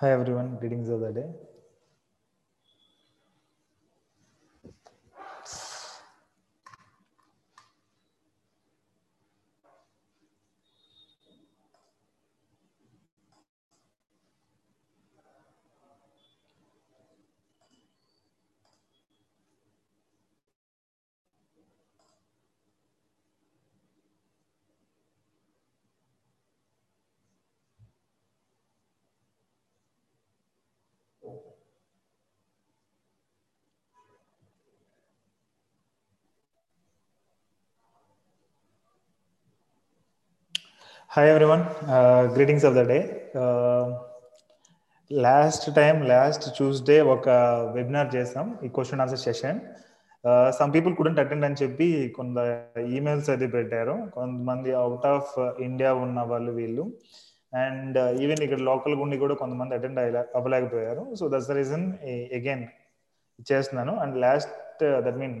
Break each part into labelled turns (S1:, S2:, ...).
S1: Hi everyone, greetings of the day. Hi everyone, uh, greetings of the day. Uh, last time last Tuesday ఒక webinar చేసాం ఈ question answer session some people couldn't attend అని చెప్పి కొంత emails అది పెట్టారు. కొంతమంది అవుట్ ఆఫ్ ఇండియా ఉన్న వాళ్ళు వీళ్ళు. అండ్ ఈవెన్ uh, ఇక్కడ లోకల్ ఉండి కూడా కొంతమంది అటెండ్ అయ్యలే అవ్వలేకపోయారు. So that's the reason again చేస్తున్నాను. అండ్ లాస్ట్ దట్ మీన్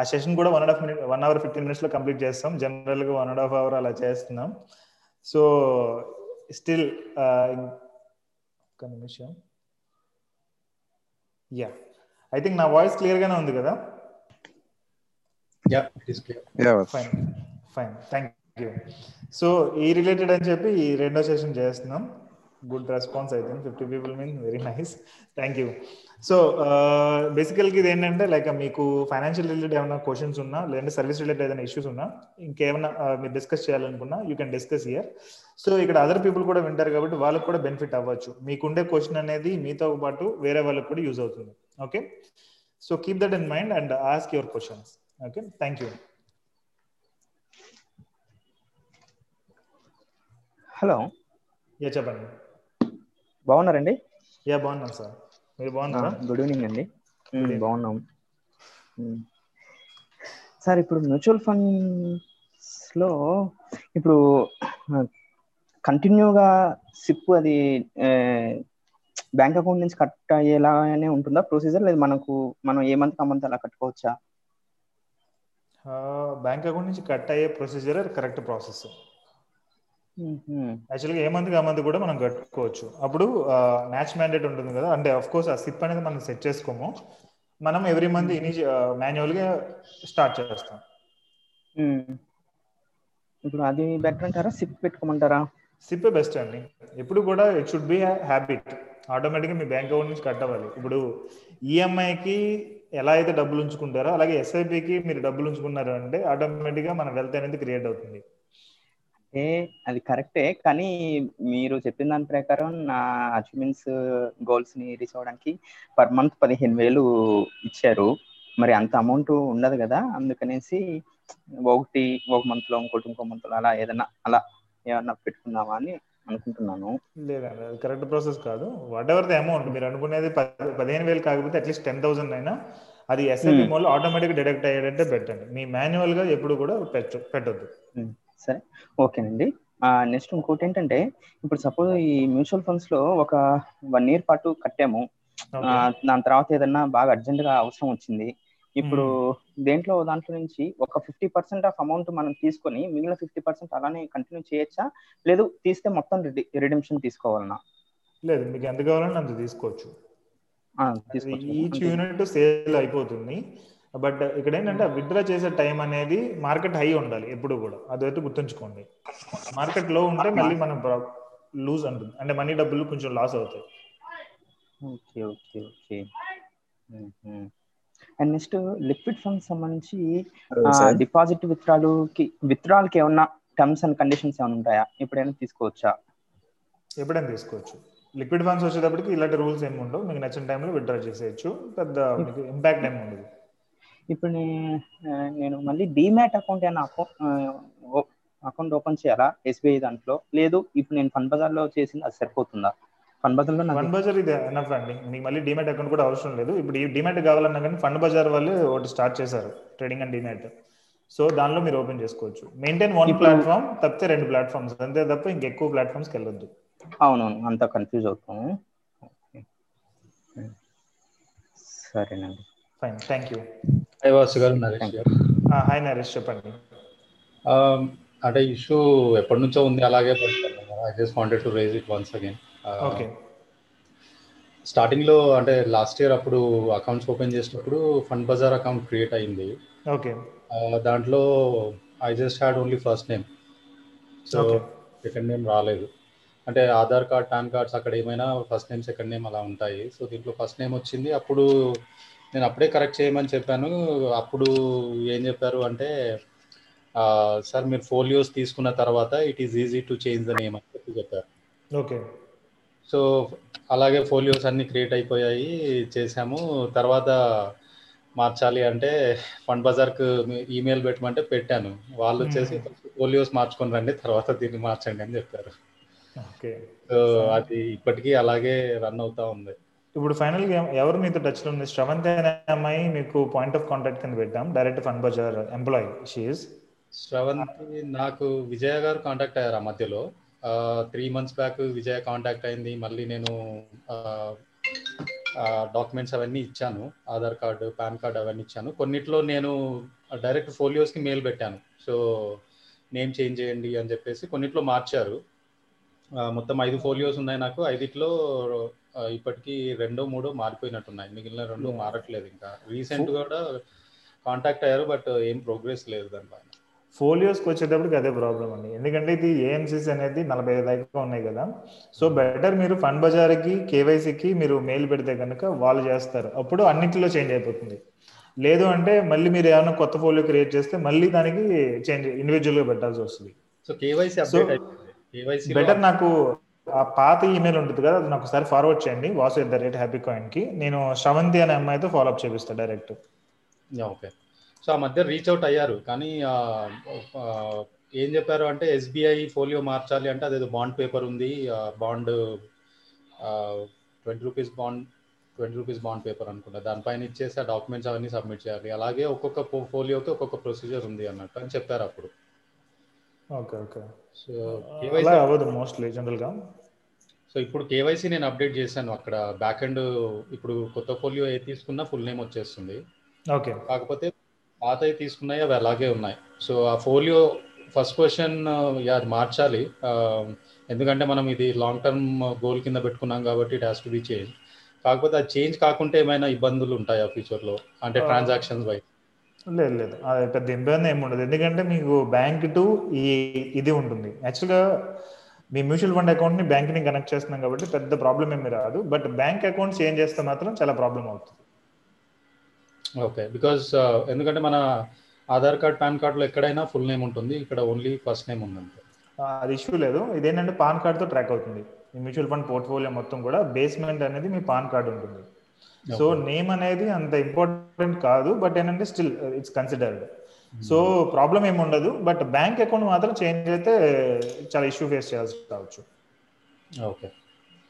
S1: ఆ సెషన్ కూడా one and half minute one hour fifteen మినిట్స్లో కంప్లీట్ చేస్తాం. జనరల్గా వన్ అండ్ హాఫ్ అవర్ అలా చేస్తున్నాం. సో స్టిల్ ఒక్క నిమిషం. యా ఐ థింక్ నా వాయిస్ క్లియర్ గానే ఉంది కదా?
S2: Yeah it is clear
S3: Yeah,
S1: fine fine thank you so ఈ రిలేటెడ్ అని చెప్పి ఈ రెండో సెషన్ చేస్తున్నాం. Good response I think fifty people mean very nice thank you so బేసికల్గా ఇది ఏంటంటే లైక్ మీకు ఫైనాన్షియల్ రిలేటెడ్ ఏమైనా క్వశ్చన్స్ ఉన్నా లేదంటే సర్వీస్ రిలేటెడ్ ఏదైనా ఇష్యూస్ ఉన్నా ఇంకేమైనా మీరు డిస్కస్ చేయాలనుకున్నా you can discuss here so ఇక్కడ అదర్ పీపుల్ కూడా వింటారు కాబట్టి వాళ్ళకి కూడా బెనిఫిట్ అవ్వచ్చు. మీకుండే క్వశ్చన్ అనేది మీతో పాటు వేరే వాళ్ళకి కూడా యూజ్ అవుతుంది. Okay so keep that in mind and ask your questions okay thank you
S4: hello
S1: yeah చెప్పండి.
S4: బాగున్నారండి?
S1: యా బాగున్నాను సార్ మీరు బాగున్నారా
S4: గుడ్ ఈవినింగ్ అండి. బాగున్నాం. సార్ ఇప్పుడు మ్యూచువల్ ఫండ్స్లో ఇప్పుడు కంటిన్యూగా సిప్ అది బ్యాంక్ అకౌంట్ నుంచి కట్ అయ్యేలాగానే ఉంటుందా ప్రొసీజర్ లేదు మనకు మనం ఏ మంత్ ఆ మంత్ అలా కట్టుకోవచ్చా
S1: బ్యాంక్ అకౌంట్ నుంచి కట్ అయ్యే ప్రొసీజర్ కరెక్ట్ ప్రాసెస్. యాక్చువల్గా ఏ మంత్కి ఆ మంత్ కూడా మనం కట్టుకోవచ్చు. అప్పుడు మ్యాచ్ మ్యాండేట్ ఉంటుంది కదా అంటే అఫ్ కోర్స్ ఆ సిప్ అనేది మనం సెట్ చేసుకోము. మనం ఎవ్రీ మంత్ ఇనిషి మాన్యువల్గా స్టార్ట్ చేస్తాం.
S4: ఇప్పుడు అది బెటర్ అంటారా సిప్ పెట్టుకోమంటారా?
S1: సిప్ బెస్ట్ అండి. ఎప్పుడు కూడా ఇట్ షుడ్ బి హ్యాబిట్ ఆటోమేటిక్గా మీ బ్యాంక్ అకౌంట్ నుంచి కట్ అవ్వాలి. ఇప్పుడు ఈఎంఐకి ఎలా అయితే డబ్బులు ఉంచుకుంటారో అలాగే ఎస్ఐపికి మీరు డబ్బులు ఉంచుకున్నారు అంటే ఆటోమేటిక్గా మన వెల్త్ అనేది క్రియేట్ అవుతుంది.
S4: ఏ అది కరెక్టే. కానీ మీరు చెప్పిన దాని ప్రకారం నా అచీవ్మెంట్స్ గోల్స్ని రీచ్ అవ్వడానికి పర్ మంత్ పదిహేను వేలు ఇచ్చారు. మరి అంత అమౌంట్ ఉండదు కదా. అందుకనేసి ఒకటి ఒక మంత్లో ఇంకోటి ఇంకో మంత్లో అలా ఏదైనా అలా ఏమన్నా పెట్టుకుందామా అని అనుకుంటున్నాను.
S1: లేదండి అది కరెక్ట్ ప్రాసెస్ కాదు. వాట్ ఎవర్ ద అమౌంట్ మీరు అనుకునేది పది పదిహేను వేలు కాకపోతే అట్లీస్ట్ టెన్ థౌసండ్ అయినా అది
S4: Hmm.
S1: మోడ్లో ఆటోమేటిక్ డిడక్ట్ అయ్యేటట్టే పెట్టండి. మీ మాన్యువల్గా ఎప్పుడు కూడా పెట్ట పెట్టద్దు.
S4: ఉమ్, సరే ఓకేనండి. నెక్స్ట్ ఇంకోటి ఏంటంటే ఇప్పుడు సపోజ్ ఈ మ్యూచువల్ ఫండ్స్లో ఒక వన్ ఇయర్ పాటు కట్టాము. దాని తర్వాత ఏదన్నా బాగా అర్జెంట్గా అవసరం వచ్చింది. ఇప్పుడు దేంట్లో దాంట్లో నుంచి ఒక ఫిఫ్టీ పర్సెంట్ ఆఫ్ అమౌంట్ మనం తీసుకొని మిగిలిన ఫిఫ్టీ పర్సెంట్ అలానే కంటిన్యూ చేయొచ్చా? లేదు తీస్తే మొత్తం రిడెంప్షన్ తీసుకోవాలనా?
S1: లేదు మీకు ఎంత కావాలంటే అంత తీసుకోవచ్చు? ఈచ్. యూనిట్ సేల్ అయిపోతుంది. బట్ ఇక్కడ ఏంటంటే విత్డ్రా చేసే టైం అనేది మార్కెట్ హై ఉండాలి ఎప్పుడు కూడా. అదైతే గుర్తుంచుకోండి. మార్కెట్లో ఉంటే మళ్ళీ మనం లూజ్ అంటుంది. అంటే మనీ డబ్బులు కొంచెం లాస్ అవుతాయి.
S4: Okay okay okay. And next liquid funds సంబంధించి డిపాజిట్ విత్డ్రాలుకి విత్డ్రాల్కి ఏమన్నా టర్మ్స్ అండ్ కండిషన్స్ ఏమైనా ఉంటాయా? ఎప్పుడైనా తీసుకోవచ్చా?
S1: ఎప్పుడైనా తీసుకోవచ్చు. లిక్విడ్ ఫండ్స్ వచ్చేటప్పటికి ఇలాంటి రూల్స్ ఏమి ఉండవు. మీకు నచ్చిన టైంలో విత్డ్రా చేసేయచ్చు. పెద్ద మీకు ఇంపాక్ట్ ఏమి ఉండదు.
S4: ఇప్పుడు నేను మళ్ళీ డిమాట్ అకౌంట్ ఏమైనా అకౌంట్ అకౌంట్ ఓపెన్ చేయాలా? ఎస్బీఐ దాంట్లో? లేదు ఇప్పుడు నేను ఫండ్ బజార్లో చేసింది అది సరిపోతుందా? ఫండ్ బజార్లో
S1: ఫండ్ బజార్ ఇది ఎనఫ్ అండి మీకు మళ్ళీ డిమాట్ అకౌంట్ కూడా అవసరం లేదు. ఇప్పుడు ఈ డిమాట్ కావాలన్నా కానీ ఫండ్ బజార్ వాళ్ళు ఒకటి స్టార్ట్ చేశారు ట్రేడింగ్ అండ్ డిమాట్ సో దానిలో మీరు ఓపెన్ చేసుకోవచ్చు. మెయింటైన్ వన్ ప్లాట్ఫామ్ తప్పితే రెండు ప్లాట్ఫామ్స్ అంతే తప్ప ఇంకెక్కువ ప్లాట్ఫామ్స్కి వెళ్ళొద్దు
S4: అవునవును అంతా కన్ఫ్యూజ్ అవుతాము. సరేనండి.
S1: ఫైన్ థ్యాంక్ యూ
S2: గారు నరేష్. గారు.
S1: హాయ్ నరేష్ చెప్పండి.
S2: Um, అంటే ఇష్యూ ఎప్పటి నుంచో ఉంది అలాగే I just wanted to raise it once again
S1: okay.
S2: స్టార్టింగ్లో అంటే లాస్ట్ ఇయర్ అప్పుడు అకౌంట్స్ ఓపెన్ చేసినప్పుడు ఫండ్ బజార్ అకౌంట్ క్రియేట్ అయింది.
S1: ఓకే.
S2: ఆ, దాంట్లో I just had only first name so. Second name రాలేదు. అంటే ఆధార్ కార్డ్ పాన్ కార్డ్స్ అక్కడ ఏమైనా ఫస్ట్ నేమ్ సెకండ్ నేమ్ అలా ఉంటాయి. సో దీంట్లో ఫస్ట్ నేమ్ వచ్చింది. అప్పుడు నేను అప్పుడే కరెక్ట్ చేయమని చెప్పాను. అప్పుడు ఏం చెప్పారు అంటే సార్ మీరు ఫోలియోస్ తీసుకున్న తర్వాత it is easy to change the name అని చెప్పి చెప్పారు.
S1: ఓకే.
S2: సో అలాగే ఫోలియోస్ అన్ని క్రియేట్ అయిపోయాయి చేసాము తర్వాత మార్చాలి అంటే ఫండ్ బజార్కు ఈమెయిల్ పెట్టమంటే పెట్టాను. వాళ్ళు వచ్చేసి ఫోలియోస్ మార్చుకొని రండి తర్వాత దీన్ని మార్చండి అని చెప్పారు.
S1: ఓకే.
S2: సో అది ఇప్పటికీ అలాగే రన్ అవుతా ఉంది.
S1: ఇప్పుడు ఫైనల్గా ఎవరు మీతో టచ్లో ఉంది? శ్రవంతి అనే అమ్మాయి మీకు పాయింట్ ఆఫ్ కాంటాక్ట్ కింద పెట్టాం. Direct Fund Bazaar employee she's
S2: Sravanthi నాకు విజయ గారు కాంటాక్ట్ అయ్యారు ఆ మధ్యలో. Three months back Vijaya contact అయింది. మళ్ళీ నేను డాక్యుమెంట్స్ అవన్నీ ఇచ్చాను. ఆధార్ కార్డు పాన్ కార్డు అవన్నీ ఇచ్చాను. కొన్నిట్లో నేను డైరెక్ట్ ఫోలియోస్కి మెయిల్ పెట్టాను. సో నేమ్ చేంజ్ చేయండి అని చెప్పేసి కొన్నిట్లో మార్చారు. మొత్తం ఐదు ఫోలియోస్ ఉన్నాయి నాకు. ఐదిట్లో ఇప్పటికీ రెండో మూడో మారిపోయినట్టున్నాయి. మిగిలిన రెండు. మారట్లేదు ఇంకా. రీసెంట్ కూడా కాంటాక్ట్ అయ్యారు బట్ ఏం ప్రోగ్రెస్ లేదు దానిపైన
S1: ఫోలియోస్కి వచ్చేటప్పటికి అదే ప్రాబ్లం అండి. ఎందుకంటే ఇది ఏఎంసీస్ అనేది నలభై ఐదు దాకా ఉన్నాయి కదా. సో బెటర్ మీరు ఫండ్ బజార్కి కేవైసీకి మీరు మెయిల్ పెడితే కనుక వాళ్ళు చేస్తారు. అప్పుడు అన్నింటిలో చేంజ్ అయిపోతుంది. లేదు అంటే మళ్ళీ మీరు ఏమైనా కొత్త ఫోలియో క్రియేట్ చేస్తే మళ్ళీ దానికి చేంజ్ ఇండివిజువల్గా పెట్టాల్సి వస్తుంది.
S2: సో కేవైసీ
S1: బెటర్ నాకు ఆ పాత ఈమెయిల్ ఉంటుంది కదా అది నాకు ఒకసారి ఫార్వర్డ్ చేయండి. Vasu at the rate happy కాయిన్కి. నేను శ్రవంతి అనే అమ్మాయితో ఫాలోఅప్ చేపిస్తాను డైరెక్ట్
S2: ఓకే. సో ఆ మధ్య రీచ్ అవుట్ అయ్యారు. కానీ ఏం చెప్పారు అంటే ఎస్బీఐ ఫోలియో మార్చాలి అంటే అదేదో బాండ్ పేపర్ ఉంది. Bond twenty rupees bond twenty rupees bond paper అనుకుంటా. దానిపైన ఇచ్చేసి ఆ డాక్యుమెంట్స్ అవన్నీ సబ్మిట్ చేయాలి. అలాగే ఒక్కొక్క ఫోలియోకి ఒక్కొక్క ప్రొసీజర్ ఉంది అన్నట్టు అని చెప్పారు అప్పుడు.
S1: Okay okay.
S2: సో
S1: అలా
S2: కేవైసీ
S1: అవ్వదు మోస్ట్లీ జనరల్గా
S2: సో ఇప్పుడు కేవైసీ నేను అప్డేట్ చేశాను. అక్కడ బ్యాక్ ఎండ్ ఇప్పుడు కొత్త ఫోలియో ఏ తీసుకున్నా ఫుల్ నేమ్ వచ్చేస్తుంది.
S1: ఓకే.
S2: కాకపోతే పాతవి తీసుకున్నాయి అవి అలాగే ఉన్నాయి. సో ఆ ఫోలియో ఫస్ట్ క్వశ్చన్ యా అది మార్చాలి. ఎందుకంటే మనం ఇది లాంగ్ టర్మ్ గోల్ కింద పెట్టుకున్నాం కాబట్టి it has to be change కాకపోతే అది చేంజ్ కాకుంటే ఏమైనా ఇబ్బందులు ఉంటాయా ఫ్యూచర్లో అంటే. ట్రాన్సాక్షన్స్ వైజ్
S1: లేదు లేదు. అది పెద్ద ఇబ్బంది ఏమి ఉండదు. ఎందుకంటే మీకు బ్యాంక్ టు ఈ ఇది ఉంటుంది. యాక్చువల్గా మీ మ్యూచువల్ ఫండ్ అకౌంట్ని బ్యాంక్ని కనెక్ట్ చేస్తున్నాం కాబట్టి పెద్ద ప్రాబ్లం ఏమి రాదు. బట్ బ్యాంక్ అకౌంట్ చేంజ్ చేస్తే మాత్రం చాలా ప్రాబ్లం అవుతుంది.
S2: ఓకే బికాస్ ఎందుకంటే మన ఆధార్ కార్డ్ పాన్ కార్డ్లో ఎక్కడైనా ఫుల్ నేమ్ ఉంటుంది. ఇక్కడ ఓన్లీ ఫస్ట్ నేమ్ ఉందంటే
S1: ఆ, అది ఇష్యూ లేదు. ఇదేంటంటే పాన్ కార్డ్తో ట్రాక్ అవుతుంది. మీ మ్యూచువల్ ఫండ్ పోర్ట్ఫోలియో మొత్తం కూడా బేస్మెంట్ అనేది మీ పాన్ కార్డ్ ఉంటుంది. సో నేమ్ అనేది అంత ఇంపార్టెంట్ కాదు బట్ ఏంటంటే still it's considered so problem ఏమి ఉండదు బట్ బ్యాంక్ అకౌంట్ మాత్రం చేంజ్ అయితే చాలా ఇష్యూ ఫేస్ చేయాల్సి రావచ్చు.
S2: ఓకే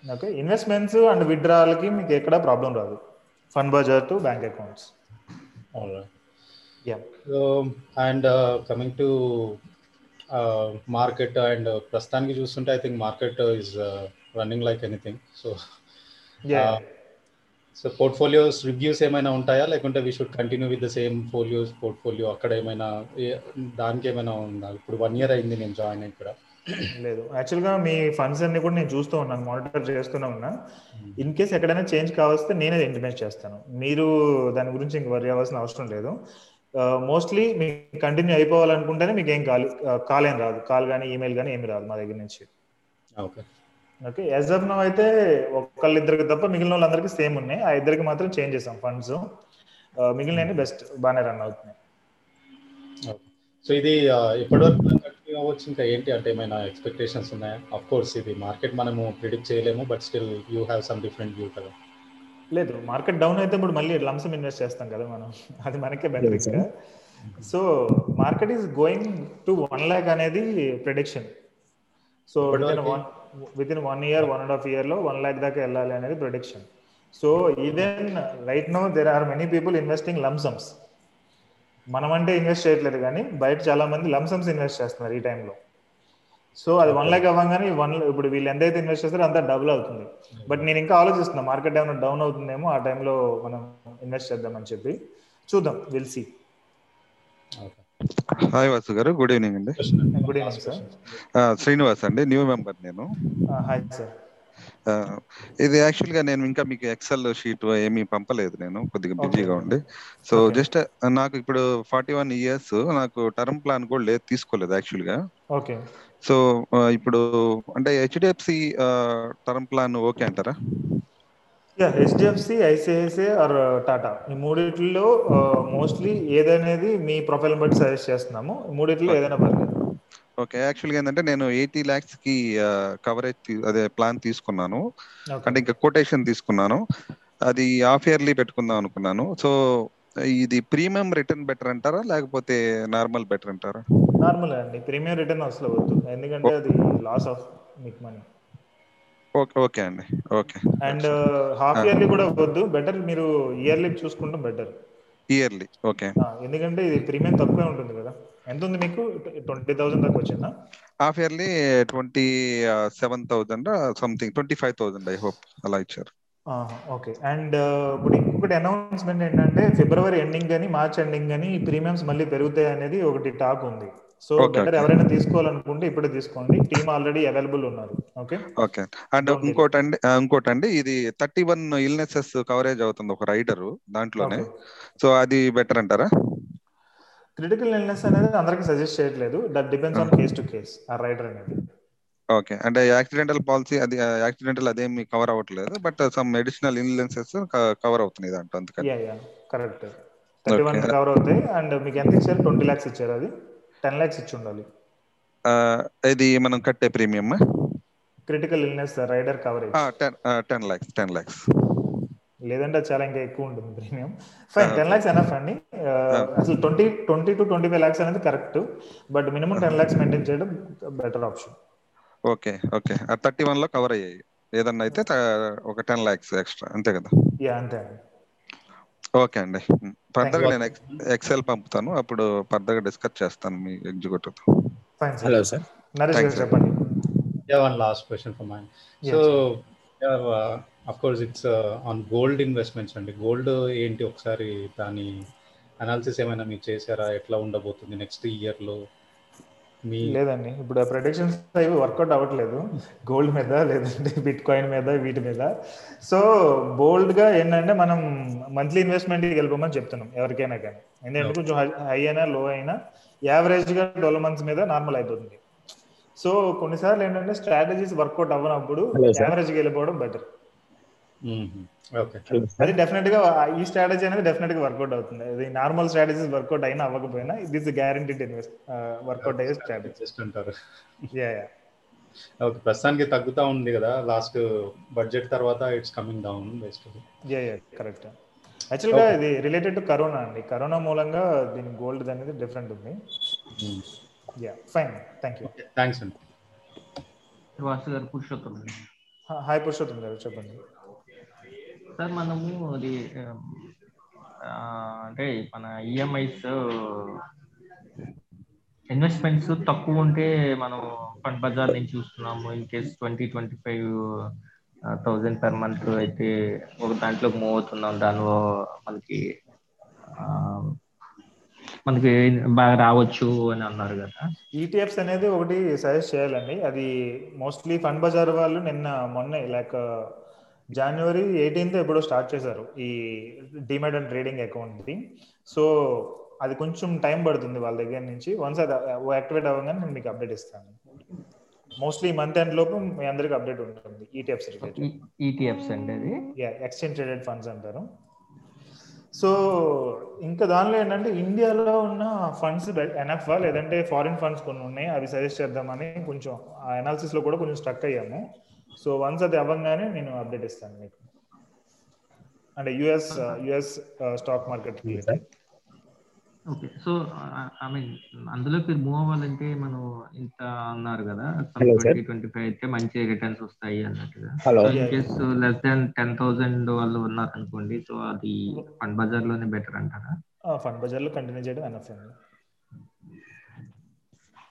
S1: ఓకే ఇన్వెస్ట్మెంట్స్ అండ్ విత్డ్రాల్కి మీకు ఎక్కడ ప్రాబ్లం రాదు. Fund Bazaar to bank accounts yeah
S2: and coming to market and ప్రస్తుతానికి చూస్తుంటే I think market is running like anything so
S1: yeah
S2: so portfolios reviews ఏమైనా ఉంటాయా? లేకుంటే we should continue with the same folios portfolio అక్కడ ఏమైనా దానికి ఏమైనా ఉందా? ఇప్పుడు వన్ ఇయర్ అయింది నేను జాయిన్ అయ్యి ఇక్కడ
S1: లేదు. యాక్చువల్గా మీ ఫండ్స్ అన్ని కూడా నేను చూస్తూ ఉన్నాను మానిటర్ చేస్తూనే ఉన్నా. ఇన్ కేస్ ఎక్కడైనా చేంజ్ కావస్తే నేనే ఇంటిమేట్ చేస్తాను. మీరు దాని గురించి ఇంక వరి అవ్వాల్సిన అవసరం లేదు. మోస్ట్లీ మీకు కంటిన్యూ అయిపోవాలనుకుంటేనే మీకు ఏం కాల్ కాల్ ఏం రాదు. కాల్ కానీ ఈమెయిల్ కానీ ఏమి రాదు మా దగ్గర నుంచి.
S2: Okay
S1: okay as of now అయితే ఒకళ్ళిద్దరికి తప్ప మిగిలిన వాళ్ళందరికీ సేమ్ ఉన్నాయి. ఆ ఇద్దరికి మాత్రం చేంజ్ చేసాం ఫండ్స్ మిగిలిన బెస్ట్ బాగానే రన్ అవుతున్నాయి.
S2: సో ఇది ఎప్పటివరకు కంటిన్యూ అవ్వచ్చు. ఇంకా ఏంటి? అంటే ఏమైనా ఎక్స్పెక్టేషన్స్ ఉన్నాయా? అఫ్ కోర్స్ ఇది మార్కెట్ మనము ప్రిడిక్ట్ చేయలేము but still you have some different view కదా.
S1: లేదు మార్కెట్ డౌన్ అయితే ఇప్పుడు మళ్ళీ లంసం ఇన్వెస్ట్ చేస్తాం కదా మనం. అది మనకే benefit so market is going to one lakh అనేది prediction so within one year one and half ఇయర్లో వన్ ల్యాక్ దాకా వెళ్ళాలి అనేది production so even right now there are many people investing lump sums మనం అంటే ఇన్వెస్ట్ చేయట్లేదు కానీ బయట చాలా మంది లంసమ్స్ ఇన్వెస్ట్ చేస్తున్నారు ఈ టైంలో సో అది వన్ ల్యాక్ అవ్వగానే వన్ ఇప్పుడు వీళ్ళు ఎంతైతే ఇన్వెస్ట్ చేస్తారో అంతా డబుల్ అవుతుంది. బట్ నేను ఇంకా ఆలోచిస్తున్నా మార్కెట్ ఏమైనా డౌన్ అవుతుందేమో ఆ టైంలో మనం ఇన్వెస్ట్ చేద్దామని చెప్పి. చూద్దాం will okay
S3: hi Vasu garu good evening అండి.
S1: Good evening. సార్.
S3: ఆ, శ్రీనివాస్ అండి న్యూ మెంబర్ నేను.
S1: Hi sir.
S3: ఇది యాక్చువల్గా నేను ఇంకా మీకు ఎక్సెల్ షీట్ ఏమీ పంపలేదు నేను కొద్దిగా. బిజీగా ఉండి. So
S1: Okay.
S3: జస్ట్ నాకు ఇప్పుడు ఫార్టీ వన్ ఇయర్స్ నాకు టర్మ్ ప్లాన్ కూడా లేదు తీసుకోలేదు యాక్చువల్గా
S1: ఓకే.
S3: సో ఇప్పుడు అంటే హెచ్డిఎఫ్సి టర్మ్ ప్లాన్ ఓకే అంటారా?
S1: Yeah HDFC ICICI or Tata ఈ మూడిట్లో మోస్ట్లీ ఏదనేది మీ ప్రొఫైల్ బట్టి సజెస్ట్ చేస్తున్నాము. ఈ మూడిట్లో ఏదైనా పర్లేదు.
S3: ఓకే యాక్చువల్గా ఏంటంటే నేను ఎయిటీ ల్యాక్స్కి కవరేజ్ అదే ప్లాన్ తీసుకున్నాను. అంటే ఇంకా కొటేషన్ తీసుకున్నాను. అది హాఫ్ ఇయర్లీ పెట్టుకుందాం అనుకున్నాను. సో ఇది ప్రీమియం రిటర్న్ బెటర్ అంటారా? లేకపోతే నార్మల్ బెటర్ అంటారా?
S1: నార్మల్ అండి. ప్రీమియం రిటర్న్ అసలు వద్దు. ఎందుకంటే అది లాస్ ఆఫ్ మీకు మనీ
S3: ఓకే ఓకే అండి. ఓకే.
S1: అండ్ హాఫ్ ఇయర్లీ కూడా వద్దు. బెటర్ మీరు ఇయర్లీ చూసుకుంటాం బెటర్.
S3: Yearly okay.
S1: ఎందుకంటే ఇది ప్రీమియం తక్కువే ఉంటుంది కదా. ఎంత ఉంది మీకు? ట్వంటీ థౌసండ్ దాకా వచ్చిందా?
S3: Half yearly twenty seven thousand? Something twenty five thousand I hope. అలా ఇచ్చారు.
S1: ఓకే. అండ్ ఇప్పుడు ఇంకొకటి అనౌన్స్మెంట్ ఏంటంటే ఫిబ్రవరి ఎండింగ్ కానీ మార్చ్ ఎండింగ్ కానీ ప్రీమియమ్స్ మళ్ళీ పెరుగుతాయి అనేది ఒకటి టాక్ ఉంది. So better. ఎవరైనా తీసుకోవాలనుకుంటే ఇప్పుడే తీసుకోండి. టీమ్ ఆల్రెడీ అవైలబుల్ ఉన్నారు. ఓకే?
S3: ఓకే. అండ్. ఇంకోటి అండి ఇంకోటి అండి ఇది థర్టీ వన్ ఇల్నెసెస్ కవరేజ్ అవుతుంది ఒక రైడర్ దాంట్లోనే. సో అది బెటర్ అంటారా?
S1: క్రిటికల్ ఇల్నెస్ అనేది అందరికి సజెస్ట్ చేయట్లేదు. That depends on case to case ఆ రైడర్ అనేది.
S3: ఓకే. అంటే యాక్సిడెంటల్ పాలసీ అది యాక్సిడెంటల్ అదేమి కవర్ అవ్వట్లేదు. But some additional insurances cover అవుతున్నాయి దాంట్లో అందుకని.
S1: Yeah yeah correct thirty one. Cover అవుతాయి. అండ్ మీకు ఎంత ఇచ్చారు? ట్వంటీ ల్యాక్స్ ఇచ్చారు అది. టెన్ ల్యాక్స్ ఇచ్చి ఉండాలి.
S3: ఇది మనం కట్టే premium.
S1: Critical illness rider coverage.
S3: Ten lakhs ten lakhs
S1: లేదంటే చాలా ఇంకా ఎక్కువ ఉంటుంది premium. Fine ten lakhs enough అండి. అసలు twenty twenty to twenty five lakhs అనేది correct. But minimum ten lakhs maintain చేయడం better option.
S3: Okay okay. Thirty వన్లో కవర్ అయ్యాయి. ఏదన్నా అయితే ఒక టెన్ ల్యాక్స్ ఎక్స్ట్రా. అంతే కదా?
S1: యా అంతే అండి.
S3: ఓకే అండి. ఫర్దర్. నేను ఎక్సెల్ పంపుతాను. అప్పుడు ఫర్దర్ డిస్కస్ చేస్తాను మీ ఎగ్జిక్యూటివ్
S5: హలో సార్
S1: నరేష్. చెప్పండి.
S2: Mine.
S1: Yes.
S2: So, yeah, uh, of course, it's uh, on gold investments అండి. గోల్డ్ ఏంటి ఒకసారి దాని అనాలిసిస్ ఏమైనా మీరు చేశారా? ఎట్లా ఉండబోతుంది నెక్స్ట్ ఇయర్లో? మీ
S1: లేదండి. ఇప్పుడు ఆ ప్రొడిక్షన్స్ అవి వర్కౌట్ అవ్వట్లేదు. గోల్డ్ మీద లేదంటే బిట్ కాయిన్ మీద వీటి మీద. సో బోల్డ్గా ఏంటంటే మనం మంత్లీ ఇన్వెస్ట్మెంట్ వెళ్ళిపోమని చెప్తున్నాం ఎవరికైనా కానీ. ఎందుకంటే కొంచెం హై అయినా లో అయినా యావరేజ్గా ట్వెల్వ్ మంత్స్ మీద నార్మల్ అయిపోతుంది. సో కొన్నిసార్లు ఏంటంటే స్ట్రాటజీస్ వర్కౌట్ అవ్వనప్పుడు. యావరేజ్ వెళ్ళిపోవడం బెటర్ అది డెఫినెట్గా ఈ స్ట్రాటజీ అనేది డెఫినెట్గా వర్కౌట్ అవుతుంది. అది నార్మల్ స్ట్రాటజీస్ వర్కౌట్ అయినా అవ్వకపోయినా this guaranteed invest work out అయ్యే స్ట్రాటజీ.
S2: అంటారు
S1: యా యా
S2: ఓకే. ప్రస్తుతానికి తగ్గుతా ఉంది కదా. లాస్ట్ బడ్జెట్ తర్వాత it's coming down best
S1: yeah yeah correct యాక్చువల్గా ఇది రిలేటెడ్ టు కరోనా అండి. కరోనా మూలంగా దీని గోల్డ్ అనేది డిఫరెంట్ ఉంది. Yeah fine thank you
S2: thanks అండి.
S1: హాయ్ పురుషోత్తం గారు చెప్పండి.
S6: సార్ మనము అది అంటే మన ఈఎంఐస్ ఇన్వెస్ట్మెంట్స్ తక్కువ ఉంటే మనం ఫండ్ బజార్ నుంచి చూస్తున్నాము. In case twenty twenty five thousand per month అయితే ఒక దాంట్లోకి మూవ్ అవుతున్నాం. దానిలో మనకి మనకి బాగా రావచ్చు అని అన్నారు కదా.
S1: ఈటీఎఫ్స్ అనేది ఒకటి సజెస్ట్ చేయాలండి. అది మోస్ట్లీ ఫండ్ బజార్ వాళ్ళు నిన్న మొన్న లైక్ జనవరి ఎయిటీన్త్ ఎప్పుడో స్టార్ట్ చేశారు ఈ డిమెట్ అండ్ ట్రేడింగ్ అకౌంట్ది సో అది కొంచెం టైం పడుతుంది వాళ్ళ దగ్గర నుంచి. వన్స్ అది యాక్టివేట్ అవ్వగానే నేను మీకు అప్డేట్ ఇస్తాను. మోస్ట్లీ మంత్ ఎండ్ లోపు మీ అందరికి అప్డేట్ ఉంటుంది ఈటీఎఫ్స్ రిలేటెడ్
S6: ఈటీఎఫ్స్ అది?
S1: ఎక్స్చేంజ్ ట్రేడెడ్ ఫండ్స్ అంటారు. సో ఇంకా దానిలో ఏంటంటే ఇండియాలో ఉన్న ఫండ్స్ ఎనఫ్ లేదంటే ఫారిన్ ఫండ్స్ కొన్ని ఉన్నాయి అవి సజెస్ట్ చేద్దామని కొంచెం ఆ అనాలిసిస్లో కూడా కొంచెం స్ట్రక్ అయ్యాము. సో వన్స్ అది అవ్వగానే నేను అప్డేట్ ఇస్తాను మీకు. అంటే US US stock market
S6: okay so I mean అందులోకి మూవ్ అవ్వాలంటే మనం ఇంత అన్నారు కదా. ట్వంటీ ట్వంటీ ఫైవ్ అయితే మంచి రిటర్న్స్ వస్తాయి అన్నట్టుగా. Case less than ten thousand వాళ్ళు ఉన్నారు అనుకోండి సో అది ఫండ్ బజార్లోనే బెటర్ అంటారా
S1: ఫండ్ బజార్లో కంటిన్యూ చేయడం అండి.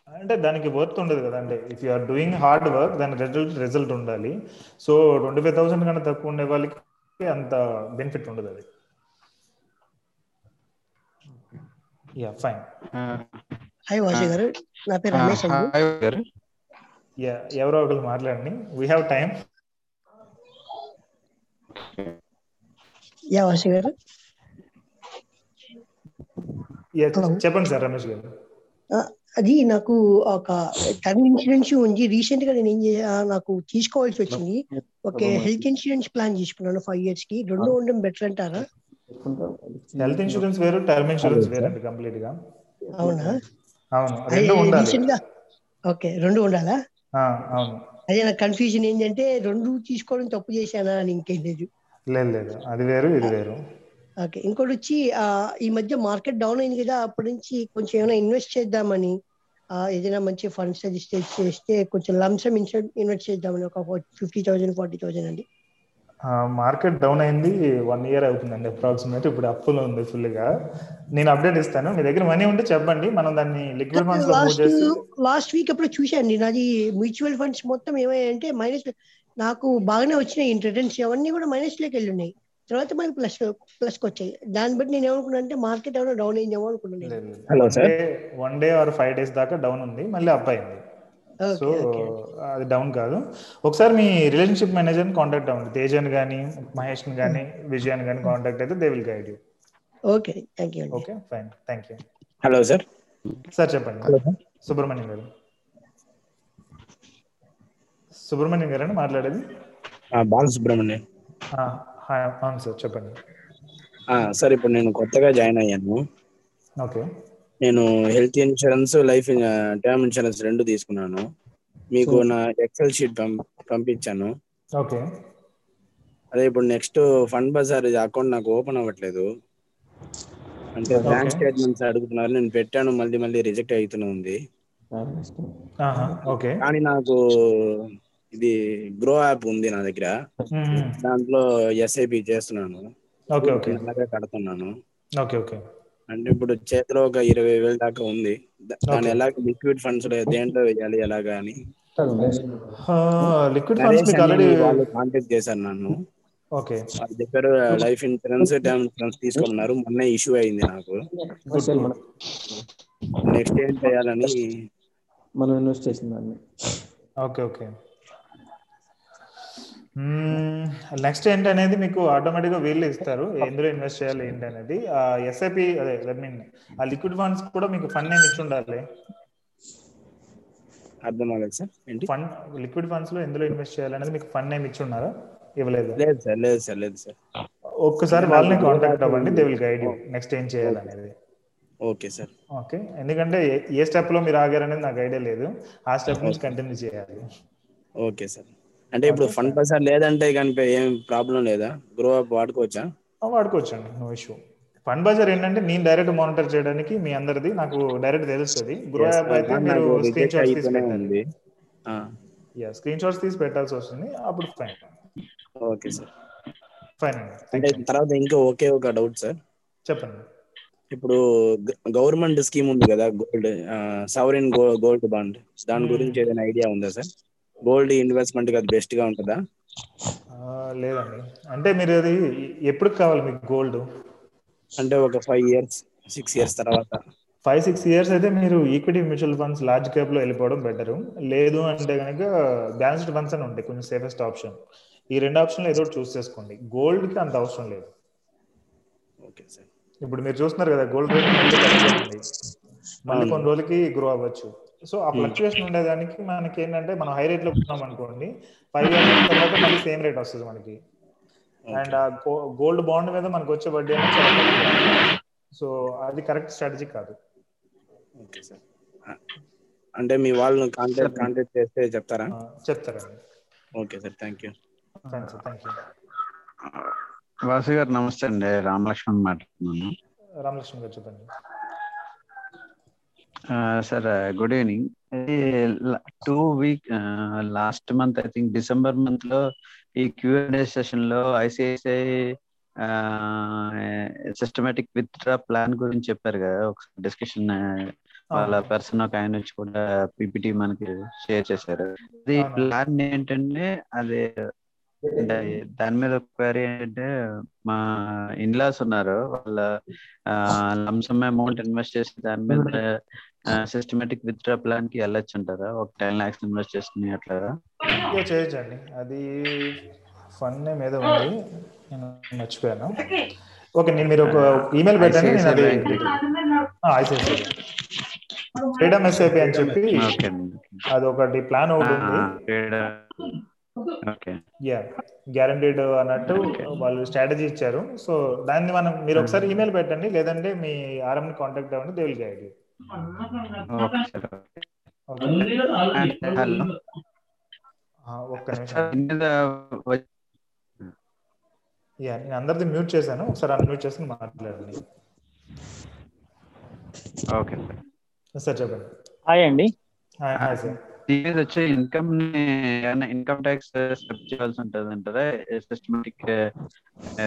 S1: అంటే దానికి వర్త్ ఉండదు కదండి. If you are doing hard work దాని రిజల్ట్ రిజల్ట్ ఉండాలి. సో ట్వంటీ ఫైవ్ థౌసండ్ కన్నా తక్కువ ఉండే వాళ్ళకి అంత బెనిఫిట్ ఉండదు అది. యా ఫైన్
S7: హాయ్ వాషి గారు. నా పేరు రమేష్ అండి.
S1: యా ఎవరో ఒకరు మాట్లాడండి. వీ హ్యావ్ టైం
S7: యా గారు.
S1: చెప్పండి సార్ రమేష్ గారు.
S7: అది నాకు ఒక టర్మ్ ఇన్సూరెన్స్ ఉంది. రీసెంట్గా నేను ఏం చేసా నాకు తీసుకోవాల్సి వచ్చింది. ఒక హెల్త్ ఇన్సూరెన్స్ ప్లాన్ తీసుకున్నాను ఫైవ్ ఇయర్స్కి రెండు ఉండడం బెటర్ అంటారా?
S1: హెల్త్ ఇన్సూరెన్స్ వేరు టర్మ్ ఇన్సూరెన్స్ వేరు కంప్లీట్గా
S7: అవునా?
S1: అవును రెండు ఉండాలి.
S7: ఓకే రెండు ఉండాలా?
S1: ఆ, అవును.
S7: అదే నాకు కన్ఫ్యూజన్ ఏంటంటే రెండు తీసుకోవడం తప్పు చేశానా అని ఇంకేం లేదు.
S1: లేదు లేదు. అది వేరు ఇది వేరు.
S7: ఓకే. ఇంకోటి వచ్చి ఈ మధ్య మార్కెట్ డౌన్ అయింది కదా అప్పటి నుంచి కొంచెం ఏమైనా ఇన్వెస్ట్ చేద్దామని ఏదైనా మంచి ఫండ్స్ సజెస్ట్ చేస్తే కొంచెం లంసమ్ ఇన్వెస్ట్ చేద్దామని ఒక ఫిఫ్టీ థౌసండ్ ఫార్టీ థౌసండ్ అండి.
S1: మార్కెట్ డౌన్ అయింది వన్ ఇయర్ అవుతుందండి అప్రాక్సిమేట్ ఇప్పుడు అప్పులో ఉంది ఫుల్గా నేను అప్డేట్ ఇస్తాను మీ దగ్గర మనీ ఉంటే చెప్పండి మనం దాన్ని లిక్విడ్ ఫండ్స్లో
S7: లాస్ట్ వీక్ అప్పుడు చూశాను నాది మ్యూచువల్ ఫండ్స్ మొత్తం ఏమయ్యాయంటే మైనస్ నాకు బాగానే వచ్చినాయి రిటర్న్స్ అవన్నీ కూడా మైనస్లోకి వెళ్ళి ఉన్నాయి తర్వాత మనకి ప్లస్ ప్లస్ వచ్చాయి దాన్ని బట్టి నేను ఏమనుకున్నా అంటే మార్కెట్ ఏమైనా డౌన్ అయిందేమో అనుకున్నాను
S5: Hello, sir.
S1: One day or five days దాకా డౌన్ ఉంది మళ్ళీ అప్ అయింది. సో అది డౌన్ కాదు. ఒకసారి మీ రిలేషన్షిప్ మేనేజర్ కాంటాక్ట్ అవ్వండి. తేజన్ కానీ మహేష్ కానీ విజయన్ కానీ కాంటాక్ట్ అయితే they will guide you
S7: okay thank you
S1: okay fine thank you
S5: hello sir
S1: sir చెప్పండి.
S5: Hello sir
S1: Subrahmanyam garu. Subrahmanyam గారండి మాట్లాడేది?
S5: బాలసుబ్రహ్మణ్యం.
S1: ఆ, హాయ్, అవును సార్ చెప్పండి.
S5: సార్ ఇప్పుడు నేను కొత్తగా జాయిన్ అయ్యాను.
S1: ఓకే.
S5: నేను health insurance life term insurance రెండు తీసుకున్నాను. మీకు నా ఎక్సెల్ షీట్ పంపించాను.
S1: ఓకే.
S5: అదే ఇప్పుడు నెక్స్ట్ ఫండ్ బజార్ అకౌంట్ నాకు ఓపెన్ అవ్వట్లేదు. అంటే బ్యాంక్. స్టేట్మెంట్స్ అడుగుతున్నారు. నేను పెట్టాను మళ్ళీ మళ్ళీ రిజెక్ట్ అవుతూనే ఉంది. కానీ నాకు ఇది గ్రో యాప్ ఉంది నా దగ్గర. దాంట్లో ఎస్ఐపి చేస్తున్నాను.
S1: Okay okay.
S5: అలాగే కడుతున్నాను.
S1: Okay okay.
S5: అంటే ఇప్పుడు చేతిలో ఒక ఇరవై వేల దాకా ఉంది. దాన్ని
S1: Okay.
S5: ఎలా లిక్విడ్ ఫండ్స్ దేంట్లో వేయాలి ఎలాగా అని.
S1: లిక్విడ్ ఫండ్స్
S5: వాళ్ళు కాంటాక్ట్ చేశారు నన్ను.
S1: ఓకే.
S5: వాళ్ళు చెప్పారు లైఫ్ ఇన్సూరెన్స్ టర్మ్ ఇన్సూరెన్స్ తీసుకోమన్నారు మొన్న ఇష్యూ అయింది నాకు. నెక్స్ట్ ఏం చేయాలని
S8: మనం ఇన్వెస్ట్ చేసిన దాన్ని.
S1: Okay okay. నెక్స్ట్ ఏంటనేది మీకు ఆటోమేటిక్గా వీళ్ళు ఇస్తారు. ఎందులో ఇన్వెస్ట్ చేయాలి ఏంటి అనేది ఎస్ఐపి అదే ఐ మీన్ ఆ లిక్విడ్ ఫండ్స్ కూడా మీకు ఫండ్ నేమ్ ఇచ్చి ఉండాలి?
S5: అర్థం అవ్వలేదు సార్. ఏంటి?
S1: ఫండ్ లిక్విడ్ ఫండ్స్లో ఎందులో ఇన్వెస్ట్ చేయాలనేది మీకు ఫండ్ నేమ్ ఇచ్చి ఉన్నారా? ఇవ్వలేదు?
S5: లేదు సార్ లేదు సార్ లేదు సార్.
S1: ఒక్కసారి వాళ్ళని కాంటాక్ట్ అవ్వండి they will guide you next ఏం చేయాలనేది.
S5: Okay sir.
S1: ఓకే. ఎందుకంటే ఏ- ఏ స్టెప్లో మీరు ఆగారనేది నాకు ఐడియా లేదు. ఆ స్టెప్ నుంచి కంటిన్యూ చేయాలి.
S5: Okay sir. అంటే ఇప్పుడు ఫండ్ బజార్ లేదంటే కనుక ఏం ప్రాబ్లం లేదా? గ్రో అప్ వాడుకోవచ్చా?
S1: వాడుకోవచ్చండి. నో ఇష్యూ ఫండ్ బజార్ ఏంటంటే నేను డైరెక్ట్ మానిటర్ చేయడానికి మీ అందరిది నాకు డైరెక్ట్ తెలుస్తుంది గ్రో యాప్ అయితే మీరు స్క్రీన్ షాట్స్ తీసి యా స్క్రీన్ షాట్స్ తీసి పెట్టాల్సి వస్తుంది. అప్పుడు ఫైన్
S5: ఓకే సార్
S1: ఫైన్
S5: అంటే. తర్వాత ఇంకా ఒకే ఒక డౌట్ సార్
S1: చెప్పండి.
S5: ఇప్పుడు గవర్నమెంట్ స్కీమ్ ఉంది కదా గోల్డ్ సవరిన్ గోల్డ్ బాండ్ దాని
S1: Hmm.
S5: గురించి ఏదైనా ఐడియా ఉందా సార్ గోల్డ్ ఇన్వెస్ట్మెంట్ అది బెస్ట్గా ఉంటుందా
S1: లేదండి. అంటే మీరు అది ఎప్పుడు కావాలి మీకు గోల్డ్?
S5: అంటే ఒక ఫైవ్ ఇయర్స్ సిక్స్ ఇయర్స్ తర్వాత.
S1: ఫైవ్ సిక్స్ ఇయర్స్ అయితే మీరు ఈక్విటీ మ్యూచువల్ ఫండ్స్ లార్జ్ క్యాప్లో వెళ్ళిపోవడం బెటర్. లేదు అంటే కనుక బ్యాలెన్స్డ్ ఫండ్స్ అని ఉంటాయి కొంచెం సేఫెస్ట్ ఆప్షన్. ఈ రెండు ఆప్షన్లు ఏదో ఒకటి చూస్ చేసుకోండి. గోల్డ్కి అంత అవసరం లేదు.
S5: Okay sir.
S1: ఇప్పుడు మీరు చూస్తున్నారు కదా గోల్డ్ రేట్ మళ్ళీ. కొన్ని రోజులకి గ్రో అవ్వచ్చు. సో ఆ ఫ్లక్చుయేషన్ ఉండేదానికి మనకి ఏంటంటే మనం హై రేట్లో కొన్నాం అనుకోండి ఫైవ్ ఇయర్స్ తర్వాత మళ్ళీ సేమ్ రేట్ వస్తుంది మనకి. అండ్ ఆ గోల్డ్ బాండ్ మీద మనకు వచ్చే వడ్డీ అనేది చాలా సో అది కరెక్ట్ స్ట్రాటజీ కాదు.
S5: ఓకే సార్ అంటే మీ వాళ్ళని కాంటాక్ట్ కాంటాక్ట్ చేస్తే చెప్తారా?
S1: ఆ, చెప్తారండి.
S5: Okay sir thank you
S1: thanks thank you
S9: Vasu garu నమస్తే అండి. రామలక్ష్మణ్ మాట్లాడుతున్నాను.
S1: రామకృష్ణ గారు చెప్పండి.
S9: Sir good evening two week last month I think December మంత్లో ఈ క్యూఎండే సెషన్లో ICICI systematic withdraw plan గురించి చెప్పారు కదా ఒకసారి డిస్కషన్ వాళ్ళ పర్సన్ ఒక ఆయన వచ్చి కూడా పీపీటీ మనకి షేర్ చేశారు. అది. ప్లాన్ ఏంటంటే అది దాని మీద క్వరీ ఏంటంటే మా ఇన్లాస్ ఉన్నారు వాళ్ళ లంసమ్ అమౌంట్ ఇన్వెస్ట్ చేసి దాని మీద సిస్టమేటిక్ విత్ డ్రా ప్లాన్కి వెళ్ళొచ్చు అంటారా? ఒక టెన్ లాక్స్ ఇన్వెస్ట్ చేసుకుని అట్లా
S1: చేయొచ్చండి. అది ఫండ్ నేమ్ ఏదో ఉంది. నేను మర్చిపోయాను. ఓకే నేను మీరు ఒక ఈమెయిల్ పెట్టండి. నేను అది ఐసిఐసిఐ ఫ్రీడమ్ ఎస్ఐపి అని చెప్పి అది ఒకటి ప్లాన్ ఒకటి యా గ్యారంటీడ్ అన్నట్టు వాళ్ళు స్ట్రాటజీ ఇచ్చారు. సో దాన్ని మనం మీరు ఒకసారి ఈమెయిల్ పెట్టండి. లేదంటే మీ ఆర్ఎం కాంటాక్ట్ అవ్వండి. They will guide you
S9: hello.
S1: ఒక్క నిమిషం.
S9: మీద
S1: యా నేను అందరిది మ్యూట్ చేశాను. ఒకసారి అన్మ్యూట్ చేసి మాట్లాడండి.
S9: ఓకే. సార్
S1: చెప్పండి.
S10: హాయ్ అండి.
S1: Hi sir.
S9: మీద వచ్చే ఇన్కమ్ ఇన్కమ్ ట్యాక్స్ స్టెప్ చేయాల్సి ఉంటుంది అంటారా సిస్టమేటిక్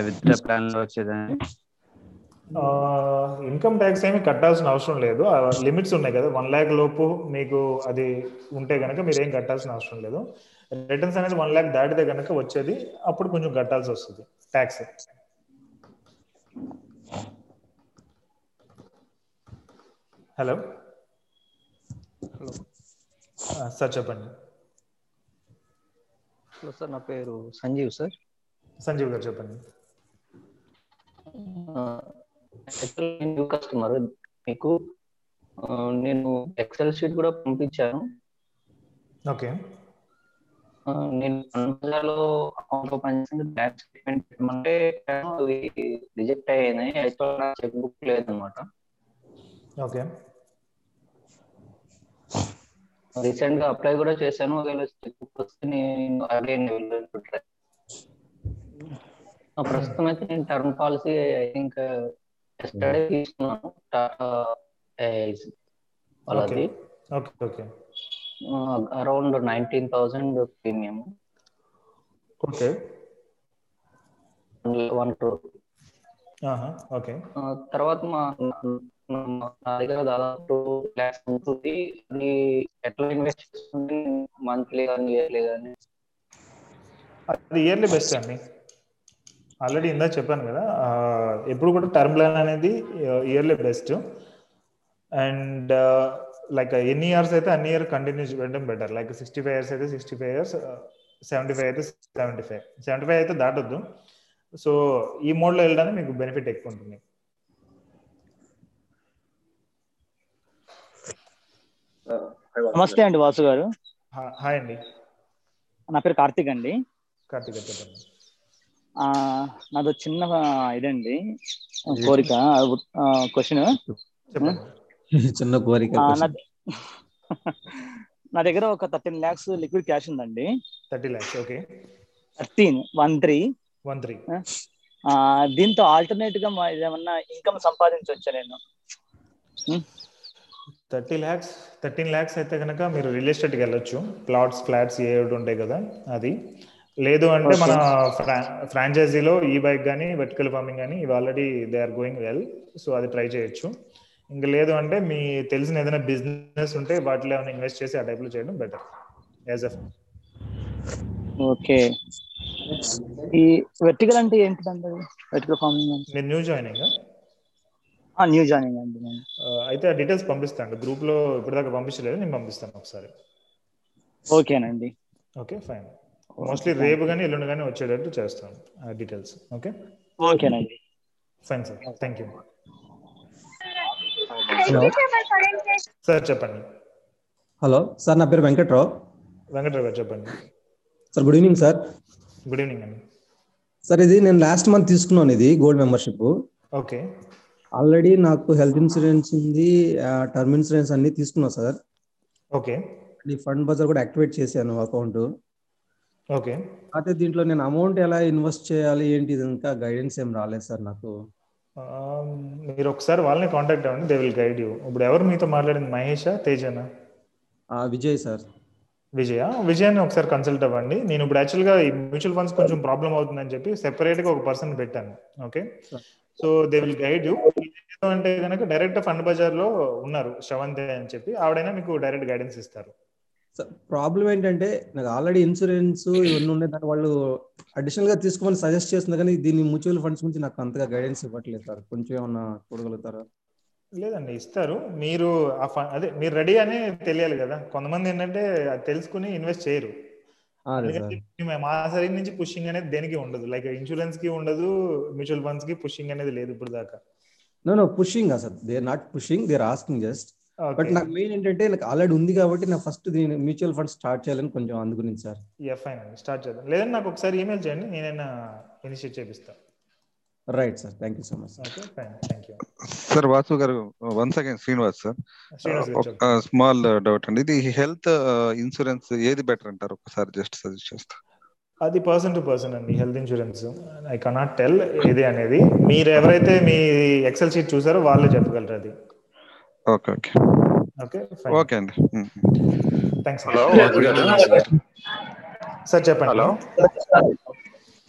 S9: విత్ ప్లాన్లో వచ్చేదని
S1: ఇన్కమ్ ట్యాక్స్ ఏమి కట్టాల్సిన అవసరం లేదు. లిమిట్స్ ఉన్నాయి కదా. వన్ ల్యాక్ లోపు మీకు అది ఉంటే కనుక మీరు ఏం కట్టాల్సిన అవసరం లేదు. రిటర్న్స్ అనేది వన్ ల్యాక్ దాటితే కనుక వచ్చేది. అప్పుడు కొంచెం కట్టాల్సి వస్తుంది. ట్యాక్స్ హలో
S11: హలో
S1: సార్ చెప్పండి.
S11: హలో సార్ నా పేరు సంజీవ్ సార్.
S1: సంజీవ్ గారు చెప్పండి.
S11: న్యూ కస్టమర్ మీకు నేను ఎక్సెల్ షీట్ కూడా పంపించాను.
S1: ఓకే.
S11: నేను పన్నులో అకౌంట్ ఓపెన్ చేసి బ్యాంక్ స్టేట్మెంట్ పెట్టమంటే అవి రిజెక్ట్ అయ్యాయి అయితే చెక్ బుక్ లేదనమాట.
S1: ఓకే.
S11: రీసెంట్గా అప్లై కూడా చేశాను. ఒకవేళ చెక్ బుక్ వస్తే నేను అగైన్ ప్రస్తుతం అయితే నేను term policy I think yesterday తీసుకున్నాను టాటా ఏఐస్ వాళ్ళది.
S1: Okay. Okay
S11: around nineteen thousand premium
S1: okay.
S11: One crore.
S1: Okay.
S11: తర్వాత మా నా దగ్గర దాదాపు టూ ల్యాక్స్ ఉంటుంది. అది ఎట్లా ఇన్వెస్ట్ చేస్తుంది మంత్లీ కానీ ఇయర్లీ కానీ?
S1: అది ఇయర్లీ బెస్ట్ అండి. ఆల్రెడీ ఇందా చెప్పాను కదా ఎప్పుడు కూడా టర్మ్ ప్లాన్ అనేది ఇయర్లీ బెస్ట్ అండ్ లైక్ ఎన్ని ఇయర్స్ అయితే అన్ని ఇయర్ కంటిన్యూ చేయడం better like sixty five years అయితే sixty five years seventy five అయితే సెవెంటీ ఫైవ్ సెవెంటీ ఫైవ్ అయితే దాటొద్దు. సో ఈ మోడ్లో వెళ్ళడానికి మీకు బెనిఫిట్ ఎక్కువ ఉంటుంది.
S10: నమస్తే అండి వాసు గారు.
S1: హాయ్ అండి.
S10: నా పేరు కార్తిక్ అండి.
S1: కార్తిక్ చెప్పండి.
S10: ఆ, నాదో చిన్న ఇదండి. కోరిక క్వశ్చన్.
S8: చిన్న కోరిక
S10: నా దగ్గర ఒక థర్టీన్ ల్యాక్స్ లిక్విడ్ క్యాష్ ఉందండి.
S1: Thirty lakhs okay.
S10: Thirteen one three.
S1: One three.
S10: దీంతో ఆల్టర్నేట్గా ఏమన్నా ఇన్కమ్ సంపాదించవచ్చా నేను?
S1: థర్టీ ల్యాక్స్ థర్టీన్ ల్యాక్స్ అయితే కనుక మీరు రియల్ ఎస్టేట్కి వెళ్ళొచ్చు. ప్లాట్స్ ఫ్లాట్స్ ఏ ఒకటి ఉంటాయి కదా అది. లేదు అంటే మన ఫ్రా ఫ్రాంచైజీలో ఈ బైక్ కానీ వెర్టికల్ ఫార్మింగ్ కానీ ఇవి already they are going well. So అది ట్రై చేయొచ్చు. ఇంకా లేదు అంటే మీ తెలిసిన ఏదైనా బిజినెస్ ఉంటే వాటిలో ఏమైనా ఇన్వెస్ట్ చేసి ఆ టైప్లో చేయడం బెటర్. As if
S10: okay. ఈ వెర్టికల్ అంటే ఏంటిదండి వెర్టికల్ ఫార్మింగ్
S1: మీరు న్యూ జాయినింగ్?
S10: న్యూ జాయినింగ్ అండి
S1: అయితే ఆ డీటెయిల్స్ పంపిస్తాను గ్రూప్లో ఇప్పటిదాకా పంపించలేదు నేను పంపిస్తాను ఒకసారి.
S10: ఓకేనండి.
S1: Okay fine. మోస్ట్లీ రేపు కానీ ఎల్లుండి కానీ వచ్చేటట్టు చేస్తాను ఆ డీటెయిల్స్ ఓకే
S10: ఓకేనండి
S1: fine sir thank you
S8: hello
S1: sir చెప్పండి.
S8: హలో సార్ నా పేరు వెంకట్రావు
S1: వెంకటరావు గారు చెప్పండి.
S8: Sir good evening sir
S1: good evening అండి.
S8: సార్ ఇది నేను లాస్ట్ మంత్ తీసుకున్నాను ఇది గోల్డ్ మెంబర్షిప్
S1: ఓకే
S8: ఆల్రెడీ నాకు హెల్త్ ఇన్సూరెన్స్ ఉంది టర్మ్ ఇన్సూరెన్స్ అన్ని తీసుకున్నా సార్
S1: ఓకే
S8: ఈ ఫండ్ బజార్ కూడా యాక్టివేట్ చేశాను అకౌంట్
S1: ఓకే.
S8: అయితే దీంట్లో నేను అమౌంట్ ఎలా ఇన్వెస్ట్ చేయాలి ఏంటి ఇంకా గైడెన్స్ ఏం రాలేదు సార్ నాకు.
S1: మీరు ఒకసారి వాళ్ళని కాంటాక్ట్ అవ్వండి దే విల్ గైడ్ యూ ఇప్పుడు ఎవరు మీతో మాట్లాడింది? మహేషా తేజనా?
S8: విజయ్ సార్.
S1: విజయ? విజయాన్ని ఒకసారి కన్సల్ట్ అవ్వండి. నేను ఇప్పుడు యాక్చువల్గా ఈ మ్యూచువల్ ఫండ్స్ కొంచెం ప్రాబ్లం అవుతుందని చెప్పి సెపరేట్గా ఒక పర్సన్ పెట్టాను. Okay? So they will guide you అంటే కనుక డైరెక్ట్ ఫండ్ బజార్లో ఉన్నారు శ్రవంతి అని చెప్పి ఆవిడైనా మీకు డైరెక్ట్ గైడెన్స్ ఇస్తారు.
S8: ప్రాబ్లం ఏంటంటే నాకు ఆల్రెడీ ఇన్సూరెన్స్ ఇవన్నీ ఉన్నాయి. దాని వాళ్ళు అడిషనల్గా తీసుకోమని సజెస్ట్ చేస్తుంది కానీ దీన్ని మ్యూచువల్ ఫండ్స్ గురించి నాకు అంతగా గైడెన్స్ ఇవ్వట్లేదు సార్. కొంచెం ఏమన్నా చూడగలుగుతారా?
S1: లేదండి ఇస్తారు. మీరు ఆ ఫండ్ అదే మీరు రెడీ అని తెలియాలి కదా. కొంతమంది ఏంటంటే అది తెలుసుకుని ఇన్వెస్ట్ చేయరు. మా సైడ్ నుంచి పుషింగ్ అనేది దేనికి ఉండదు. లైక్ ఇన్సూరెన్స్కి ఉండదు మ్యూచువల్ ఫండ్స్కి పుషింగ్ అనేది లేదు ఇప్పుడు దాకా.
S8: నో నో పుషింగ్ అసలు they not pushing they asking just but నాకు మెయిన్ ఏంటంటే నాకు ఆల్రెడీ ఉంది కాబట్టి నా ఫస్ట్ దీని మ్యూచువల్ ఫండ్ స్టార్ట్ చేయాలని కొంచెం అందు గురించి సార్.
S1: యా ఫైన్ అండి. స్టార్ట్ చేద్దాం. లేదంటే నాకు ఒకసారి ఈమెయిల్ చేయండి నేనైనా ఇనిషియేట్ చేపిస్తాను
S8: right sir thank you so much
S1: okay fine thank you
S3: sir Vasu garu one second Srinivas sir small doubt అండి. ఇది హెల్త్ ఇన్సూరెన్స్ ఏది బెటర్ అంటారు? ఒకసారి జస్ట్ సజెస్ట్ చేస్తా.
S1: అది పర్సన్ టు పర్సన్ అండి health insurance I cannot tell ఏది అనేది. మీరు ఎవరైతే మీ ఎక్సెల్ షీట్ చూసారో వాళ్ళే చెప్పగలరు అది.
S3: Okay okay.
S1: ఓకే
S3: ఓకే అండి.
S1: Thanks
S12: hello.
S1: సార్ చెప్పండి.
S12: హలో.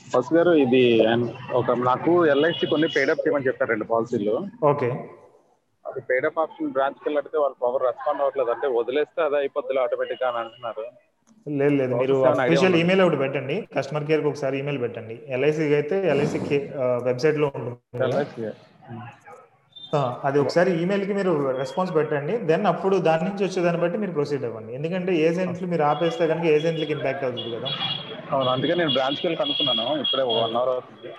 S12: వాసు గారు ఇది ఒక నాకు ఎల్ఐసి కొన్ని పేడప్ చేయమని చెప్పారు రెండు పాలసీలు.
S1: ఓకే.
S12: అది పేడప్ ఆప్షన్ బ్రాంచ్కి వెళ్ళడితే వాళ్ళు ప్రాపర్ రెస్పాండ్ అవ్వట్లేదు. అంటే వదిలేస్తే అది అయిపోద్ది ఆటోమేటిక్ అని అంటున్నారు.
S1: లేదు లేదు. మీరు అఫీషియల్? ఈమెయిల్ ఒకటి పెట్టండి. కస్టమర్ కేర్కి ఒకసారి ఈమెయిల్ పెట్టండి. ఎల్ఐసి అయితే ఎల్ఐసి వెబ్సైట్లో ఉంటుంది అది ఒకసారి ఈమెయిల్కి మీరు రెస్పాన్స్ పెట్టండి. దెన్ అప్పుడు దాని నుంచి వచ్చేదాన్ని బట్టి మీరు ప్రొసీడ్ అవ్వండి. ఎందుకంటే ఏజెంట్లు మీరు ఆపేస్తే కనుక ఏజెంట్లకి ఇంపాక్ట్ అవుతుంది కదా.
S12: అవును అందుకే నేను బ్రాంచ్కి వెళ్ళి కనుక్కున్నాను. ఇప్పుడే వన్ అవర్ అవుతుంది.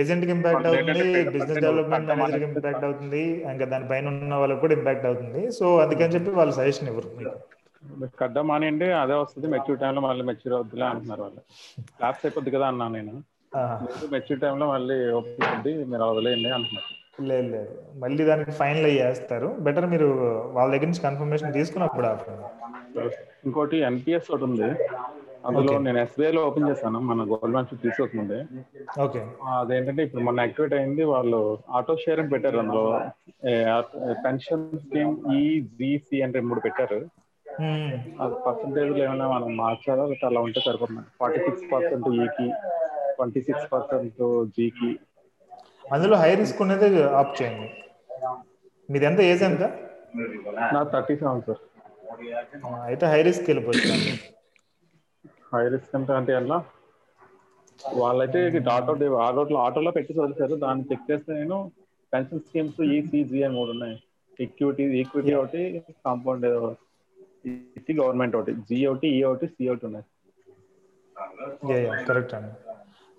S1: ఏజెంట్కి ఇంపాక్ట్ అవుతుంది బిజినెస్ డెవలప్మెంట్ మేనేజర్కి ఇంపాక్ట్ అవుతుంది ఇంకా దానిపైన ఉన్న వాళ్ళకి కూడా ఇంపాక్ట్ అవుతుంది. సో అందుకని చెప్పి వాళ్ళు సజెషన్ ఇవ్వరు
S12: కడ్డం మానేయండి అదే వస్తుంది. మెచ్యూర్ టైంలో మళ్ళీ మెచ్యూర్ అవుతుందిలే అంటున్నారు వాళ్ళు. ల్యాబ్స్ అయిపోద్ది కదా అన్నా నేను. మెచ్యూర్ టైంలో మళ్ళీ ఒప్పుకుంది మీరు వదిలేయండి అంటున్నారు.
S1: లేదు లేదు. మళ్ళీ దానికి ఫైనల్ అయ్యేస్తారు బెటర్ మీరు వాళ్ళ దగ్గర నుంచి కన్ఫర్మేషన్ తీసుకుని అప్పుడు ఆపండి.
S12: ఇంకోటి ఎన్పిఎస్ ఒకటి ఉంది. అందులో. నేను SBI లో ఓపెన్ చేశాను. మన గవర్నమెంట్ తీసుకోకముందే.
S1: ఓకే.
S12: అదేంటంటే ఇప్పుడు మొన్న యాక్టివేట్ అయింది వాళ్ళు ఆటో షేర్ అని పెట్టారు అందులో. పెన్షన్ స్కీమ్ ఈజీసీ అంటే మూడు పెట్టారు. అది పర్సంటేజ్ ఏమైనా మనం మార్చాలా? అలా ఉంటే సరిపోతుంది? ఫార్టీ సిక్స్ పర్సెంట్ ఈకి ట్వంటీ సిక్స్ పర్సెంట్ జీకి
S1: అందులో హై రిస్క్ ఉన్నది ఆప్ చేయండి మీది ఎంత ఏజ్ ఎంత?
S12: నా థర్టీ సెవెన్ సార్
S1: అయితే హై రిస్క్ వెళ్ళిపోతుంది
S12: హై రిస్క్ అంటే అంటే ఎలా? వాళ్ళైతే ఆటో ఆటోలో ఆటోలో పెట్టి వదిలేశారు దాన్ని చెక్ చేస్తే నేను పెన్షన్ స్కీమ్స్ ఈసీజీ అని మూడు ఉన్నాయి. ఈక్విటీ ఈక్విటీ ఒకటి కాంపౌండ్ గవర్నమెంట్ ఒకటి. జీ ఒకటి. ఈ ఒకటి సి ఒకటి ఉన్నాయి.
S1: కరెక్ట్ అండి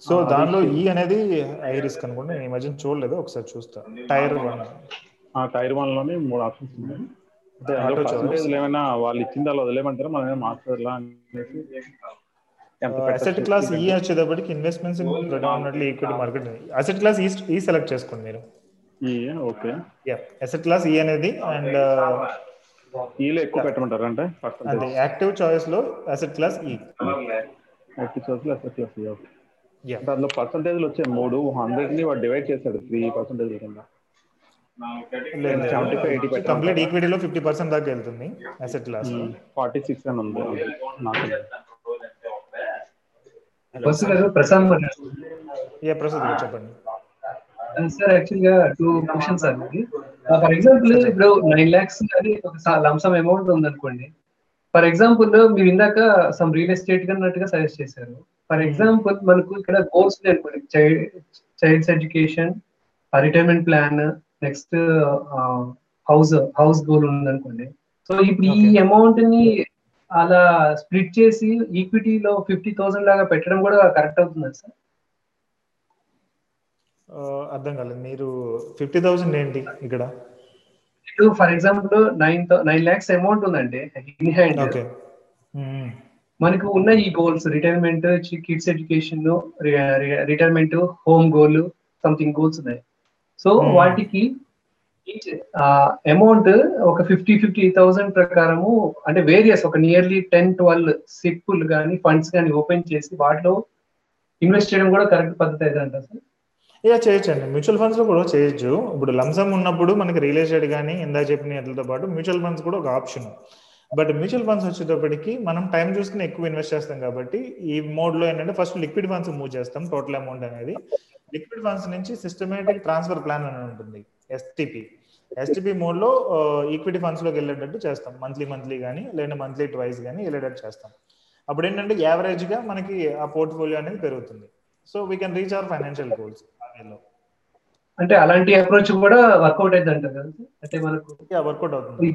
S1: సో దానిలో ఈ అనేది హై రిస్క్ అనుకుంటే నేను ఈ మధ్య చూడలేదు ఒకసారి చూస్తా. Tier one.
S12: ఆ టైర్ వన్లోనే మూడు ఆప్షన్స్ ఉన్నాయి. ఏమైనా వాళ్ళు ఇచ్చింది అలా వదిలేమంటారా మనం మార్చాలా అనేసి
S1: అసెట్ క్లాస్ ఈ వచ్చేటప్పటికి investments in predominantly equity market asset class ఈ ఈ సెలెక్ట్ చేసుకోండి మీరు.
S12: ఈ okay.
S1: Ya asset class E అనేది అండ్
S12: ఈలో ఎక్కువ పెట్టమంటారా అంటే?
S1: Active చాయిస్లో asset class E
S12: eighty class SS class okay అందులో పర్సంటేజ్లు వచ్చాయి మూడు హండ్రెడ్ని వాడు డివైడ్ చేశాడు త్రీ పర్సెంటేజ్ కింద. సెవెంటీ ఫైవ్ ఎయిటీ
S1: కంప్లీట్ ఈక్విటీలో ఫిఫ్టీ పర్సెంట్ దాకా వెళ్తుంది అసెట్ క్లాస్
S12: ఫార్టీ సిక్స్ అని ఉంది.
S13: ప్రశాంత్.
S1: ఏ ప్రసాద్ గారు చెప్పండి.
S13: సార్ యాక్చువల్గా two questions sir for example ఇప్పుడు నైన్ లాక్స్ అని ఒక లంసమ్ అమౌంట్ ఉందనుకోండి. ఫర్ ఎగ్జాంపుల్ మీరు ఇందాక సమ్ రియల్ ఎస్టేట్ అన్నట్టుగా సజెస్ట్ చేశారు. ఫర్ ఎగ్జాంపుల్ మనకు ఇక్కడ గోల్స్ అనుకోండి child child's education retirement plan next house house goal ఉందనుకోండి. సో ఇప్పుడు ఈ అమౌంట్ని అలా స్ప్లిట్ చేసి ఈక్విటీలో ఫిఫ్టీ థౌసండ్ లాగా పెట్టడం కూడా కరెక్ట్ అవుతుంది సార్?
S1: ఆ, అర్థం కాలేదు. మీరు ఫిఫ్టీ థౌసండ్ ఏంటి ఇక్కడ?
S13: For example nine nine lakhs amount ఉందండి ఇన్ హ్యాండ్
S1: ఓకే
S13: మనకు ఉన్న ఈ goals retirement kids education retirement home goal something goals ఉన్నాయి. So
S1: Hmm.
S13: వాటికి అమౌంట్ ఒక ఫిఫ్టీ ఫిఫ్టీ థౌసండ్ ప్రకారము అంటే వేరియస్ ఒక నియర్లీ టెన్ ట్వెల్వ్ సిప్పుల్ కానీ ఫండ్స్ కానీ ఓపెన్ చేసి వాటిలో ఇన్వెస్ట్ చేయడం కూడా కరెక్ట్ పద్ధతి అయితే అంటారు సార్.
S1: ఇక చేయొచ్చండి. మ్యూచువల్ ఫండ్స్లో కూడా చేయొచ్చు. ఇప్పుడు లంసమ్ ఉన్నప్పుడు మనకి రియల్ ఎస్టేట్ కానీ ఇందాక చెప్పిన వాటితో పాటు మ్యూచువల్ ఫండ్స్ కూడా ఒక ఆప్షన్. బట్ మ్యూచువల్ ఫండ్స్ వచ్చేటప్పటికి మనం టైం చూసుకుని ఎక్కువ ఇన్వెస్ట్ చేస్తాం కాబట్టి ఈ మోడ్లో ఏంటంటే ఫస్ట్ లిక్విడ్ ఫండ్స్ మూవ్ చేస్తాం టోటల్ అమౌంట్ అనేది. లిక్విడ్ ఫండ్స్ నుంచి సిస్టమేటిక్ ట్రాన్స్ఫర్ ప్లాన్ అని ఉంటుంది. ఎస్టిపి. ఎస్టిపి మోడ్లో ఈక్విటీ ఫండ్స్లోకి వెళ్ళేటట్టు చేస్తాం. మంత్లీ మంత్లీ కానీ లేదంటే మంత్లీ ట్వైస్ కానీ వెళ్ళేటట్టు చేస్తాం. అప్పుడు ఏంటంటే యావరేజ్గా మనకి ఆ పోర్ట్ఫోలియో అనేది పెరుగుతుంది. So we can reach our financial goals
S13: అంటే అలాంటి అప్రోచ్ కూడా వర్కౌట్ అయింది అంటారు కదా? అంటే మనకు
S1: వర్కౌట్ అవుతుంది.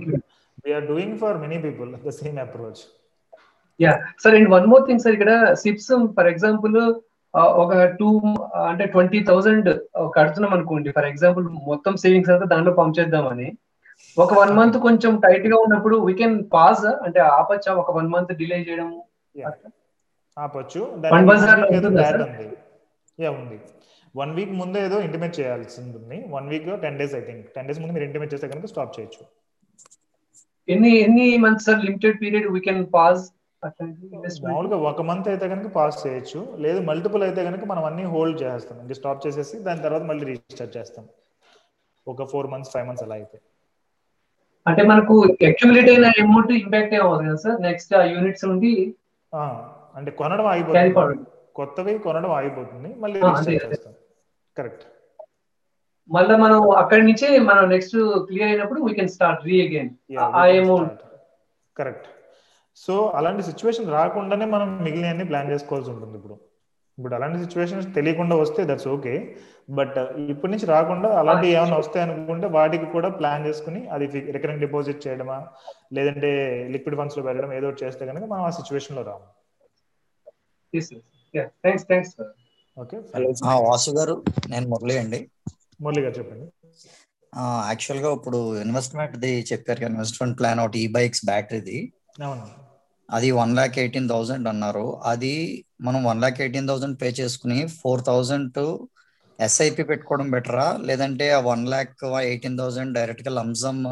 S1: We are doing for many people the same approach
S13: yeah sir and one more thing sir ఇక్కడ సిప్స్ ఫర్ ఎగ్జాంపుల్ ఒక టూ అంటే ట్వంటీ థౌసండ్ కడుతున్నాం అనుకోండి. ఫర్ ఎగ్జాంపుల్ మొత్తం సేవింగ్స్ అంతా దాంట్లో పంప్ చేద్దామని. ఒక వన్ మంత్ కొంచెం టైట్గా ఉన్నప్పుడు వీ కెన్ పాజ్ అంటే ఆపచ్చా? ఒక వన్ మంత్ డిలే చేయడం?
S1: ఆపొచ్చు.
S13: లో
S1: ఉంది. వన్ వీక్ ముందే ఏదో ఇంటిమేట్ చేయాల్సి ఉంటుంది one week ten days I think. Ten days ముందు మీరు ఇంటిమేట్ చేస్తే కనుక స్టాప్ చేయొచ్చు.
S13: ఎన్ని ఎన్ని months sir limited period we can pause
S1: మామూలుగా ఒక మంత్ అయితే కనుక పాస్ చేయొచ్చు. లేదు మల్టిపుల్ అయితే కనుక మనం అన్ని హోల్డ్ చేస్తాం. ఇంకా స్టాప్ చేసేసి దాని తర్వాత మళ్ళీ రీస్టార్ట్ చేస్తాం. ఒక ఫోర్ మంత్స్ ఫైవ్ మంత్స్ అలా అయితే.
S13: అంటే మనకు అక్యుములేట్ అయిన అమౌంట్ ఇంపాక్ట్ ఏమవుతుంది కదా సార్? నెక్స్ట్ ఆ యూనిట్స్ నుండి
S1: అంటే కొనడం ఆగిపోతుంది. కొత్తవి కొనడం ఆగిపోతుంది. మళ్ళీ రీస్టార్ట్. చేస్తాం. కరెక్ట్.
S13: మళ్ళీ మనం అక్కడి నుంచే మనం నెక్స్ట్ క్లియర్ అయినప్పుడు we can start re again ఆ అమౌంట్
S1: కరెక్ట్ సో అలాంటి సిచ్యువేషన్ రాకుండానే మనం మిగిలిన ప్లాన్ చేసుకోవాల్సి ఉంటుంది ఇప్పుడు. ఇప్పుడు అలాంటి సిచ్యువేషన్స్ తెలియకుండా వస్తే దట్స్ ఓకే బట్ ఇప్పటి నుంచి రాకుండా అలాంటి ఏమైనా వస్తాయి అనుకుంటే వాటికి కూడా ప్లాన్ చేసుకుని అది రికరింగ్ డిపాజిట్ చేయడమా లేదంటే లిక్విడ్ ఫండ్స్లో పెట్టడం ఏదో చేస్తే కనుక మనం ఆ సిచ్యువేషన్లో రాము.
S13: Thanks thanks
S1: okay.
S14: ఆ, వాసు గారు నేను మురళి అండి.
S1: మురళి గారు చెప్పండి.
S14: యాక్చువల్గా ఇప్పుడు ఇన్వెస్ట్మెంట్ ది చెప్పారు ఇన్వెస్ట్మెంట్ ప్లాన్ ఒకటి ఈ బైక్స్ బ్యాటరీది అది వన్ లాక్ ఎయిటీన్ థౌసండ్ అన్నారు. అది మనం one lakh eighteen thousand pay చేసుకుని ఫోర్ థౌసండ్ ఎస్ఐపి పెట్టుకోవడం బెటరా? లేదంటే ఆ వన్ లాక్ ఎయిటీన్ థౌసండ్ డైరెక్ట్గా లంజమ్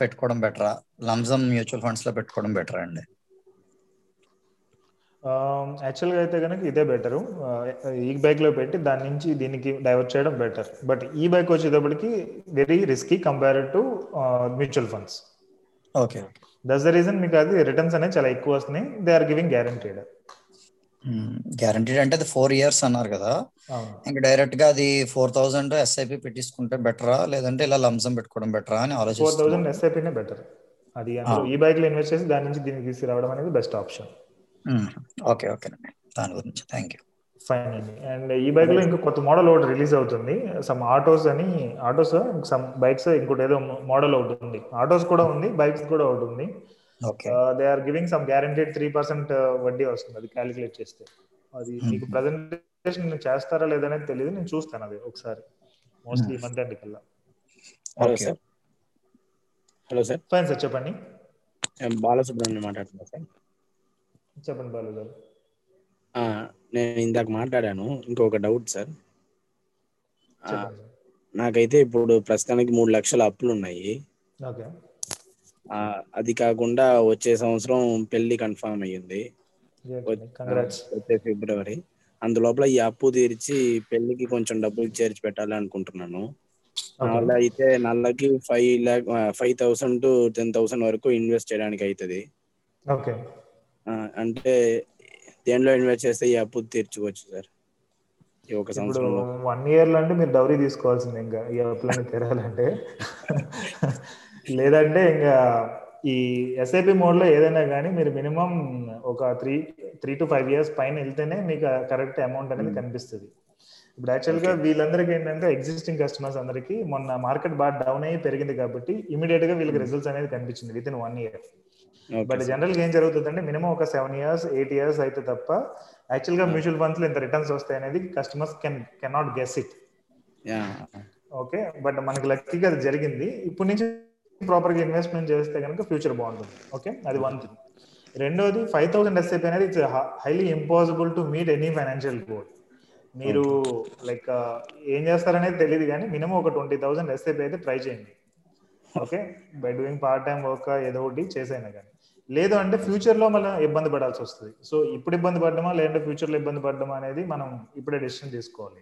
S14: పెట్టుకోవడం బెటరా? లంజమ్ మ్యూచువల్ ఫండ్స్లో పెట్టుకోవడం బెటరా అండి?
S1: యాక్చువల్గా అయితే కనుక ఇదే బెటరు ఈ బైక్లో పెట్టి దాని నుంచి దీనికి డైవర్ట్ చేయడం బెటర్ బట్ ఈ బైక్ వచ్చేటప్పటికి very risky compare to mutual funds
S14: okay
S1: that's the reason మీకు అది రిటర్న్స్ అనేది చాలా ఎక్కువ వస్తున్నాయి. They are giving guaranteed
S14: guaranteed అంటే అది ఫోర్ ఇయర్స్ అన్నారు కదా. ఇంకా డైరెక్ట్గా అది ఫోర్ థౌసండ్ ఎస్ఐపి పెట్టించుకుంటే బెటరా లేదంటే ఇలా లంజం పెట్టుకోవడం బెటరా అని
S1: ఫోర్ థౌసండ్ ఎస్ఐపినే బెటర్ అది ఈ బైక్లో ఇన్వెస్ట్ చేసి దాని నుంచి దీనికి తీసుకురావడం అనేది బెస్ట్ ఆప్షన్
S14: ఓకే ఓకే దాని గురించి. థ్యాంక్ యూ
S1: ఫైన్ అండి. అండ్ ఈ బైక్లో ఇంకో కొత్త మోడల్ ఒకటి రిలీజ్ అవుతుంది. సమ్ ఆటోస్ అని ఆటోస్ సమ్ బైక్స్ ఇంకోటి ఏదో మోడల్ ఒకటి ఉంది. ఆటోస్ కూడా ఉంది బైక్స్ కూడా ఒకటి ఉంది.
S14: Okay
S1: they are giving some guaranteed three percent వడ్డీ వస్తుంది. అది క్యాలిక్యులేట్ చేస్తే. అది మీకు ప్రజెంటేషన్ చేస్తారా లేదనేది తెలియదు నేను చూస్తాను అది ఒకసారి. మోస్ట్లీ మంత్ ఎండ్ కల్లా.
S5: Hello
S14: okay
S5: sir hello sir
S1: fine sir చెప్పండి.
S5: బాలసుబ్రహ్మణ్యం మాట్లాడుతున్నా సార్
S1: చెప్పండి బాలు గారు.
S5: ఆ, నేను ఇందాక మాట్లాడాను. ఇంకొక డౌట్ సార్. నాకైతే ఇప్పుడు ప్రస్తుతానికి మూడు లక్షల అప్పులు ఉన్నాయి అది కాకుండా వచ్చే సంవత్సరం పెళ్ళి కన్ఫర్మ్ అయ్యింది. వచ్చే ఫిబ్రవరి. అందులోపల ఈ అప్పు తీర్చి పెళ్ళికి కొంచెం డబ్బులు చేర్చి పెట్టాలి అనుకుంటున్నాను. అలా అయితే నెలకి five lakh five thousand to ten thousand వరకు ఇన్వెస్ట్ చేయడానికి అవుతుంది
S1: ఓకే.
S5: అంటే దేనిలో ఇన్వెస్ట్ చేస్తే ఈ అప్పు తీర్చుకోవచ్చు సార్? ఈ ఒక
S1: వన్ ఇయర్లో అంటే మీరు డౌరీ తీసుకోవాల్సింది ఇంకా ఈ అప్పులన్నీ తీరాలంటే. లేదంటే ఇంకా ఈ ఎస్ఐపి మోడ్లో ఏదైనా కానీ మీరు మినిమం ఒక three three to five years పైన వెళ్తేనే మీకు కరెక్ట్ అమౌంట్ అనేది కనిపిస్తుంది. ఇప్పుడు యాక్చువల్గా వీళ్ళందరికీ ఏంటంటే ఎగ్జిస్టింగ్ కస్టమర్స్ అందరికి మొన్న మార్కెట్ బాగా డౌన్ అయ్యి పెరిగింది కాబట్టి ఇమీడియట్గా వీళ్ళకి రిజల్ట్స్ అనేది కనిపించింది within one year but జనరల్గా ఏం జరుగుతుందంటే మినిమం ఒక సెవెన్ ఇయర్స్ ఎయిట్ ఇయర్స్ అయితే తప్ప యాక్చువల్గా మ్యూచువల్ ఫండ్స్లో ఇంత రిటర్న్స్ వస్తాయి అనేది customers can cannot guess it okay but మనకి లక్కీగా అది జరిగింది. ఇప్పటి నుంచి ప్రాపర్గా ఇన్వెస్ట్మెంట్ చేస్తే కనుక ఫ్యూచర్ బాగుంటుంది. ఓకే అది వన్ థింగ్ రెండోది ఫైవ్ థౌసండ్ ఎస్ఐపి అనేది it's highly impossible to meet any financial goal మీరు లైక్ ఏం చేస్తారనేది తెలియదు కానీ మినిమం ఒక ట్వంటీ థౌసండ్ ఎస్ఐపి అయితే ట్రై చేయండి. Okay by doing part time work ఏదో ఒకటి చేసైనా కానీ. లేదు అంటే ఫ్యూచర్లో మళ్ళీ ఇబ్బంది పడాల్సి వస్తుంది. సో ఇప్పుడు ఇబ్బంది పడ్డమా లేదంటే ఫ్యూచర్లో ఇబ్బంది పడ్డమా అనేది మనం ఇప్పుడే డెసిషన్ తీసుకోవాలి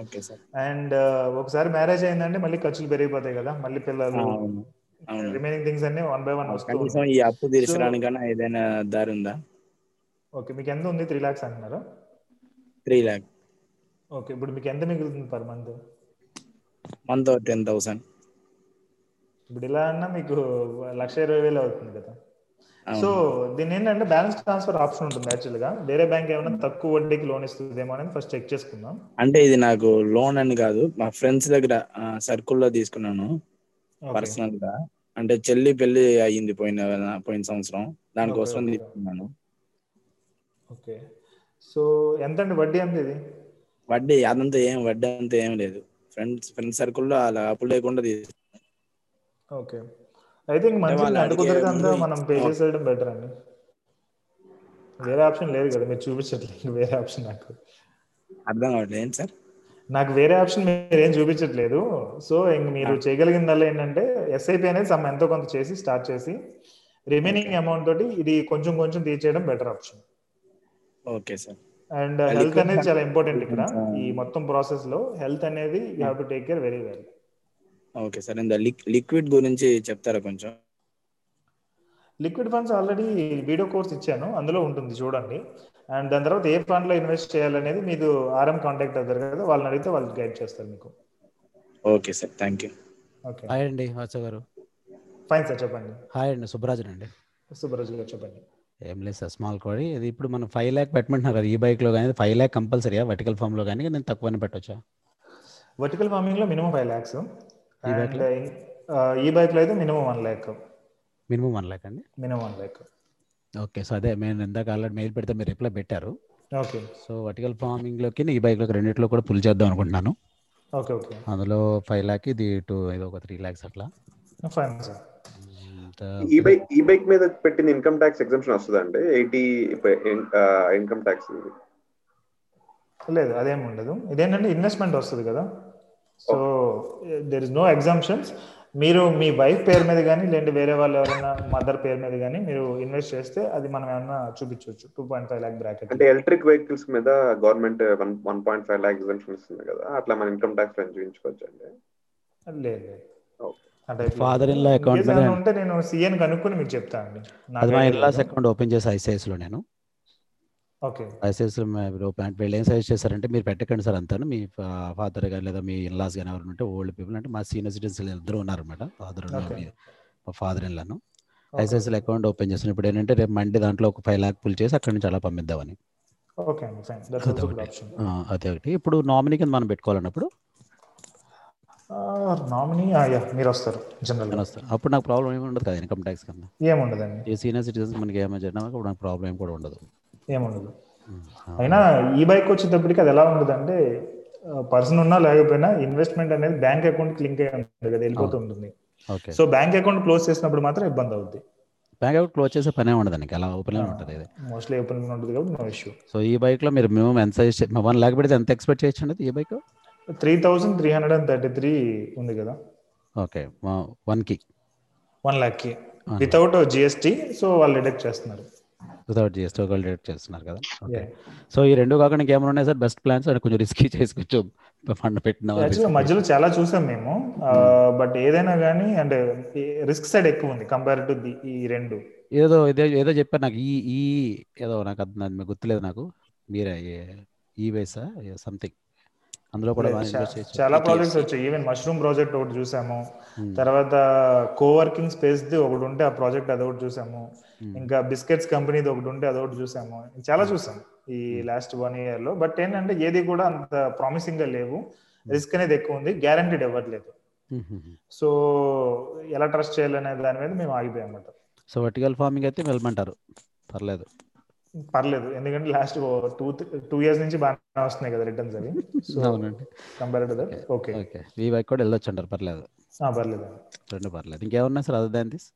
S5: ఓకే సార్
S1: అండ్ ఒకసారి మ్యారేజ్ అయిందంటే మళ్ళీ ఖర్చులు పెరిగిపోతాయి కదా మళ్ళీ పిల్లలు రిమైనింగ్ థింగ్స్ అన్ని వన్ బై వన్ వస్తూ
S5: కనీసం
S1: ఉంటాయి.
S5: ఈ అప్పు ఏదైనా దారి ఉందా?
S1: ఓకే మీకు ఎంత ఉంది? త్రీ లాక్స్ అంటున్నారా?
S5: త్రీ ల్యాక్
S1: ఓకే ఇప్పుడు మీకు ఎంత మిగులుతుంది per month
S5: month ten thousand
S1: ఇప్పుడు ఇలా అన్నా మీకు లక్ష ఇరవై వేలు అవుతుంది కదా. సో దీని ఏంటంటే బ్యాలెన్స్ ట్రాన్స్ఫర్ ఆప్షన్ ఉంటుంది యాక్చువల్గా వేరే బ్యాంక్ ఏమైనా తక్కువ వడ్డీకి లోన్ ఇస్తుందేమో అనేది ఫస్ట్ చెక్ చేసుకుందాం.
S5: అంటే ఇది నాకు లోన్ అని కాదు. మా ఫ్రెండ్స్ దగ్గర సర్కిల్లో తీసుకున్నాను. పర్సనల్గా అంటే చెల్లి పెళ్ళి అయ్యింది పోయిన పోయిన సంవత్సరం. దానికోసం. తీసుకున్నాను.
S1: ఓకే. సో ఎంత అండి వడ్డీ ఎంత ఇది?
S5: వడ్డీ అదంతా ఏం వడ్డీ అంతా ఏం లేదు. ఫ్రెండ్స్ ఫ్రెండ్ సర్కిల్లో అలా అప్పులు లేకుండా తీసు
S1: ఓకే. ఐ థింక్ మంచి అంత
S5: ముందు
S1: మనం పే చేసేయడం బెటర్ అండి. వేరే ఆప్షన్ లేదు కదా మీరు చూపించట్లేదు వేరే ఆప్షన్ నాకు.
S5: అర్థం కావట్లేదు ఏంటి సార్?
S1: నాకు వేరే ఆప్షన్ మీరు ఏం చూపించట్లేదు. సో ఇంక మీరు చేయగలిగిందల్లా ఏంటంటే ఎస్ఐపి అనేది సమ్ ఎంతో కొంత చేసి స్టార్ట్ చేసి రిమైనింగ్ అమౌంట్ తోటి ఇది కొంచెం కొంచెం తీర్చేయడం better option
S5: okay sir
S1: and health అనేది చాలా ఇంపార్టెంట్ ఇక్కడ. ఈ మొత్తం ప్రాసెస్లో హెల్త్ అనేది you have to take care very well
S5: okay sir. ఇంత లిక్విడ్ గురించి చెప్తారా కొంచెం?
S1: Liquid funds already video course ఇచ్చాను. అందులో ఉంటుంది చూడండి. అండ్ దాని తర్వాత ఏ ఫండ్లో ఇన్వెస్ట్ చేయాలనేది మీరు ఆర్ఎం కాంటాక్ట్ అవుతారు కదా వాళ్ళని అడిగితే వాళ్ళు గైడ్ చేస్తారు మీకు.
S5: Okay sir. Thank you.
S1: Okay.
S15: Hi అండి వాస గారు.
S1: ఫైన్ సార్ చెప్పండి.
S15: హాయ్ అండి సుబ్బరాజన్ అండి.
S1: సుబ్బరాజు గారు చెప్పండి.
S15: ఏం లేదు సార్ స్మాల్ కోడి ఇది ఇప్పుడు మనం ఫైవ్ ల్యాక్ పెట్టమంటున్నారు కదా ఈ బైక్లో కానీ ఫైవ్ ల్యాక్ కంపల్సరీయా? వర్టికల్ ఫామ్లో కానీ నేను తక్కువనే పెట్టొచ్చా?
S1: వర్టికల్ ఫార్మింగ్లో మినిమం ఫైవ్ ల్యాక్స్.
S15: ఈ
S1: బైక్లో అయితే minimum one lakh
S15: minimum one lakh అండి?
S1: Minimum one lakh
S15: okay so అదే నేను ఇందాక ఆల్రెడీ మెయిల్ పెడితే మీరు రిప్లై పెట్టారు.
S1: ఓకే.
S15: సో వర్టికల్ ఫార్మింగ్లోకి ఈ బైక్లోకి రెండిట్లో కూడా పుల్ చేద్దాం అనుకుంటున్నాను.
S1: Okay okay.
S15: అందులో ఫైవ్ ల్యాక్ ఇది టూ ఇది ఒక త్రీ ల్యాక్స్ అట్లా.
S1: ఫైన్ సార్
S16: ఈ బైక్ ఈ బైక్ మీద పెట్టిన ఇన్కమ్ ట్యాక్స్ ఎగ్జామ్షన్ వస్తుందా అండి? ఎయిటీ ఇన్కమ్ ట్యాక్స్
S1: లేదు అదేం ఉండదు. ఇదేంటంటే ఇన్వెస్ట్మెంట్ వస్తుంది కదా. So there is no exemptions మీరు మీ వైఫ్ పేరు మీద కానీ లేదంటే వేరే వాళ్ళు ఎవరైనా మదర్ పేరు మీద కానీ మీరు ఇన్వెస్ట్ చేస్తే అది మనం ఏమన్నా చూపించవచ్చు. Two point five lakh bracket
S16: అంటే ఎలక్ట్రిక్ వెహికల్స్ మీద government one one point five lakh exemption ఇస్తుంది కదా అట్లా మన ఇన్కమ్ ట్యాక్స్ చూపించుకోవచ్చు అండి?
S1: లేదు లేదు. అంటే
S15: Father-in-law account మీద-
S1: ఉంటే నేను సీఎన్ కనుక్కొని మీకు చెప్తాను అండి.
S15: అది మా
S1: లేదు.
S15: అకౌంట్ ఓపెన్ చేసి ఐసిఐసిలో నేను.
S1: ఓకే.
S15: ఐసిఐసిలో ఓపెన్ వీళ్ళు ఏం సజెస్ట్ చేశారంటే మీరు పెట్టకండి సార్ అంతాను. మీ ఫాదర్ కానీ లేదా మీ ఇన్లాస్ కానీ ఎవరు ఉంటే ఓల్డ్ పీపుల్ అంటే మా సీనియర్ సిటిజన్స్ ఇద్దరు ఉన్నారన్నమాట. Father
S1: Okay.
S15: మా ఫాదర్ ఇన్లాను ఐసిఐసిలో అకౌంట్ ఓపెన్ చేసిన ఇప్పుడు ఏంటంటే రేపు మండే దాంట్లో ఒక ఫైవ్ ల్యాక్ పుల్ చేసి అక్కడి నుంచి అలా పంపిద్దామని. అదే ఒకటి. ఇప్పుడు నామినీ కింద మనం పెట్టుకోవాలన్నప్పుడు
S1: నామినీ మీరు వస్తారు జనరల్
S15: అప్పుడు నాకు ప్రాబ్లం ఏమి ఉండదు కదా ఇన్కమ్ ట్యాక్స్ కన్నా
S1: ఏముండదండి.
S15: ఈ సీనియర్ సిటిజన్స్ మనకి ఏమైనా జరిగినా నాకు ప్రాబ్లం కూడా ఉండదు.
S1: ఏముండదు. అయినా ఈ బైక్ వచ్చేటప్పటికి అది ఎలా ఉంటుంది అంటే పర్సన్ ఉన్నా లేకపోయినా ఇన్వెస్ట్మెంట్ అనేది బ్యాంక్ అకౌంట్ లింక్ అయి ఉంటుంది కదా వెళ్ళిపోతూ ఉంటుంది.
S15: Okay.
S1: So bank account close చేసినప్పుడు మాత్రం ఇబ్బంది అవుద్ది.
S15: బ్యాంక్ అకౌంట్ క్లోజ్ చేసే పనే ఉండదు అలా ఓపెన్ ఉంటుంది ఇది.
S1: మోస్ట్లీ ఓపెన్ ఉంటుంది కాబట్టి నో ఇష్యూ.
S15: సో ఈ బైక్లో మీరు మినిమం ఎంత సజెస్ట్ వన్ ల్యాక్ పెడితే ఎంత ఎక్స్పెక్ట్ చేయొచ్చు అండి ఈ bike
S1: three thousand three hundred and thirty three ఉంది కదా.
S15: ఓకే వన్కి.
S1: వన్ ల్యాక్కి. వితౌట్ జిఎస్టీ సో వాళ్ళు డిడక్ట్ చేస్తున్నారు.
S15: వితౌట్ జిఎస్టీ ఒకళ్ళు డేట్ చేస్తున్నారు కదా? ఓకే. సో ఈ రెండు కాకుండా ఇంకేమైనా ఉన్నాయి సార్? బెస్ట్ ప్లాన్స్ అంటే కొంచెం రిస్కీ చేసి కొంచెం ఫండ్ పెట్టిన
S1: మధ్యలో చాలా చూసాం మేము. బట్ ఏదైనా కానీ అంటే రిస్క్ సైడ్ ఎక్కువ ఉంది కంపేర్ టు ది ఈ రెండు.
S15: ఏదో ఏదో ఏదో చెప్పారు నాకు. ఈ ఈ ఏదో నాకు అది నాకు గుర్తులేదు నాకు. మీరే ఈ వేసా సంథింగ్ అందులో కూడా.
S1: చాలా. ప్రాజెక్ట్స్ వచ్చాయి. ఈవెన్ మష్రూమ్ ప్రాజెక్ట్ ఒకటి చూసాము.
S15: Hmm.
S1: తర్వాత కోవర్కింగ్ స్పేస్ ది ఒకటి ఉంటే ఆ ప్రాజెక్ట్ అదొకటి చూసాము.
S15: Hmm.
S1: ఇంకా బిస్కెట్స్ కంపెనీది ఒకటి ఉంటే అదొకటి చూసాము. చాలా చూసాం ఈ లాస్ట్ వన్ ఇయర్లో. బట్ ఏంటంటే ఏది కూడా అంత ప్రామిసింగ్గా లేవు. రిస్క్ అనేది ఎక్కువ ఉంది. గ్యారంటీడ్ ఇవ్వట్లేదు.
S15: Hmm, hmm, hmm.
S1: సో ఎలా ట్రస్ట్ చేయాలనే దాని మీద మేము ఆగిపోయాం అన్నమాట.
S15: సో వర్టికల్ ఫార్మింగ్ అయితే వెళ్ళమంటారు. పర్లేదు.
S1: పర్లేదు. ఎందుకంటే లాస్ట్ టూ టూ ఇయర్స్ నుంచి బాగానే వస్తున్నాయి కదా రిటర్న్స్ అవి. So compare to that okay
S15: okay ఈ బైక్ కూడా వెళ్ళొచ్చు అంటారు పర్లేదు
S1: పర్లేదు
S15: రెండు పర్లేదు. ఇంకేమన్నా సార్ అదర్ దాన్ దిస్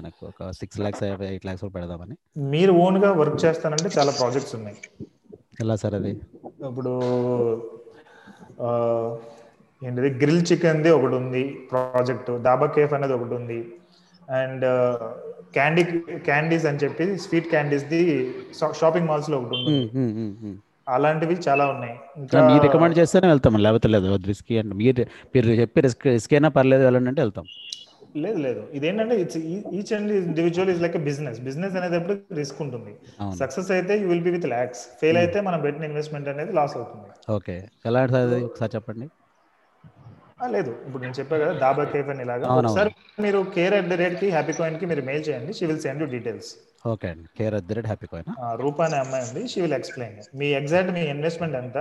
S15: నాకు ఒక సిక్స్ ల్యాక్స్ ఎయిట్ ల్యాక్స్ పెడదామని.
S1: మీరు ఓన్గా వర్క్ చేస్తానంటే చాలా ప్రాజెక్ట్స్ ఉన్నాయి.
S15: ఎలా సార్ అది?
S1: ఇప్పుడు ఏంటిది? గ్రిల్ చికెన్ది ఒకటి ఉంది ప్రాజెక్ట్. దాబా కేఫ్ అనేది ఒకటి ఉంది. అండ్ క్యాండీ క్యాండీస్ అని చెప్పి స్వీట్ క్యాండీస్ ది షాపింగ్ మాల్స్లో ఒకటి ఉంది. అలాంటివి చాలా ఉన్నాయి. ఇంకా
S15: మీరు రికమెండ్ చేస్తేనే వెళ్తాం లేకపోతే లేదు రిస్కీ అంటే మీరు మీరు చెప్పి రిస్క్ రిస్క్ అయినా పర్లేదు వెళ్ళండి అంటే వెళ్తాం.
S1: లేదు లేదు. ఇదేంటంటే it's each and individual is like business business అనేటప్పుడు రిస్క్ ఉంటుంది. సక్సెస్ అయితే you will be with lakhs fail అయితే మనం పెట్టిన ఇన్వెస్ట్మెంట్ అనేది లాస్ అవుతుంది.
S15: ఓకే ఎలా ఒకసారి చెప్పండి?
S1: లేదు. ఇప్పుడు నేను చెప్పా కదా దాబా కేఫ్ అని ఇలాగా. ఒకసారి మీరు కేర్ అట్ ద రేట్కి హ్యాపీ కాయిన్కి మీరు మెయిల్ చేయండి. She will send you details
S15: okay అండి. Care at the rate happy coin
S1: Rupa అనే అమ్మాయి ఉంది. షీ విల్ ఎక్స్ప్లెయిన్ మీ ఎగ్జాక్ట్ మీ ఇన్వెస్ట్మెంట్ ఎంత?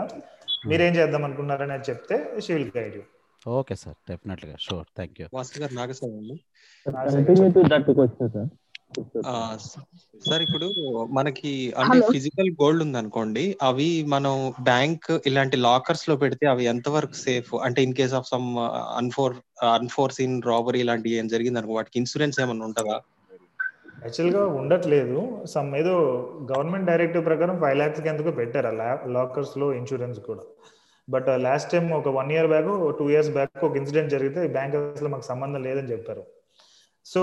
S1: మీరేం చేద్దాం అనుకున్నారని చెప్తే she will guide you
S15: okay sir డెఫినెట్గా. Sure. Thank you.
S17: Bhaskar garu Nagaswamy sir ఇప్పుడు మనకి అంటే ఫిజికల్ గోల్డ్ ఉంది అనుకోండి అవి మనం బ్యాంక్ ఇలాంటి లాకర్స్లో పెడితే అవి ఎంతవరకు సేఫ్? అంటే in case of some unfor unforeseen robbery ఇలాంటివి ఏం జరిగింది అనుకో వాటికి ఇన్సూరెన్స్ ఏమైనా ఉంటుందా?
S1: యాక్చువల్గా ఉండట్లేదు. సమ్ ఏదో గవర్నమెంట్ డైరెక్టివ్ ప్రకారం ఫైవ్ ల్యాక్స్కి ఎందుకు పెట్టారు లాకర్స్లో ఇన్సూరెన్స్ కూడా. బట్ లాస్ట్ టైం ఒక one year back two years back ఒక ఇన్సిడెంట్ జరిగితే బ్యాంక్ అసలు మాకు సంబంధం లేదని చెప్పారు సో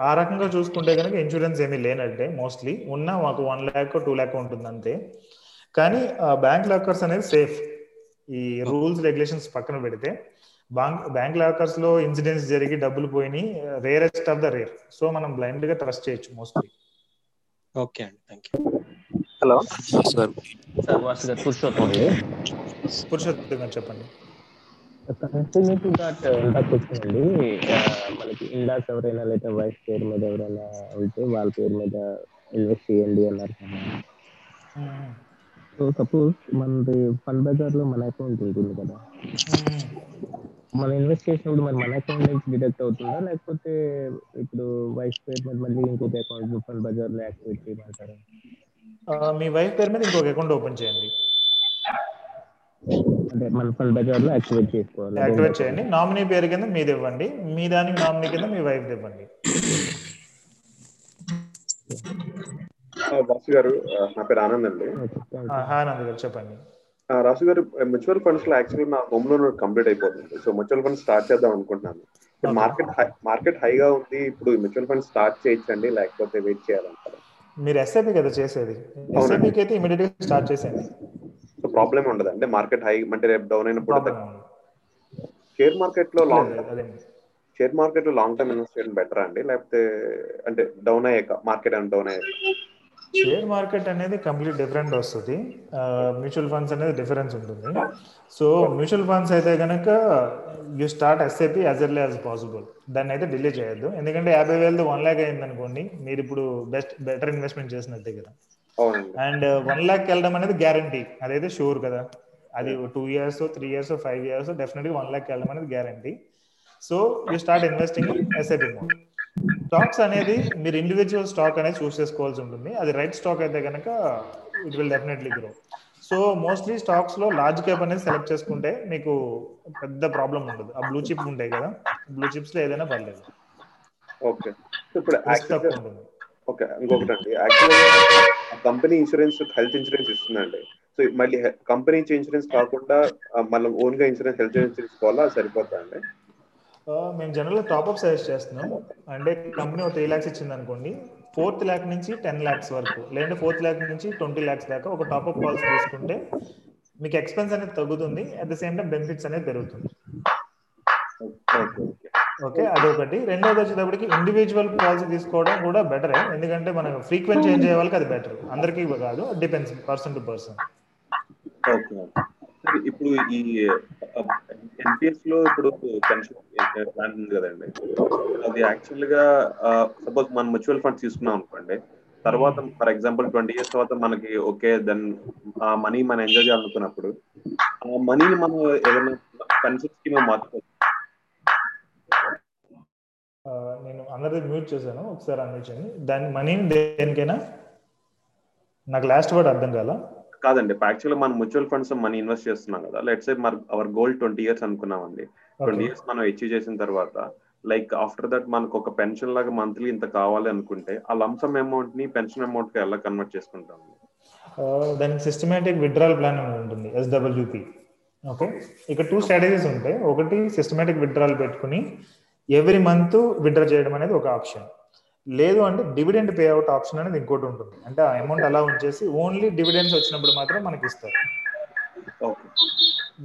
S1: ఆ రకంగా చూసుకుంటే కనుక ఇన్సూరెన్స్ ఏమీ లేనట్టే మోస్ట్లీ ఉన్నా మాకు వన్ ల్యాక్ టూ ల్యాక్ ఉంటుంది అంతే కానీ బ్యాంక్ లాకర్స్ అనేది సేఫ్ ఈ రూల్స్ రెగ్యులేషన్స్ పక్కన పెడితే బ్యాంక్ బ్యాంక్ లాకర్స్లో ఇన్సిడెంట్స్ జరిగి డబ్బులు పోయినాయి rarest of the rare so మనం బ్లైండ్గా ట్రస్ట్ చేయొచ్చు మోస్ట్లీ
S17: ఓకే అండి thank you
S11: hello
S6: sir Vasu garu Purushottam
S1: Purushottam గారు చెప్పండి.
S6: కంటిన్యూ టు దట్ ఇందాక వచ్చిందండి మనకి ఇందాక ఎవరైనా లేదా వైఫ్ పేరు మీద ఎవరైనా ఉంటే వాళ్ళ పేరు మీద ఇన్వెస్ట్ చేయండి అన్నారు కదా. సో సపోజ్ మనది ఫండ్ బజార్లో మన అకౌంట్ ఉంటుంది కదా. మనం ఇన్వెస్ట్ చేసినప్పుడు మరి మన అకౌంట్ నుంచి డిడక్ట్ అవుతుందా? లేకపోతే ఇప్పుడు వైఫ్ పేరు మీద మళ్ళీ ఇంకొక అకౌంట్ ఫండ్ బజార్లో యాక్టివేట్ చేయమంటారా?
S1: మీ వైఫ్ పేరు మీద ఇంకొక అకౌంట్ ఓపెన్ చేయండి.
S6: అంటే మన ఫండ్ బజార్లో యాక్టివేట్ చేసుకోవాలి.
S1: యాక్టివేట్ చేయండి. నామినీ పేరు కింద మీది ఇవ్వండి. మీ దానికి నామినీ కింద మీ వైఫ్ ఇవ్వండి.
S16: రాసు గారు నా పేరు ఆనంద్ అండి.
S1: ఆనంద్ గారు చెప్పండి.
S16: ఆ, రాసు గారు మ్యూచువల్ ఫండ్స్లో యాక్చువల్లీ నా హోమ్ లోన్ కంప్లీట్ అయిపోతుంది. సో మ్యూచువల్ ఫండ్ స్టార్ట్ చేద్దాం అనుకుంటున్నాను. మార్కెట్ హై మార్కెట్ హైగా ఉంది. ఇప్పుడు మ్యూచువల్ ఫండ్ స్టార్ట్ చేయొచ్చండి. లేకపోతే వెయిట్ చేయాలంటారు.
S1: మీరు ఎస్ఐపి కదా చేసేది. ఎస్ఐపికి అయితే ఇమీడియట్గా స్టార్ట్ చేసేయండి.
S16: సో ప్రాబ్లమ్ ఉండదు. అంటే మార్కెట్ హై అంటే రేపు డౌన్ అయినప్పుడు షేర్ మార్కెట్లో లాంగ్ షేర్ మార్కెట్లో లాంగ్ టర్మ్ ఇన్వెస్ట్ చేయడం బెటర్ అండి? లేకపోతే అంటే డౌన్ అయ్యాక మార్కెట్ అని డౌన్ అయ్యాక?
S1: షేర్ మార్కెట్ అనేది కంప్లీట్ డిఫరెంట్ వస్తుంది. మ్యూచువల్ ఫండ్స్ అనేది డిఫరెన్స్ ఉంటుంది. సో మ్యూచువల్ ఫండ్స్ అయితే కనుక you start SIP as early as possible దాన్ని అయితే డిలే చేయొద్దు. ఎందుకంటే యాభై వేలది వన్ ల్యాక్ అయింది అనుకోండి మీరు ఇప్పుడు బెస్ట్ బెటర్ ఇన్వెస్ట్మెంట్ చేసినట్టే కదా. అండ్ వన్ ల్యాక్ వెళ్ళడం అనేది గ్యారంటీ. అదైతే షూర్ కదా. అది two years three years five years డెఫినెట్గా వన్ ల్యాక్ వెళ్ళడం అనేది guarantee. So you start investing in SIP mode. Stocks అనేది మీరు ఇండివిజువల్ స్టాక్ అనేది చూస్ చేసుకోవాల్సి ఉంటుంది. అది రైట్ స్టాక్ అయితే కనుక it will definitely grow. So mostly స్టాక్స్లో లార్జ్ క్యాప్ అనేది సెలెక్ట్ చేసుకుంటే మీకు పెద్ద ప్రాబ్లం ఉండదు. ఆ బ్లూ చిప్ ఉంటాయి కదా. బ్లూ చిప్స్లో ఏదైనా పర్లేదు.
S16: ఓకే. ఇప్పుడు ఓకే ఇంకొకటి అండి యాక్చువల్గా కంపెనీ ఇన్సూరెన్స్ హెల్త్ ఇన్సూరెన్స్ ఇస్తుందండి. సో మళ్ళీ కంపెనీ ఇచ్చే ఇన్సూరెన్స్ కాకుండా మనం ఓన్గా ఇన్సూరెన్స్ హెల్త్ ఇన్సూరెన్స్ తీసుకోవాలా? సరిపోతా అండి
S1: మేము జనరల్ టాప్అప్ సజెస్ట్ చేస్తున్నాం. అంటే కంపెనీ ఒక త్రీ ల్యాక్స్ ఇచ్చింది అనుకోండి. ఫోర్త్ ల్యాక్ నుంచి టెన్ ల్యాక్స్ వరకు లేదంటే ఫోర్త్ ల్యాక్ నుంచి ట్వంటీ ల్యాక్స్ దాకా ఒక టాప్అప్ పాలసీ తీసుకుంటే మీకు ఎక్స్పెన్స్ అనేది తగ్గుతుంది. At the same time benefits అనేది పెరుగుతుంది. ఓకే. అదొకటి. రెండోది వచ్చేటప్పటికి ఇండివిజువల్ పాలసీ తీసుకోవడం కూడా బెటరే ఎందుకంటే మనకు ఫ్రీక్వెంట్ చేంజ్ అయ్యే వాళ్ళకి అది బెటర్ అందరికీ కాదు depends person to person
S16: okay ఇప్పుడు ఈ ఎన్పిఎస్లో ఇప్పుడు పెన్షన్ ప్లాన్ ఉంది కదండి. అది యాక్చువల్గా సపోజ్ మనం మ్యూచువల్ ఫండ్స్ తీసుకున్నాం అనుకోండి. తర్వాత ఫర్ ఎగ్జాంపుల్ ట్వంటీ ఇయర్స్ తర్వాత మనకి ఓకే దెన్ ఆ మనీ మనం ఎంజాయ్ చేయాలనుకున్నప్పుడు ఆ మనీని మనం ఏదైనా పెన్షన్ స్కీమ్ మార్చుకోవచ్చు.
S1: నేను అందరిది మ్యూట్ చేశాను ఒకసారి అందించండి దాని మనీని దేనికైనా? నాకు లాస్ట్ వర్డ్ అర్థం కాల?
S16: కాదండి యాక్చువల్గా మనం మ్యూచువల్ ఫండ్స్ మనీ ఇన్వెస్ట్ చేస్తున్నాం కదా. లెట్స్ సే మన అవర్ గోల్ ట్వంటీ ఇయర్స్ అనుకున్నామండి. ట్వంటీ ఇయర్స్ మనం అచీవ్ చేసిన తర్వాత లైక్ ఆఫ్టర్ దట్ మనకు ఒక పెన్షన్ లాగా మంత్లీ ఇంత కావాలి అనుకుంటే ఆ లంసమ్ అమౌంట్ని పెన్షన్ అమౌంట్కి ఎలా కన్వర్ట్ చేసుకుంటాం?
S1: దానికి సిస్టమేటిక్ విత్డ్రాల్ ప్లాన్ ఉంటుంది ఎస్డబ్ల్యూపి ఓకే ఇక టూ స్ట్రాటజీస్ ఉంటాయి. ఒకటి సిస్టమేటిక్ విత్డ్రాల్ పెట్టుకుని ఎవ్రీ మంత్ విత్డ్రా చేయడం అనేది ఒక ఆప్షన్. లేదు అంటే డివిడెండ్ పే అవుట్ ఆప్షన్ అనేది ఇంకోటి ఉంటుంది. అంటే ఆ అమౌంట్ అలా ఉంచేసి ఓన్లీ డివిడెండ్స్ వచ్చినప్పుడు మాత్రం మనకి ఇస్తారు.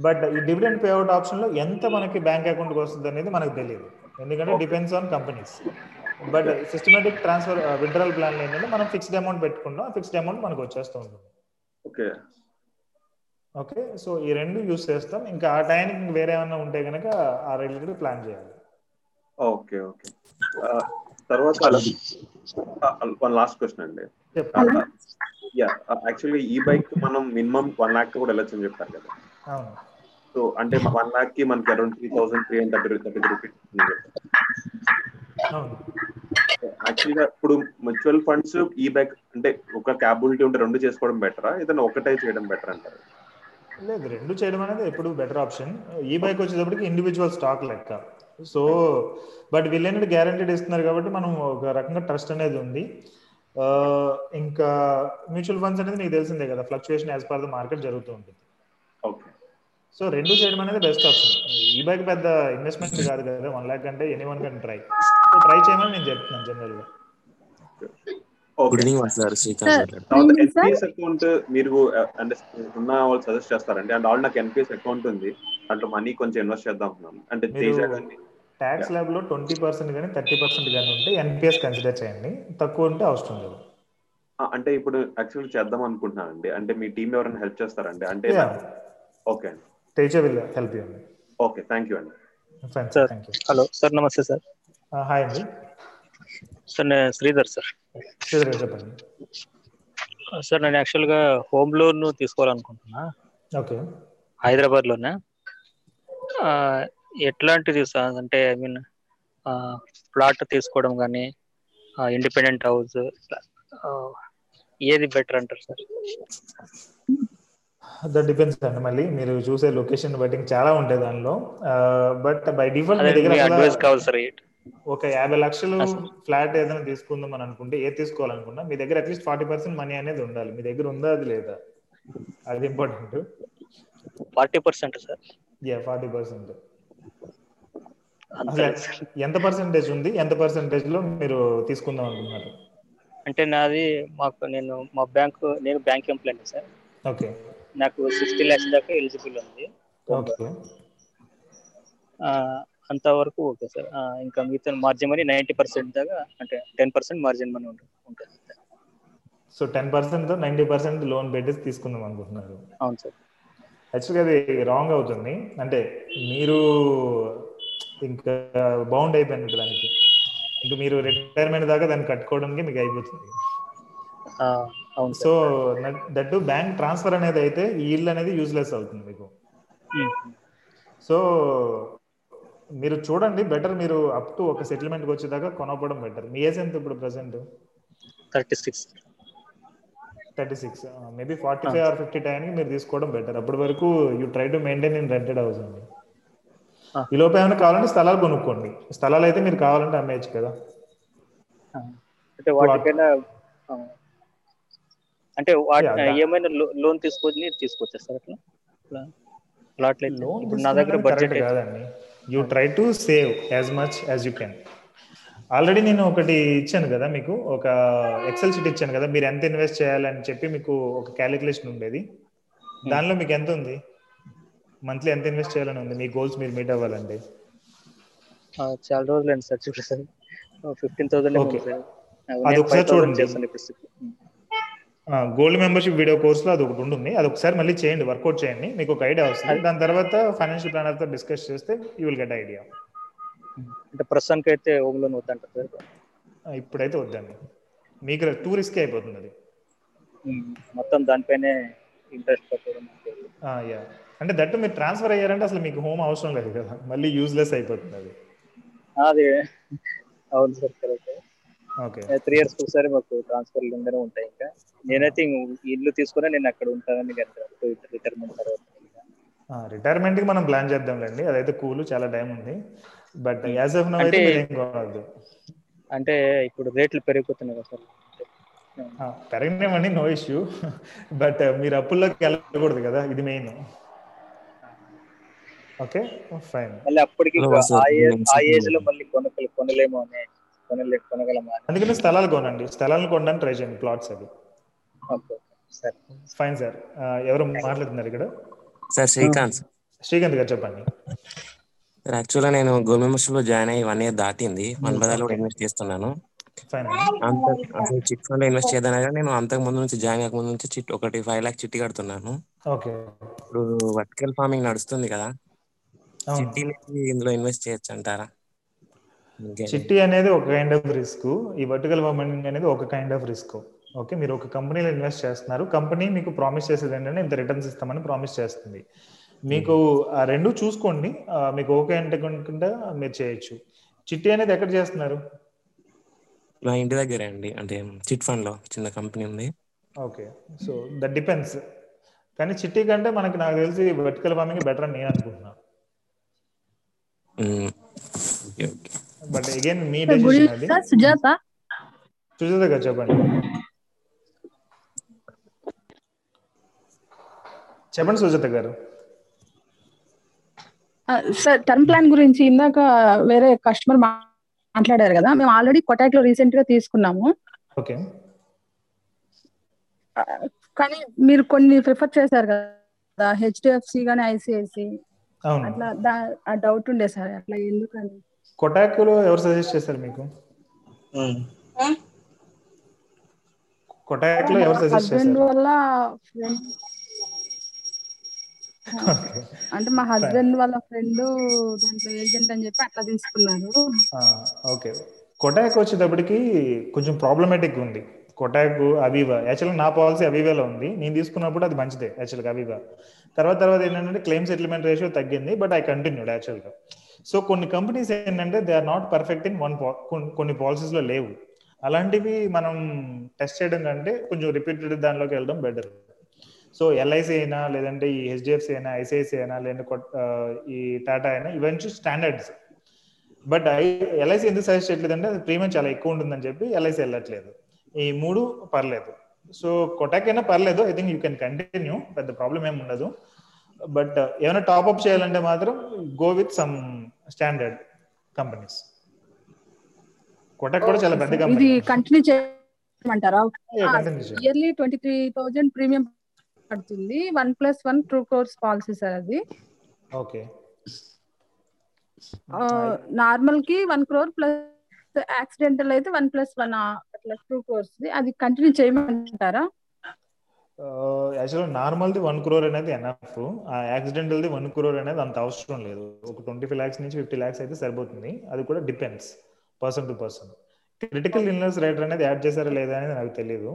S1: బట్ ఈ డివిడెండ్ పే అవుట్ ఆప్షన్లో ఎంత మనకి బ్యాంక్ అకౌంట్కి వస్తుంది అనేది మనకు తెలియదు ఎందుకంటే depends on companies. But systematic transfer withdrawal plan ఏంటంటే మనం ఫిక్స్డ్ అమౌంట్ పెట్టుకుంటాం. ఫిక్స్డ్ అమౌంట్ మనకు వచ్చేస్తూ ఉంటుంది.
S16: ఓకే.
S1: ఓకే? సో ఈ రెండు యూస్ చేస్తాం. ఇంకా ఆ టైంకి ఇంక వేరే ఏమైనా ఉంటే కనుక ఆ రిలేటెడ్ ప్లాన్ చేయాలి.
S16: Okay okay. తర్వాత వన్ లాస్ట్ క్వశ్చన్ అండి. యా యాక్చువల్గా ఈ బైక్ మనం మినిమం వన్ లాక్ కూడా వెళ్ళొచ్చు అని చెప్పారు కదా. సో అంటే వన్ లాక్కి మనకి around three thousand three hundred thirty thirty rupees యాక్చువల్గా ఇప్పుడు మ్యూచువల్ ఫండ్స్ ఈ బ్యాక్ అంటే ఒక క్యాబిలిటీ ఉంటే రెండు చేసుకోవడం బెటరా ఏదైనా ఒకటే చేయడం బెటర్ అంటారు?
S1: లేదు రెండు చేయడం అనేది ఎప్పుడు బెటర్ ఆప్షన్ ఈ బైక్ వచ్చేటప్పటికి ఇండివిజువల్ స్టాక్ లెక్క. సో బట్ వీళ్ళేంటి గ్యారంటీడ్ ఇస్తున్నారు కాబట్టి మనం ఒక రకంగా ట్రస్ట్ అనేది ఉంది. ఇంకా మ్యూచువల్ ఫండ్స్ అనేది నీకు తెలిసిందే కదా fluctuation as per the market జరుగుతూ ఉంటుంది.
S16: ఓకే.
S1: సో రెండు చేయడం అనేది బెస్ట్ ఆప్షన్ ఈ బైక్ పెద్ద ఇన్వెస్ట్మెంట్ కాదు కదా వన్ ల్యాక్ అంటే any one can try so try చేయమని నేను చెప్తున్నాను జనరల్గా
S18: good evening sir Srikanth
S16: NPS account మీరు uh, అంటే ఉన్న వాళ్ళు సజెస్ట్ చేస్తారండి. అండ్ ఆల్ నాకు ఎన్పిఎస్ అకౌంట్ ఉంది. దాంట్లో మనీ కొంచెం ఇన్వెస్ట్ చేద్దాం అనుకున్నాను అంటే తేజ కానీ
S1: ట్యాక్స్ ల్యాబ్లో ట్వంటీ పర్సెంట్ కానీ థర్టీ పర్సెంట్ కానీ ఉంటే ఎన్పిఎస్ కన్సిడర్ చేయండి. తక్కువ ఉంటే అవసరం లేదు.
S16: అంటే ఇప్పుడు యాక్చువల్ చేద్దాం అనుకుంటున్నానండి. అంటే మీ టీం ఎవరైనా హెల్ప్ చేస్తారండి? అంటే. ఓకే అండి.
S1: తేజ విల్ హెల్ప్ యూ అండి
S16: ఓకే థ్యాంక్ యూ అండి
S1: ఫైన్
S19: సార్ హలో సార్ నమస్తే సార్
S1: హాయ్ అండి.
S19: సార్ నేను శ్రీధర్ సార్
S1: శ్రీధర్ గారు చెప్పండి.
S19: సార్ నేను యాక్చువల్గా హోమ్ లోన్ తీసుకోవాలనుకుంటున్నా
S1: ఓకే
S19: హైదరాబాద్లోనే ఆ, ఎట్లాంటిది సార్ అంటే ఐ మీన్ ప్లాట్ తీసుకోవడం కానీ ఇండిపెండెంట్ హౌస్ ఏది బెటర్ అంటారు సార్?
S1: దట్ డిపెండ్స్ అండి. మళ్ళీ మీరు చూసే లొకేషన్ బట్టి చాలా ఉంటాయి దానిలో. బట్ బై డిఫాల్ట్ మీ దగ్గర
S19: అడ్వైస్ కావాలి సార్
S1: ఒక యాభై లక్షలు. ఫ్లాట్ ఏదైనా తీసుకుందాం అని అనుకుంటే ఏది తీసుకోవాలనుకున్నా మీ దగ్గర అట్లీస్ట్ ఫార్టీ పర్సెంట్ మనీ అనేది ఉండాలి. మీ దగ్గర ఉందా అది లేదా? అది important
S19: forty percent sir.
S1: Yeah forty percent ఎంత పర్సెంటేజ్ ఉంది? ఎంత పర్సెంటేజ్లో మీరు తీసుకుందాం అనుకున్నారు?
S19: అంటే నాది మాకు నేను మా బ్యాంక్ నేను బ్యాంక్ ఎంప్లాయీ సార్.
S1: ఓకే.
S19: నాకు సిక్స్టీ ల్యాక్స్ దాకా ఎలిజిబుల్ ఉంది.
S1: ఓకే.
S19: అంతవరకు ఓకే సార్. ఇంకా మిగతా మార్జిన్ మనీ నైంటీ పర్సెంట్ దాకా అంటే టెన్ పర్సెంట్ మార్జిన్ మనీ ఉంటుంది
S1: సో టెన్ పర్సెంట్తో నైన్టీ పర్సెంట్ లోన్ పెట్టేసి తీసుకుందాం అనుకుంటున్నారు.
S19: అవును సార్.
S1: యాక్చువల్గా అది రాంగ్ అవుతుంది. అంటే మీరు ఇంకా బౌండ్ అయిపోయినట్టు దానికి. ఇంకా మీరు రిటైర్మెంట్ దాకా దాన్ని కట్టుకోవడానికి మీకు అయిపోతుంది. సో దట్ బ్యాంక్ ట్రాన్స్ఫర్ అనేది అయితే ఈ ఇల్లు అనేది యూజ్లెస్ అవుతుంది మీకు. సో మీరు చూడండి బెటర్ మీరు అప్ టు ఒక సెటిల్మెంట్కి వచ్చేదాకా కొనకపోవడం బెటర్ మీ ఏజ్ ఎంత ఇప్పుడు present
S19: thirty six.
S1: Thirty six. Maybe forty five or fifty టైంకి మీరు తీసుకోవడం బెటర్. అప్పటి వరకు you try to maintain in rented house అండి ఈ లోపు ఏమైనా కావాలంటే స్థలాలు కొనుక్కోండి. స్థలాలు అయితే మీరు కావాలంటే అమ్మేయచ్చు కదా.
S19: అంటే వాటికైనా అంటే ఏమైనా లోన్ తీసుకొని తీసుకోవచ్చా సార్ అట్లా? ప్లాట్లు
S1: లోన్
S19: ఇప్పుడు నా దగ్గర బడ్జెట్
S1: కాదండి. You try to save as much as you can. Already నేను ఒకటి ఇచ్చాను కదా మీకు ఒక ఎక్సెల్ షీట్ ఇచ్చాను కదా మీరు ఎంత ఇన్వెస్ట్ చేయాలని చెప్పి మీకు ఒక క్యాలిక్యులేషన్ ఉండేది. దానిలో మీకు ఎంత ఉంది? మంత్లీ ఎంత ఇన్వెస్ట్ చేయాలని ఉంది? మీ గోల్స్ మీరు మీట్ అవ్వాలంటే.
S19: చాలా రోజులు అయింది సార్ చూడండి సార్ ఫిఫ్టీన్ థౌసండ్
S1: అది ఒకసారి చూడండి. గోల్డ్ మెంబర్షిప్ వీడియో కోర్సులో అది ఒకటి ఉంటుంది. అది ఒకసారి మళ్ళీ చేయండి వర్కౌట్ చేయండి. మీకు ఒక ఐడియా వస్తుంది. దాని తర్వాత ఫైనాన్షియల్ ప్లానర్తో డిస్కస్ చేస్తే యూ విల్ గెట్ ఐడియా
S19: అంటే ప్రస్తుతానికి అయితే హోమ్ లోన్ వద్దంటారు సార్?
S1: ఇప్పుడైతే వద్దండి. మీకు టూ రిస్క్ అయిపోతుంది అది.
S19: మొత్తం దానిపైనే ఇంట్రెస్ట్ కట్టడం
S1: యా. అంటే దట్టు మీరు ట్రాన్స్ఫర్ అయ్యారంటే అసలు మీకు హోమ్ అవసరం లేదు కదా. మళ్ళీ యూజ్లెస్ అయిపోతుంది అది.
S19: అది. అవును sir correct.
S1: Okay.
S19: Three years ఒకసారి మాకు ట్రాన్స్ఫర్లు ఉండనే ఉంటాయి ఇంకా. నేనైతే ఇల్లు తీసుకుని నేను అక్కడ ఉంటానని రిటైర్మెంట్ తర్వాత
S1: రిటైర్మెంట్కి మనం ప్లాన్ చేద్దాంలేండి. అదైతే కూల్ చాలా టైం ఉంది. బట్ యాజ్ ఆఫ్ నో అయితే
S19: అంటే-
S1: మీరు ఏం కొనవద్దు
S19: అంటే ఇప్పుడు రేట్లు పెరిగిపోతున్నాయి కదా సార్.
S1: ఆ, పెరగనివ్వండి నో ఇష్యూ బట్ మీరు అప్పుల్లోకి వెళ్ళకూడదు కదా ఇది మెయిన్ ఓకే ఫైన్
S19: మళ్ళీ అప్పటికి. ఆ ఏజ్లో మళ్ళీ కొనగల కొనలేము అని కొనలే కొనగలమా
S1: అందుకని స్థలాలు కొనండి. స్థలాలను కొనడానికి ట్రై చేయండి ప్లాట్స్ అవి.
S19: Okay sir.
S1: ఫైన్ సార్ ఎవరు మాట్లాడుతున్నారు ఇక్కడ?
S18: సార్ శ్రీకాంత్.
S1: శ్రీకాంత్ గారు చెప్పండి.
S18: సార్ యాక్చువల్గా నేను గోల్డ్ మెంబర్షిప్లో జాయిన్ అయ్యి వన్ ఇయర్ దాటింది. వన్ బజార్ కూడా ఇన్వెస్ట్ చేస్తున్నాను. అంత అసలు చిట్ ఫండ్లో ఇన్వెస్ట్ చేద్దాం కానీ నేను అంతకు ముందు నుంచి జాయిన్ అయ్యక ముందు నుంచి చిట్ ఒకటి ఫైవ్ లాక్ చిట్టి కడుతున్నాను.
S1: ఓకే.
S18: ఇప్పుడు వర్టికల్ ఫార్మింగ్ నడుస్తుంది కదా. చిట్టీని ఇందులో ఇన్వెస్ట్ చేయొచ్చు అంటారా
S1: చిట్టి అనేది ఒక కైండ్ ఆఫ్ రిస్క్ ఈ వర్టికల్ ఫార్మింగ్ అనేది ఒక కైండ్ ఆఫ్ రిస్క్ ఓకే మీరు ఒక కంపెనీలో ఇన్వెస్ట్ చేస్తున్నారు. కంపెనీ మీకు ప్రామిస్ చేసేది ఏంటంటే ఇంత రిటర్న్స్ ఇస్తామని ప్రామిస్ చేస్తుంది. మీకు ఆ రెండు చూసుకోండి. మీకు ఓకే అంటే కనుక మీరు చేయొచ్చు. చిట్టి అనేది ఎక్కడ చేస్తున్నారు?
S18: నా ఇంటి దగ్గరే అండి. అంటే చిట్ ఫండ్లో చిన్న కంపెనీ ఉంది.
S1: ఓకే. So that depends. కానీ చిట్టి కంటే మనకి నాకు తెలిసి వర్టికల్ ఫార్మింగ్ బెటర్ అని నేను అనుకుంటున్నా.
S18: Okay okay.
S1: బట్ అగైన్ మీ
S20: గుడ్
S1: డెసిషన్ అది.
S20: సుజాత?
S1: సుజాత గారు చెప్పండి. చెప్పండి సుజాత గారు.
S20: సార్ టర్మ్ ప్లాన్ గురించి ఇందాక వేరే కస్టమర్ మాట్లాడారు కదా మేము ఆల్రెడీ కొటాక్లో రీసెంట్గా తీసుకున్నాము.
S1: ఓకే.
S20: కానీ మీరు కొన్ని ప్రిఫర్ చేశారు కదా హెచ్డిఎఫ్సి కానీ ఐసిఐసి
S1: అవును.
S20: అట్లా ఆ డౌట్ ఉండే సార్ అట్లా ఎందుకని?
S1: కొటాకులో ఎవరు సజెస్ట్ చేశారు మీకు? కొటాక్లో ఎవరు సజెస్ట్ చేశారు?
S20: వల్ల అంటే మా హస్బెండ్ వాళ్ళ ఫ్రెండ్ దాంట్లో ఏజెంట్ అని చెప్పి అట్లా తీసుకున్నారు.
S1: ఓకే. కొటాక్ వచ్చేటప్పటికి కొంచెం ప్రాబ్లమేటిక్ ఉంది. కొటాక్ అవీవా. యాక్చువల్గా నా పాలసీ అవీవాలో ఉంది. నేను తీసుకున్నప్పుడు అది మంచిదే యాక్చువల్గా అవీవా. తర్వాత తర్వాత ఏంటంటే క్లెయిమ్ సెటిల్మెంట్ రేషియో తగ్గింది బట్ ఐ కంటిన్యూడ్ యాక్చువల్గా. సో కొన్ని కంపెనీస్ ఏంటంటే they are not perfect in one కొన్ని పాలసీస్లో లేవు. అలాంటివి మనం టెస్ట్ చేయడం కంటే కొంచెం రిపీటెడ్ దానిలోకి వెళ్ళడం బెటర్. సో ఎల్ఐసి అయినా లేదంటే ఈ హెచ్డిఎఫ్సి అయినా ఐసిఐసి అయినా లేదంటే ఈ టాటా అయినా ఇవన్నీ స్టాండర్డ్స్ బట్ ఐ ఎల్ఐసి ఎందుకు సజెస్ట్ చేయట్లేదు అంటే అది ప్రీమియం చాలా ఎక్కువ ఉంటుందని చెప్పి ఎల్ఐసి వెళ్ళట్లేదు. ఈ మూడు పర్లేదు. సో కొటాక్ అయినా పర్లేదు. I think you can continue పెద్ద ప్రాబ్లం ఏమి ఉండదు. బట్ ఏమైనా టాప్అప్ చేయాలంటే మాత్రం go with some standard companies Kotak కూడా చాలా పెద్ద కంపెనీ
S20: కంటిన్యూ చేయమంటారా. Yearly twenty three thousand premium పడుతుంది. One plus one two crores policy sir అది.
S1: ఓకే.
S20: నార్మల్కి వన్ క్రోర్ ప్లస్ యాక్సిడెంటల్ అయితే వన్ ప్లస్ వన్ అట్లా టూ కోర్స్ అది కంటిన్యూ చేయమంటారా?
S1: యాక్చువల్గా నార్మల్ది వన్ క్రోర్ అనేది ఎనఫ్. ఆ యాక్సిడెంటల్ది వన్ క్రోర్ అనేది అంత అవసరం లేదు. ఒక ట్వంటీ ఫైవ్ ల్యాక్స్ నుంచి ఫిఫ్టీ ల్యాక్స్ అయితే సరిపోతుంది. అది కూడా depends person to person. Critical illness rider అనేది యాడ్ చేశారా లేదా అనేది నాకు తెలియదు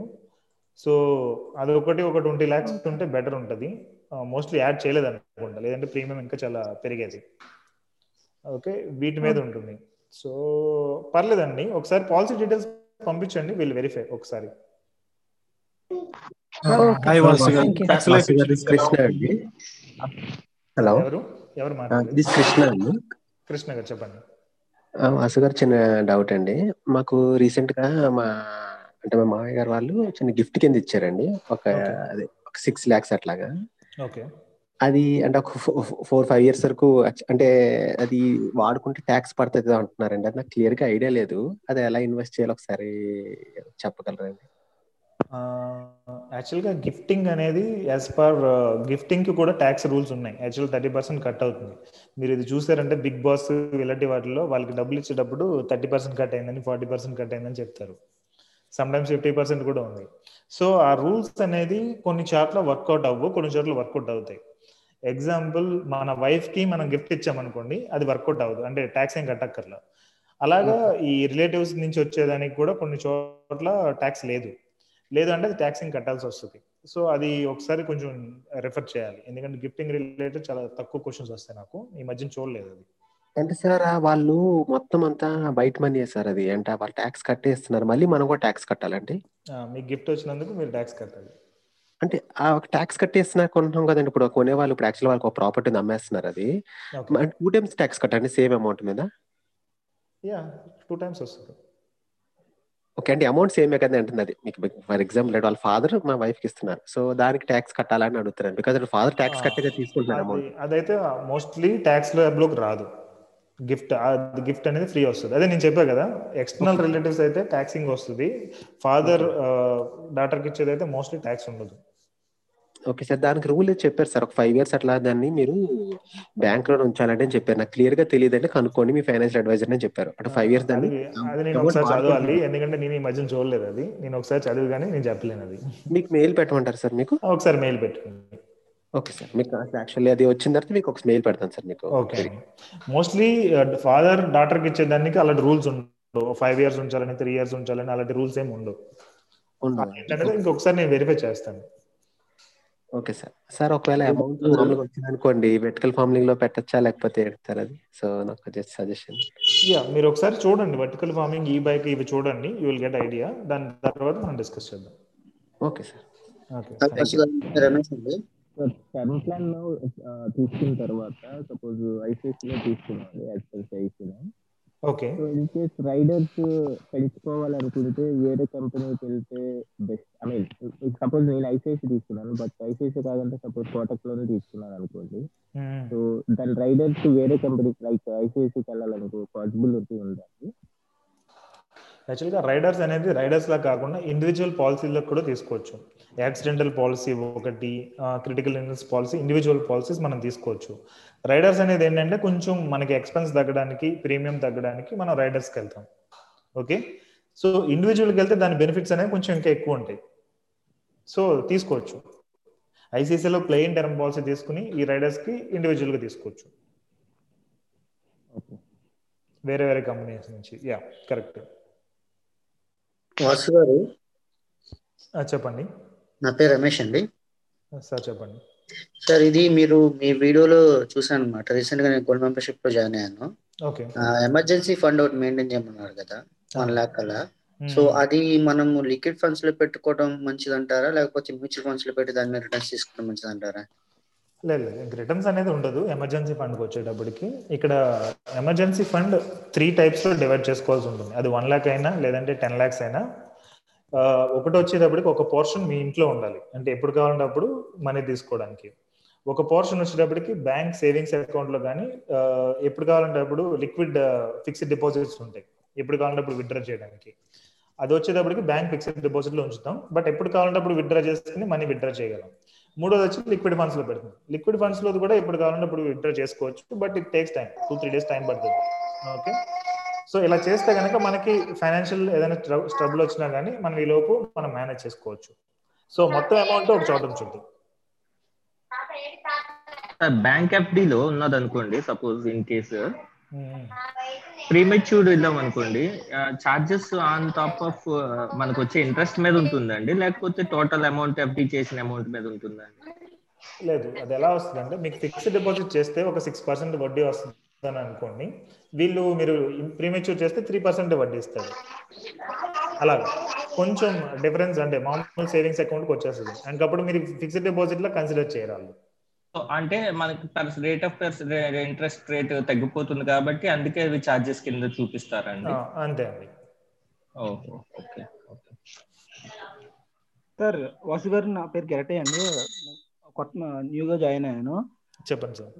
S1: సో అది ఒకటి ఒక ట్వంటీ ల్యాక్స్ ఉంటే బెటర్ ఉంటుంది. మోస్ట్లీ యాడ్ చేయలేదు అనుకుంటా లేదంటే ప్రీమియం ఇంకా చాలా పెరిగేది. ఓకే వీటి మీద ఉంటుంది. సో పర్లేదండి. ఒకసారి పాలసీ డీటెయిల్స్ పంపించండి. వీళ్ళు వెరిఫై ఒకసారి.
S21: హలో
S1: ఎవరు? ఎవరు మాట్లాడేది?
S21: దిస్ కృష్ణ అండి.
S1: కృష్ణ గారు చెప్పండి.
S21: ఆ, వాసు గారు చిన్న డౌట్ అండి. మాకు రీసెంట్గా మా అంటే మా మామయ్య గారు వాళ్ళు చిన్న గిఫ్ట్ కింద ఇచ్చారండి. ఒక. అదే ఒక సిక్స్ ల్యాక్స్ అట్లాగా.
S1: ఓకే.
S21: అది అంటే ఒక ఫోర్ ఫైవ్ ఇయర్స్ వరకు అంటే అది వాడుకుంటే ట్యాక్స్ పడుతుంది అంటున్నారండి. అది నాకు క్లియర్గా ఐడియా లేదు. అది ఎలా ఇన్వెస్ట్ చేయాలో ఒకసారి చెప్పగలరండి?
S1: యాక్చువల్గా గిఫ్టింగ్ అనేది యాజ్ పర్ గిఫ్టింగ్కి కూడా ట్యాక్స్ రూల్స్ ఉన్నాయి. యాక్చువల్ థర్టీ పర్సెంట్ కట్ అవుతుంది. మీరు ఇది చూసారంటే బిగ్ బాస్ ఇలాంటి వాటిలో వాళ్ళకి డబ్బులు ఇచ్చేటప్పుడు థర్టీ పర్సెంట్ కట్ అయిందని ఫార్టీ పర్సెంట్ కట్ అయిందని చెప్తారు. సమ్ టైమ్స్ ఫిఫ్టీ పర్సెంట్ కూడా ఉంది. సో ఆ రూల్స్ అనేది కొన్ని చోట్ల వర్కౌట్ అవ్వు కొన్ని చోట్ల వర్కౌట్ అవుతాయి. ఎగ్జాంపుల్ మన వైఫ్కి మనం గిఫ్ట్ ఇచ్చామనుకోండి అది వర్కౌట్ అవ్వదు. అంటే ట్యాక్స్ ఏం కట్టక్కర్లా. అలాగా ఈ రిలేటివ్స్ నుంచి వచ్చేదానికి కూడా కొన్ని చోట్ల ట్యాక్స్ లేదు. లేదు అంటే అది ట్యాక్సింగ్ కట్టాల్సి వస్తుంది. సో అది ఒకసారి కొంచెం రెఫర్ చేయాలి. ఎందుకంటే గిఫ్టింగ్ రిలేటెడ్ చాలా తక్కువ క్వశ్చన్స్ వస్తాయి నాకు. ఈ మధ్యన చూడలేదు అది.
S21: అంటే సార్ ఆ వాళ్ళు మొత్తం అంతా బయట మనీ సార్ అది? అంటే వాళ్ళు ట్యాక్స్ కట్టేస్తున్నారు. మళ్ళీ మనం కూడా ట్యాక్స్ కట్టాలండి.
S1: ఆ, మీకు గిఫ్ట్ వచ్చినందుకు మీరు ట్యాక్స్ కట్టాలి.
S21: అంటే ఆ ఒక ట్యాక్స్ కట్టేస్తున్నారు కొంటున్నాం కదండి. ఇప్పుడు కొనే వాళ్ళు ఇప్పుడు యాక్చువల్ వాళ్ళకి ఒక ప్రాపర్టీ అమ్మేస్తున్నారు అది.
S1: Okay.
S21: టూ టైమ్స్ ట్యాక్స్ కట్టండి సేమ్ అమౌంట్ మీద?
S1: యా టూ టైమ్స్ వస్తుంది.
S21: ఓకే అండి అమౌంట్ సేమే కదా అంటుంది అది మీకు ఫర్ ఎగ్జాంపుల్ వాళ్ళ ఫాదర్ మా వైఫ్కి ఇస్తున్నారు. సో దానికి ట్యాక్స్ కట్టాలని అడుగుతున్నారు బికాజ్ ఫాదర్ ట్యాక్స్ కట్టేదే తీసుకుంటున్నారు
S1: అది
S21: అమౌంట్.
S1: అదైతే మోస్ట్లీ ట్యాక్స్లోకి రాదు. గిఫ్ట్ గిఫ్ట్ అనేది ఫ్రీ వస్తుంది. అదే నేను చెప్పా కదా ఎక్స్టర్నల్ రిలేటివ్స్ అయితే ట్యాక్సింగ్ వస్తుంది. ఫాదర్ డాటర్కి ఇచ్చేది అయితే మోస్ట్లీ ట్యాక్స్ ఉండదు.
S21: ఓకే సార్ దానికి రూల్ చెప్పారు సార్ ఒక ఫైవ్ ఇయర్స్ అట్లా దాన్ని మీరు బ్యాంక్లో ఉంచాలంటే అని చెప్పారు. నాకు క్లియర్గా తెలియదు అంటే కనుక్కోండి మీ ఫైనాన్షియల్ అడ్వైజర్ అని చెప్పారు. అంటే ఫైవ్ ఇయర్స్ దాన్ని
S1: అది నేను ఒకసారి చదవాలి. ఎందుకంటే నేను ఈ మధ్యన చూడలేదు అది. నేను ఒకసారి చదివిగానే నేను చెప్పలేను అది.
S21: మీకు మెయిల్ పెట్టమంటారు సార్ మీకు?
S1: ఒకసారి మెయిల్ పెట్టుకోండి.
S21: Okay sir. మీకు యాక్చువల్లీ అది వచ్చిన తర్వాత మీకు ఒక మెయిల్ పెడతాను సార్ మీకు.
S1: ఓకే. మోస్ట్లీ ఫాదర్ డాటర్కి ఇచ్చేదానికి అలాంటి రూల్స్ ఉండవు. ఫైవ్ ఇయర్స్ ఉంచాలని త్రీ ఇయర్స్ ఉంచాలని అలాంటి రూల్స్ ఏమి ఉండవు.
S21: ఉండవు.
S1: ఏంటంటే ఇంకొకసారి నేను వెరిఫై చేస్తాను.
S21: Okay sir. సార్ ఒకవేళ అమౌంట్ మామూలుగా వచ్చింది అనుకోండి వెర్టికల్ ఫార్మింగ్లో పెట్టచ్చా లేకపోతే ఎడతారు అది? సో నాకు జస్ట్ సజెషన్
S1: యా మీరు ఒకసారి చూడండి. వర్టికల్ ఫార్మింగ్ ఈ బైక్ ఇవి చూడండి. యూ విల్ గెట్ ఐడియా దాని తర్వాత మనం డిస్కస్ చేద్దాం.
S21: Okay sir.
S1: ఓకే
S22: రమేష్ అండి.
S6: టర్మ్ ప్లాన్లో ఆ, తీసుకున్న తర్వాత సపోజ్ ఐసిఐసిలో తీసుకున్నాను ఐసిఐసిలో
S1: okay.
S6: So in case riders పెంచుకోవాలనుకుంటే వేరే కంపెనీకి వెళ్తే బెస్ట్ ఐ మీన్ సపోజ్ నేను ఐసిఐసి తీసుకున్నాను బట్ ఐసిఐసి కాదంటే సపోజ్ కోటక్లోనే తీసుకున్నాను అనుకోండి. సో దాని రైడర్స్ వేరే కంపెనీ లైక్ ఐసిఐసికి వెళ్ళాలనుకో పాసిబిలిటీ ఉందండి
S1: యాక్చువల్గా రైడర్స్ అనేది రైడర్స్ లా కాకుండా ఇండివిజువల్ పాలసీలకు కూడా తీసుకోవచ్చు. యాక్సిడెంటల్ పాలసీ ఒకటి critical illness policy individual policies మనం తీసుకోవచ్చు. రైడర్స్ అనేది ఏంటంటే కొంచెం మనకి ఎక్స్పెన్స్ తగ్గడానికి ప్రీమియం తగ్గడానికి మనం రైడర్స్కి వెళ్తాం. ఓకే? సో ఇండివిజువల్కి వెళ్తే దాని బెనిఫిట్స్ అనేవి కొంచెం ఇంకా ఎక్కువ ఉంటాయి. సో తీసుకోవచ్చు. ఐసీసీలో ప్లెయిన్ టర్మ్ పాలసీ తీసుకుని ఈ రైడర్స్కి ఇండివిజువల్గా తీసుకోవచ్చు. వేరే వేరే కంపెనీస్ నుంచి. Yeah correct.
S22: వాసు గారు.
S1: చెప్పండి.
S22: నా పేరు రమేష్ అండి.
S1: సార్ చెప్పండి.
S22: సార్ ఇది మీరు మీ వీడియోలో చూసాను అనమాట రీసెంట్గా నేను గోల్డ్ మెంబర్షిప్లో జాయిన్ అయ్యాను. ఎమర్జెన్సీ ఫండ్ ఒకటి మెయింటైన్ చేయమన్నారు కదా వన్ లాక్ అలా. సో అది మనము లిక్విడ్ ఫండ్స్లో పెట్టుకోవడం మంచిదంటారా? లేకపోతే మ్యూచువల్ ఫండ్స్లో పెట్టి దాని మీద రిటర్న్స్ తీసుకోవడం మంచిదంటారా?
S1: లేదు లేదు రిటర్న్స్ అనేది ఉండదు. ఎమర్జెన్సీ ఫండ్కి వచ్చేటప్పటికి. ఇక్కడ ఎమర్జెన్సీ ఫండ్ త్రీ టైప్స్లో డివైడ్ చేసుకోవాల్సి ఉంటుంది. అది వన్ ల్యాక్ అయినా లేదంటే టెన్ ల్యాక్స్ అయినా. ఒకటి వచ్చేటప్పటికి ఒక పోర్షన్ మీ ఇంట్లో ఉండాలి. అంటే ఎప్పుడు కావాలంటే అప్పుడు మనీ తీసుకోవడానికి. ఒక పోర్షన్ వచ్చేటప్పటికి బ్యాంక్ సేవింగ్స్ అకౌంట్లో కానీ ఎప్పుడు కావాలంటే అప్పుడు లిక్విడ్ ఫిక్స్డ్ డిపాజిట్స్ ఉంటాయి. ఎప్పుడు కావాలంటే అప్పుడు విత్డ్రా చేయడానికి. అది వచ్చేటప్పటికి బ్యాంక్ ఫిక్స్డ్ డిపాజిట్లో ఉంచుతాం. బట్ ఎప్పుడు కావాలంటే అప్పుడు విత్డ్రా చేసుకుని మనీ విత్డ్రా చేయగలం. మూడోది వచ్చి లిక్విడ్ ఫండ్స్లో పెడుతుంది. లిక్విడ్ ఫండ్స్లో కూడా ఎప్పుడు కావాలంటే అప్పుడు విత్డ్రా చేసుకోవచ్చు but it takes time two three days time పడుతుంది. ఓకే సో ఇలా చేస్తే కనుక మనకి ఫైనాన్షియల్ ఏదైనా స్ట్రబుల్ వచ్చినా కానీ మనం ఈ లోపు మనం మేనేజ్ చేసుకోవచ్చు. సో మొత్తం అమౌంట్ ఒక చోట ఉంచుంది
S6: బ్యాంక్ ఎఫ్డిలో ఉన్నది అనుకోండి సపోజ్ ఇన్ కేసు ప్రీమెచ్యూర్డ్ ఇద్దాం అనుకోండి. చార్జెస్ ఆన్ టాప్ ఆఫ్ మనకు వచ్చే ఇంట్రెస్ట్ మీద ఉంటుందండి. లేకపోతే టోటల్ అమౌంట్ ఎఫ్డి చేసిన అమౌంట్ మీద ఉంటుందండి.
S1: లేదు అది ఎలా వస్తుంది అంటే మీకు ఫిక్స్డ్ డిపాజిట్ చేస్తే ఒక సిక్స్ పర్సెంట్ వడ్డీ వస్తుందని అనుకోండి. వీళ్ళు మీరు ప్రీమెచ్యూర్ చేస్తే త్రీ పర్సెంట్ వడ్డీ ఇస్తారు. అలాగా కొంచెం డిఫరెన్స్ అంటే మామూలు సేవింగ్స్ అకౌంట్కి వచ్చేస్తుంది. అందుకప్పుడు మీరు ఫిక్స్డ్ డిపాజిట్లో కన్సిడర్ చేయరాలు
S6: సో అంటే మనకి రేట్ ఆఫ్ ఇంట్రెస్ట్ రేట్ తగ్గిపోతుంది కాబట్టి అందుకే ఇవి చార్జెస్ కింద చూపిస్తారండి.
S1: అంతే అండి.
S6: ఓకే
S23: సార్ వాసు గారు నా పేరు గెరటే అండి. కొత్త న్యూగా జాయిన్ అయ్యాను.
S1: చెప్పండి సార్.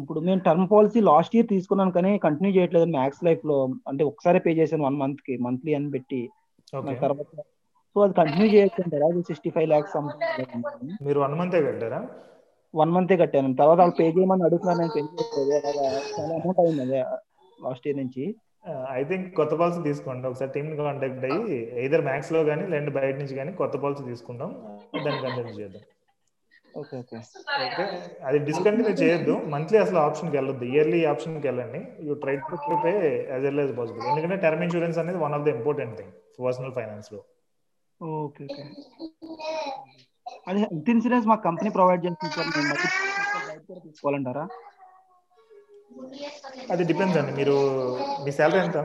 S23: ఇప్పుడు నేను టర్మ్ పాలసీ లాస్ట్ ఇయర్ తీసుకున్నాను కానీ కంటిన్యూ చేయట్లేదు మ్యాక్స్ లైఫ్లో. అంటే ఒకసారి పే చేశాను వన్ మంత్కి మంత్లీ అని పెట్టి. తర్వాత సో అది కంటిన్యూ చేయొచ్చు సిక్స్టీ ఫైవ్ సంథింగ్
S1: మీరు వన్ మంత్ కట్టారా?
S23: వన్ మంతే కట్టాను. తర్వాత వాళ్ళు పే చేయమని అడుగుతున్నాను నేను పే అలాగా చాలా అమౌంట్ అయింది అదే లాస్ట్ ఇయర్ నుంచి.
S1: ఐ థింక్ కొత్త పాలసీ తీసుకోండి. ఒకసారి టీమ్ కాంటాక్ట్ అయ్యి ఇద్దరు మ్యాక్స్లో కానీ లేదంటే బయట నుంచి కానీ కొత్త పాలసీ తీసుకుందాం దాన్ని కంటిన్యూ చేద్దాం.
S23: Okay okay.
S1: ఓకే. అది డిస్కంటిన్యూ చేయొద్దు. మంత్లీ అసలు ఆప్షన్కి వెళ్ళొద్దు. ఇయర్లీ ఆప్షన్కి వెళ్ళండి. You try to pay as well as possible ఎందుకంటే టర్మ్ ఇన్సూరెన్స్ అనేది one of the important thing personal ఫైనాన్స్లో.
S23: Okay okay. అదే హెల్త్ ఇన్సూరెన్స్ మా కంపెనీ ప్రొవైడ్ చేస్తుంది సార్ మేము బయట తీసుకోవాలంటారా?
S1: అది డిపెండ్స్ అండి. మీరు మీ శాలరీ ఎంత?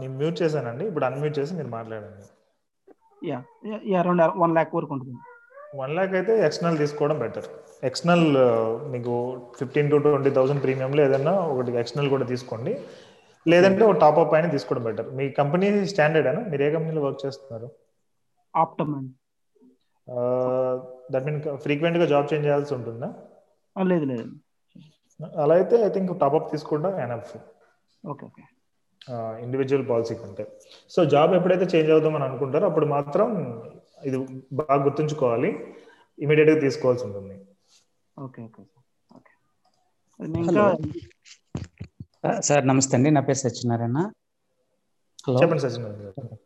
S1: నేను మ్యూట్ చేశానండి. ఇప్పుడు అన్మ్యూట్ చేసి మీరు మాట్లాడండి.
S23: Yeah yeah around one lakh వరకు ఉంటుంది.
S1: వన్ ల్యాక్ అయితే ఎక్స్టర్నల్ తీసుకోవడం బెటర్ ఎక్స్టర్నల్ మీకు ఫిఫ్టీన్ టు ట్వంటీ థౌసండ్ ప్రీమియంలో ఏదైనా ఒకటి ఎక్స్టర్నల్ కూడా తీసుకోండి. లేదంటే ఒక టాప్ అప్ అయినా తీసుకోవడం బెటర్ మీ కంపెనీ స్టాండర్డ్ అయినా మీరు ఏ కంపెనీలో వర్క్ చేస్తున్నారు?
S23: ఆప్టమ్ అండి.
S1: దట్ మీన్ ఫ్రీక్వెంట్గా జాబ్ చేంజ్ చేయాల్సి ఉంటుందా?
S23: లేదు లేదు.
S1: అలా అయితే ఐ థింక్ టాప్ అప్ తీసుకోవడం enough
S23: okay okay.
S1: Individual policy కంటే. సో జాబ్ ఎప్పుడైతే చేంజ్ అవుదామని అనుకుంటారో అప్పుడు మాత్రం ఇది బాగా గుర్తుంచుకోవాలి. ఇమీడియట్గా తీసుకోవాల్సి ఉంటుంది.
S23: Okay okay okay. నేను ఇంకా
S24: సార్ నమస్తే అండి. నా పేరు సత్యనారాయణ. హలో.
S1: చెప్పండి గారు.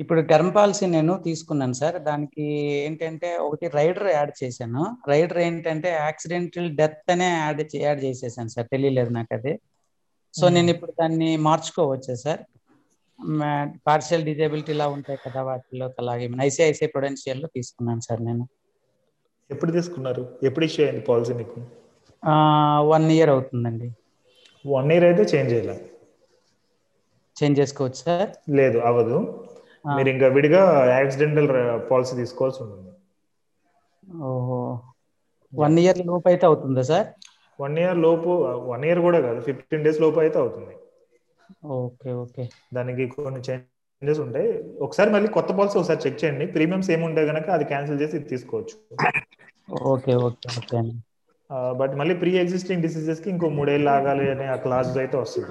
S24: ఇప్పుడు టర్మ్ పాలసీ నేను తీసుకున్నాను సార్. దానికి ఏంటంటే ఒకటి రైడర్ యాడ్ చేశాను. రైడర్ ఏంటంటే యాక్సిడెంటల్ డెత్ అనే యాడ్ యాడ్ చేసేసాను సార్. తెలియలేదు నాకు అది. సో నేను ఇప్పుడు దాన్ని మార్చుకోవచ్చా సార్? పార్షియల్ డిజేబిలిటీ ఇలా ఉంటాయి కదా వాటిలో అలాగే. ఐసిఐసిఐ ప్రొడెన్షియల్లో తీసుకున్నాను సార్ నేను.
S1: ఎప్పుడు తీసుకున్నారు? ఎప్పుడు ఇష్యూ అయింది పాలసీ మీకు?
S24: వన్ ఇయర్ అవుతుందండి.
S1: వన్ ఇయర్ అయితే చేంజ్ చేయాలి.
S24: చేంజ్ చేసుకోవచ్చు సార్?
S1: లేదు అవ్వదు. మీరు ఇంకా విడిగా యాక్సిడెంటల్ పాలసీ తీసుకోవాల్సి ఉంటుంది.
S24: ఓహో. వన్ ఇయర్ లోపు అయితే అవుతుందా సార్?
S1: వన్ ఇయర్ లోపు వన్ ఇయర్ కూడా కాదు ఫిఫ్టీన్ డేస్ లోపు అయితే అవుతుంది.
S24: Okay okay.
S1: దానికి కొన్ని చేంజెస్ ఉంటాయి. ఒకసారి మళ్ళీ కొత్త పాలసీ ఒకసారి చెక్ చేయండి. ప్రీమియమ్స్ ఏముంటాయి కనుక అది క్యాన్సిల్ చేసి ఇది తీసుకోవచ్చు.
S24: ఓకే ఓకే ఓకే
S1: బట్ మళ్ళీ ప్రీ ఎగ్జిస్టింగ్ డిసీజెస్కి ఇంకో మూడేళ్ళు ఆగాలి అనే ఆ క్లాస్ అయితే వస్తుంది.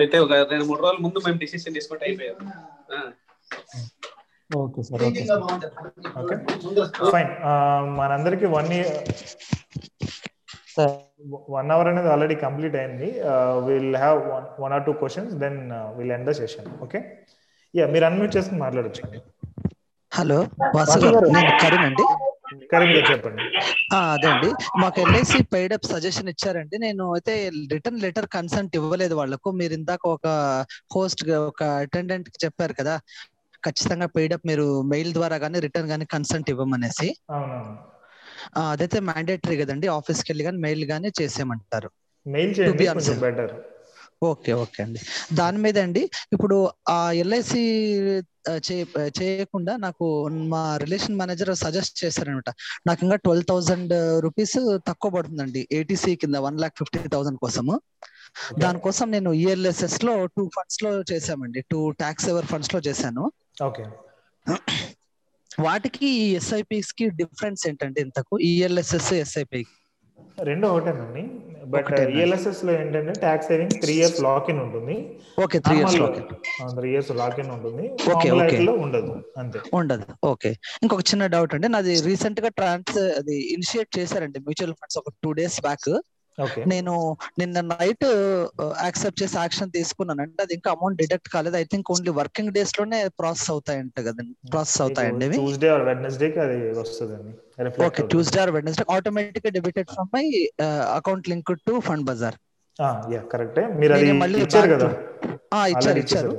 S25: అయితే ఒక రెండు మూడు రోజుల ముందు మేము డిసిషన్ తీసుకుంటే అయిపోయారు ఆ.
S24: Okay sir okay sir.
S1: Okay. Fine మనందరికి వన్ ఇయర్ వన్ అవర్ అనేది ఆల్రెడీ కంప్లీట్ అయింది. Will have one one or two questions then will end the session okay yeah మీరు అన్మ్యూట్ చేసుకుని మాట్లాడచ్చు
S26: హలో వాసు గారు. నేను కరీం అండి?
S1: కరీం గారు చెప్పండి.
S26: అదే అండి. మాకు ఎల్ఐసి పెయిడ్ అప్ సజెషన్ ఇచ్చారండి. నేను అయితే రిటర్న్ లెటర్ కన్సెంట్ ఇవ్వలేదు వాళ్ళకు. మీరు ఇందాక ఒక హోస్ట్ ఒక అటెండెంట్కి చెప్పారు కదా ఖచ్చితంగా పెయిడ్ అప్ మీరు మెయిల్ ద్వారా కానీ రిటర్న్ కానీ కన్సెంట్ ఇవ్వమనేసి.
S1: అవునవును.
S26: అదైతే మ్యాండేటరీ కదండి ఆఫీస్కి వెళ్ళి కానీ మెయిల్ కానీ చేసేయమంటారు.
S1: మెయిల్ చేయండి. బెటర్
S26: ఓకే ఓకే అండి. దాని మీద అండి ఇప్పుడు ఆ ఎల్ఐసి చేయకుండా నాకు మా రిలేషన్ మేనేజర్ సజెస్ట్ చేశారనమాట. నాకు ఇంకా ట్వెల్వ్ థౌసండ్ రూపీస్ తక్కువ పడుతుందండి ఏటీసీ కింద వన్ లాక్ ఫిఫ్టీ థౌసండ్ కోసము. దానికోసం నేను ఈఎల్ఎస్ఎస్లో టూ ఫండ్స్లో చేశామండి టూ ట్యాక్స్ ఎవర్ ఫండ్స్లో చేశాను.
S1: ఓకే
S26: వాటికి ఈ ఎస్ఐపిస్కి డిఫరెన్స్ ఏంటంటే ఇంతకు? ఈఎల్ఎస్ఎస్ ఎస్ఐపి
S1: రెండు ఒకటేనండి బట్? ఈఎల్ఎస్ఎస్లో ఏంటంటే tax saving three years lock in ఉంటుంది.
S26: ఓకే త్రీ ఇయర్స్లోకి
S1: త్రీ ఇయర్స్ లాక్ ఇన్ ఉంటుంది.
S26: ఓకే ఓకే
S1: ఉండదు. అంతే.
S26: ఉండదు. ఓకే ఇంకొక చిన్న డౌట్ అండి. నాది రీసెంట్గా ట్రాన్స్ అది ఇనిషియేట్ చేశారండి మ్యూచువల్ ఫండ్స్ ఒక టూ డేస్ బ్యాక్ నేను నిన్న నైట్ యాక్సెప్ట్ చేసి యాక్షన్ తీసుకున్నాను అంటే అది ఇంకా అమౌంట్ డిడక్ట్ కాలేదు. ఐ థింక్ ఓన్లీ వర్కింగ్ డేస్లోనే ప్రాసెస్ అవుతాయంట కదండి. ప్రాసెస్ అవుతాయండి ఇవి.
S1: ట్యూస్డే ఆర్ వెడ్నెస్డే కి అది వస్తుందండి. Reflect
S26: okay Tuesday or Wednesday automatic debited from my account link to fund bazaar.
S1: Yeah కరెక్టే. మీరు అది ఇచ్చారు కదా.
S26: ఇచ్చారు ఇచ్చారు.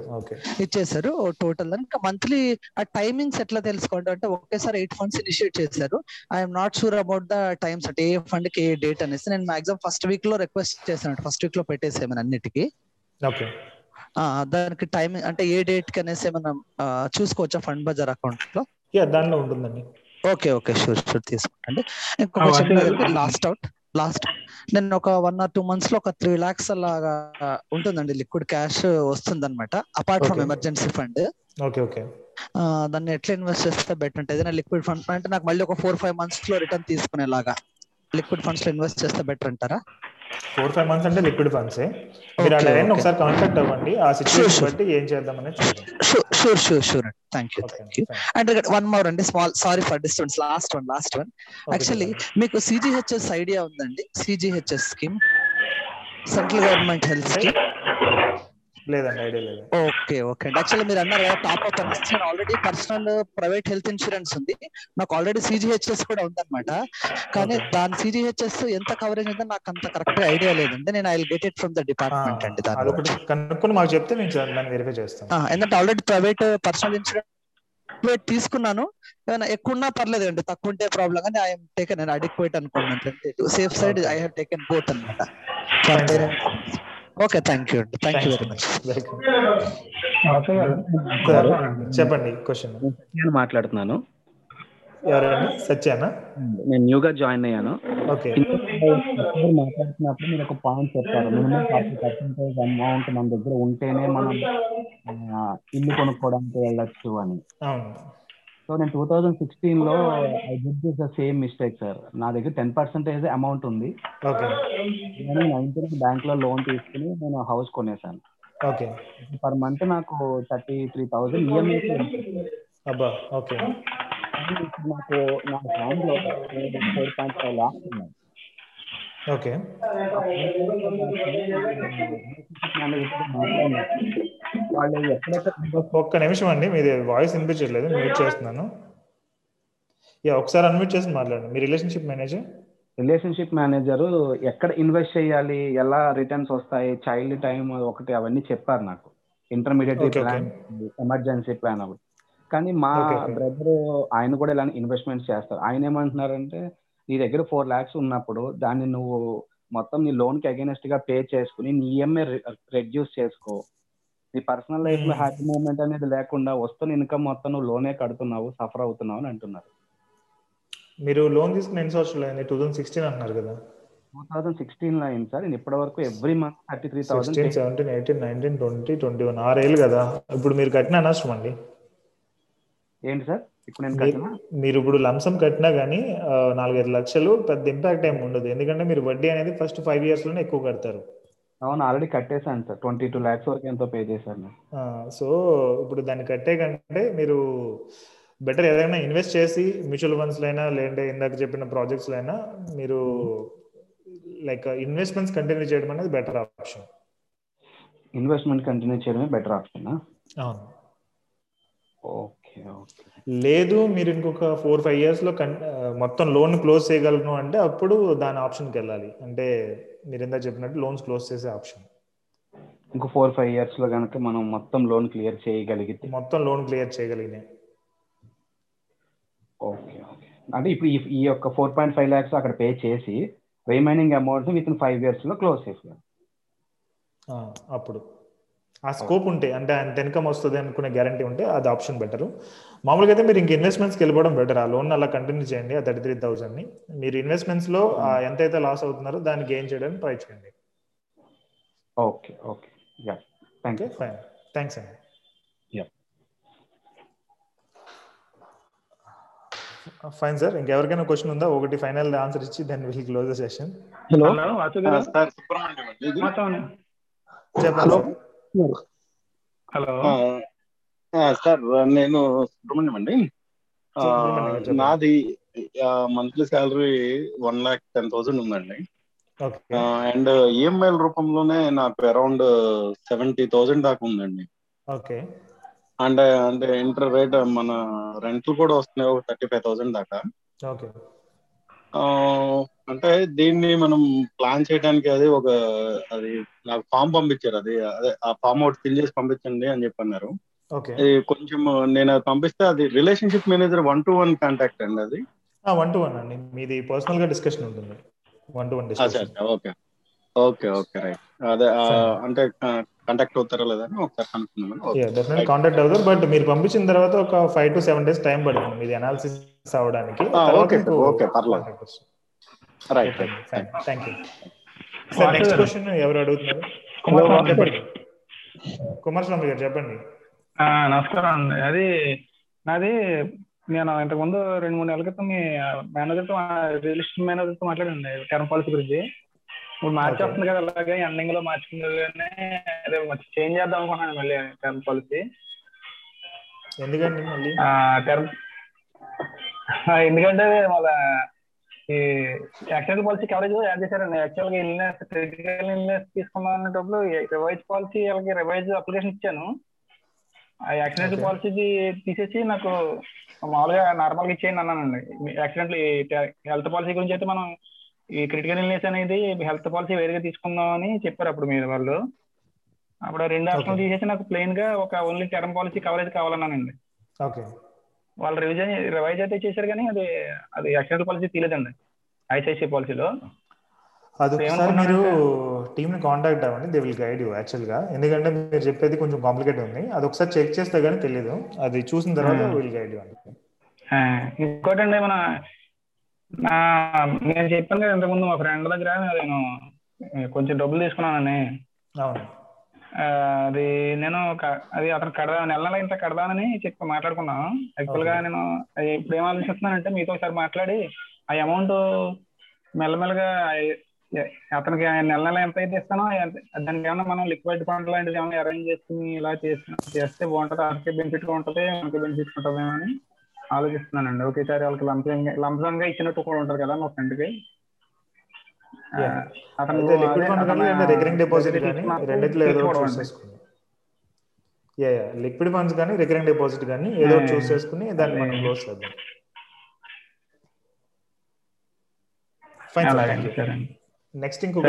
S26: ఇచ్చేసారు టోటల్ ఇంకా మంత్లీ ఆ టైమింగ్స్ ఎట్లా తెలుసుకోండి? అంటే ఒకేసారి ఎయిట్ ఫండ్స్ ఇనిషియేట్ చేశారు. I'm not sure about the times అంటే ఏ ఫండ్కి ఏ డేట్ అనేసి. నేను మాక్సిమం ఫస్ట్ వీక్లో రిక్వెస్ట్ చేశాను ఫస్ట్ వీక్లో పెట్టేసేమని అన్నిటికీ.
S1: ఓకే.
S26: ఆ, దానికి టైమింగ్ అంటే ఏ డేట్కి అనేసి ఏమన్నా ఆ, చూసుకోవచ్చా ఫండ్ బజార్ అకౌంట్లో?
S1: యా దానిలో ఉంటుందండి.
S26: Okay okay. షూర్ షూర్ తీసుకుంటండి
S1: ఆ,
S26: ఇంకొక. లాస్ట్ అవుట్ లాస్ట్ నేను ఒక వన్ ఆర్ టూ మంత్స్లో ఒక త్రీ లాక్స్ అలాగా ఉంటుందండి లిక్విడ్ క్యాష్ వస్తుంది అనమాట apart from. Emergency fund.
S1: Okay okay.
S26: దాన్ని ఎట్లా ఇన్వెస్ట్ చేస్తే బెటర్ అంటే ఏదైనా లిక్విడ్ ఫండ్ అంటే నాకు మళ్ళీ ఒక ఫోర్ ఫైవ్ మంత్స్లో రిటర్న్ తీసుకునేలాగా లిక్విడ్ ఫండ్స్లో ఇన్వెస్ట్ చేస్తే బెటర్ అంటారా?
S1: ఫోర్ ఫైవ్ మంత్స్ అంటే లిక్విడ్ ఫండ్స్ మీరు ఆ
S26: Okay,
S1: డైరెక్ట్
S26: okay.
S1: ఒకసారి కాంటాక్ట్ అవ్వండి. ఆ సిచ్యువేషన్
S26: sure.
S1: బట్టి ఏం చూద్దాం.
S26: Sure sure sure sure thank you thank you and one more అండి. Small sorry for distance last one last one actually మీకు సిజిహెచ్ఎస్ ఐడియా ఉందండి. CGHS scheme central government health scheme
S1: లేదండి idea లేదు.
S26: Okay okay అండి. Actually మీరు అన్నారు కదా top up అనేసి నేను already personal private health insurance ఉంది. నాకు ఆల్రెడీ సిజిహెచ్ఎస్ కూడా ఉందన్నమాట. కానీ దాని సిజిహెచ్ఎస్ ఎంత కవరేజ్ ఉందో నాకు అంత కరెక్ట్ ఐడియా లేదండి. నేను I get it from the department అండి దాని
S1: కనుక్కొని మాకు చెప్తే మేము దాన్ని వెరిఫై చేస్తాం
S26: ఎందుకంటే ఆల్రెడీ ప్రైవేట్ పర్సనల్ ఇన్సూరెన్స్ తీసుకున్నాను. ఏమైనా ఎక్కువ ఉన్నా పర్లేదు అండి తక్కువ ఉంటే ప్రాబ్లం. కానీ ఐఎమ్ టేకన్ అడిక్వేట్ అనుకోండి. Safe side I have taken both అనమాట ఓకే థ్యాంక్ యూ అండి. థ్యాంక్ యూ వెరీ మచ్
S1: చెప్పండి క్వశ్చన్
S27: నేను మాట్లాడుతున్నాను.
S1: ఎవరండి? సత్యానా?
S27: నేను న్యూగా జాయిన్ అయ్యాను.
S1: ఓకే.
S27: మాట్లాడుతున్నప్పుడు మీరు ఒక పాయింట్ చెప్పారు. మినిమం ఫార్టీ పర్సెంటేజ్ అమౌంట్ మన దగ్గర ఉంటేనే మనం ఇల్లు కొనుక్కోవడానికి వెళ్ళొచ్చు అని.
S1: అవును.
S27: సో నేను టూ థౌజండ్ సిక్స్టీన్లో I did this the same mistake sir నా దగ్గర టెన్ పర్సెంటేజ్ అమౌంట్ ఉంది.
S1: ఓకే.
S27: నేను నైన్టీన్ బ్యాంక్లో లోన్ తీసుకుని నేను హౌస్ కొనేసాను
S1: ఓకే.
S27: పర్ మంత్ నాకు థర్టీ త్రీ థౌసండ్ ఈఎంఐ
S1: అబ్బా ఓకే.
S27: నాకు నా హ్యాండ్లో ఫోర్ పాయింట్ ఫైవ్ లాక్స్ ఉన్నాయి.
S1: ఓకే.
S27: వాళ్ళు ఎక్కడెక్కడ
S1: ఒక్క నిమిషం అండి మీది వాయిస్ వినిపించట్లేదు మ్యూట్ చేస్తున్నాను. యా ఒకసారి అన్మ్యూట్ చేసి మాట్లాడండి. మీ రిలేషన్షిప్ మేనేజర్
S23: రిలేషన్షిప్ మేనేజర్ ఎక్కడ ఇన్వెస్ట్ చేయాలి ఎలా రిటర్న్స్ వస్తాయి చైల్డ్ టైం ఒకటి అవన్నీ చెప్పారు నాకు. ఇంటర్మీడియట్. ప్లాన్ ఎమర్జెన్సీ ప్లాన్ అవి. కానీ మా. బ్రదర్ ఆయన కూడా ఇలాంటి ఇన్వెస్ట్మెంట్స్ చేస్తారు. ఆయన ఏమంటున్నారంటే నీ దగ్గర ఫోర్ లాక్స్ ఉన్నప్పుడు దాన్ని నువ్వు మొత్తం నీ లోన్కి అగేనెస్ట్గా పే చేసుకుని నీ ఈఎంఐ రెడ్యూస్ చేసుకో. నీ పర్సనల్ లైఫ్లో
S1: Hmm.
S23: హ్యాపీ మూమెంట్ అనేది లేకుండా వస్తున్న ఇన్కమ్ మొత్తం నువ్వు లోనే కడుతున్నావు సఫర్ అవుతున్నావు అని అంటున్నారు.
S1: మీరు లోన్ తీసుకుని ఎన్ని సంవత్సరాలు అయింది? టూ థౌసండ్ సిక్స్టీన్ అంటున్నారు కదా.
S23: టూ థౌసండ్ సిక్స్టీన్లో అయింది సార్. నేను ఇప్పటి వరకు every month thirty three thousand
S1: seventeen eighteen nineteen twenty twenty one ఆరేళ్ళు కదా. ఇప్పుడు మీరు కట్టిన అనవసరం అండి.
S23: ఏంటి సార్? ఇప్పుడు నేను కట్టినా?
S1: మీరు ఇప్పుడు లంసం కట్టినా కానీ నాలుగైదు లక్షలు పెద్ద ఇంపాక్ట్ ఏమి ఉండదు. ఎందుకంటే మీరు వడ్డీ అనేది ఫస్ట్ ఫైవ్ ఇయర్స్లోనే ఎక్కువ కడతారు.
S23: అవును ఆల్రెడీ కట్టేశాను సార్. ట్వంటీ టూ ల్యాక్స్ వరకు ఎంతో పే చేశాను
S1: సో ఇప్పుడు దాన్ని కట్టే కంటే మీరు బెటర్ ఏదైనా ఇన్వెస్ట్ చేసి మ్యూచువల్ ఫండ్స్ అయినా లేదంటే ఇందాక చెప్పిన ప్రాజెక్ట్స్ అయినా మీరు లైక్ ఇన్వెస్ట్మెంట్స్ కంటిన్యూ చేయడం అనేది బెటర్ ఆప్షన్
S23: ఇన్వెస్ట్మెంట్ కంటిన్యూ చేయడమే బెటర్ ఆప్షన్
S1: అవును.
S23: ఓకే ఓకే
S1: లేదు మీరు ఇంకొక ఫోర్ ఫైవ్ ఇయర్స్లో మొత్తం లోన్ క్లోజ్ చేయగలను అంటే అప్పుడు దాని ఆప్షన్కి వెళ్ళాలి. అంటే మీరు చెప్పినట్టు లోన్స్ క్లోజ్ చేసే ఆప్షన్.
S23: ఇంకో ఫోర్ ఫైవ్ ఇయర్స్లో కనుక మనం మొత్తం లోన్ క్లియర్ చేయగలిగితే.
S1: మొత్తం లోన్ క్లియర్ చేయగలిగినాయి
S23: ఓకే ఓకే. అంటే ఇప్పుడు ఈ యొక్క ఫోర్ పాయింట్ ఫైవ్ ల్యాక్స్ అక్కడ పే చేసి remaining amount with in five ఇయర్స్లో క్లోజ్
S1: ఆ, అప్పుడు. ఆ స్కోప్ ఉంటే అంటే అంత ఇన్కమ్ వస్తుంది అనుకునే గ్యారంటీ ఉంటే అది ఆప్షన్ బెటర్ మామూలుగా అయితే మీరు ఇంక ఇన్వెస్ట్మెంట్స్కి వెళ్ళిపోవడం బెటర్ ఆ లోన్ అలా కంటిన్యూ చేయండి ఆ థర్టీ త్రీ థౌసండ్ని మీరు ఇన్వెస్ట్మెంట్స్లో ఎంతైతే లాస్ అవుతున్నారో దాన్ని గెయిన్ చేయడానికి ట్రై చేయండి.
S23: Okay okay. Yeah thank
S1: okay fine thanks అండి
S23: యా
S1: ఫైన్ సార్ ఇంకెవరికైనా క్వశ్చన్ ఉందా? ఒకటి ఫైనల్ ఆన్సర్ ఇచ్చి then will close the session
S23: hello
S28: sir. Subrahmanyam.
S1: చెప్పండి
S29: హలో.
S28: సార్ నేను సుబ్రహ్మణ్యం అండి. నాది monthly salary one lakh ten thousand ఉందండి. అండ్ ఈఎంఐ రూపంలోనే నాకు అరౌండ్ సెవెంటీ థౌసండ్ దాకా ఉందండి.
S1: ఓకే.
S28: అంటే అంటే ఇంటర్ రేట్ మన రెంట్లు కూడా వస్తున్నాయి ఒక థర్టీ ఫైవ్ థౌసండ్ దాకా.
S1: ఓకే.
S28: ఆ, అంటే దీన్ని మనం ప్లాన్ చేయడానికి అది ఒక అది నాకు ఫామ్ పంపించారు. అది అదే ఆ ఫామ్ ఒకటి ఫిల్ చేసి పంపించండి అని చెప్పి అన్నారు కొంచెం నేను అది పంపిస్తే అది relationship manager one to one contact అండి అది.
S1: వన్ టు వన్ అండి. మీది పర్సనల్గా డిస్కషన్ ఉంటుంది. One to one discussion
S28: okay. Okay okay right. అదే అంటే కాంటాక్ట్ అవుతారా లేదా అని ఒకసారి
S1: డెఫినెట్ కాంటాక్ట్ అవుతారు బట్ మీరు పంపించిన తర్వాత ఒక five to seven days time పడుతుంది. మీది అనాలిసిస్ అవ్వడానికి
S28: ఓకే ఓకే పర్లేదు. Right right
S1: thank you sir next question ఎవరు అడుగుతున్నారు?
S29: కుమార్ స్వామి.
S1: చెప్పండి కుమార్ స్వామి గారు చెప్పండి.
S29: ఆ, నమస్కారం అండి. అది నాది నేను ఇంతకుముందు రెండు మూడు నెలల క్రితం మీ మేనేజర్తో రియల్ ఎస్టేట్ మేనేజర్తో మాట్లాడండి టర్మ్ పాలసీ గురించి. ఇప్పుడు మార్చి
S1: Okay.
S29: వస్తుంది కదా అలాగే ఎండింగ్లో మార్చుకుంటే అదే చేంజ్ చేద్దాం అనుకున్నాను మళ్ళీ టర్మ్ పాలసీ
S1: ఎందుకండి మళ్ళీ
S29: టర్మ్ ఎందుకంటే వాళ్ళ ఈ యాక్సిడెంట్ పాలసీ కవరేజ్ యాడ్ చేశారండి యాక్చువల్గా ఇల్నెస్ క్రిటికల్ ఇల్నెస్ తీసుకున్నాం అనేటప్పుడు రివైజ్ పాలసీ వాళ్ళకి రివైజ్ అప్లికేషన్ ఇచ్చాను ఆ యాక్సిడెంట్. పాలసీ తీసేసి నాకు మామూలుగా నార్మల్గా ఇచ్చేయండి అన్నానండి యాక్సిడెంట్ హెల్త్ పాలసీ గురించి అయితే మనం ఈ క్రిటికల్ ఇల్నెస్ అనేది హెల్త్ పాలసీ వేరుగా తీసుకుందాం అని చెప్పారు అప్పుడు మీరు వాళ్ళు. అప్పుడు రెండు ఆప్షన్లు
S1: Okay.
S29: తీసేసి నాకు ప్లెయిన్గా ఒక ఓన్లీ టర్మ్ పాలసీ కవరేజ్ కావాలన్నానండి.
S1: ఓకే.
S29: వాళ్ళు రివిజన్ రివైజ్ అయితే చేశారు కానీ అది అది యాక్సిడెంట్ పాలసీ తీయలేదండి ఐసిఐసిఐ పాలసీలో.
S1: అది ఒకసారి మీరు టీమ్ని కాంటాక్ట్ అవ్వండి. దే విల్ గైడ్ యూ యాక్చువల్గా. ఎందుకంటే మీరు చెప్పేది కొంచెం కాంప్లికేట్ ఉంది. అది ఒకసారి చెక్ చేస్తే గానీ తెలియదు అది చూసిన తర్వాత. విల్ గైడ్ యూ
S29: ఇంకోటండి మన నా నేను చెప్పాను కదా ఇంతకుముందు మా ఫ్రెండ్ దగ్గర నేను కొంచెం డబ్బులు తీసుకున్నానని. అది నేను అది అతను కడదా నెల నెల ఇంత కడదానని చెప్పి మాట్లాడుకున్నాను
S1: యాక్చువల్గా.
S29: నేను ఇప్పుడు ఏం ఆలోచిస్తున్నానంటే మీతో ఒకసారి మాట్లాడి ఆ అమౌంట్ మెల్లమెల్లగా అతనికి నెల నెల ఎంత అయితే ఇస్తానో దానికి ఏమైనా మనం లిక్విడ్ ఫండ్ లాంటిది ఏమైనా అరేంజ్ చేసుకుని ఇలా చేసి చేస్తే బాగుంటుంది అతనికి బెనిఫిట్ ఉంటుంది మనకి బెనిఫిట్ ఉంటుందేమో అని ఆలోచిస్తున్నానండి. ఒకేసారి వాళ్ళకి లంసంగా లంసంగా ఇచ్చినట్టు కూడా ఉంటుంది కదా మా
S1: ఫ్రెండ్కి. లిక్విడ్ ఫండ్స్ కానీ రికరింగ్ డిపాజిట్ కానీ ఏదో చూస్ చేసుకుని దాన్ని మనం క్లోజ్ చేద్దాం. ఫైన్ నెక్స్ట్ ఇంకొక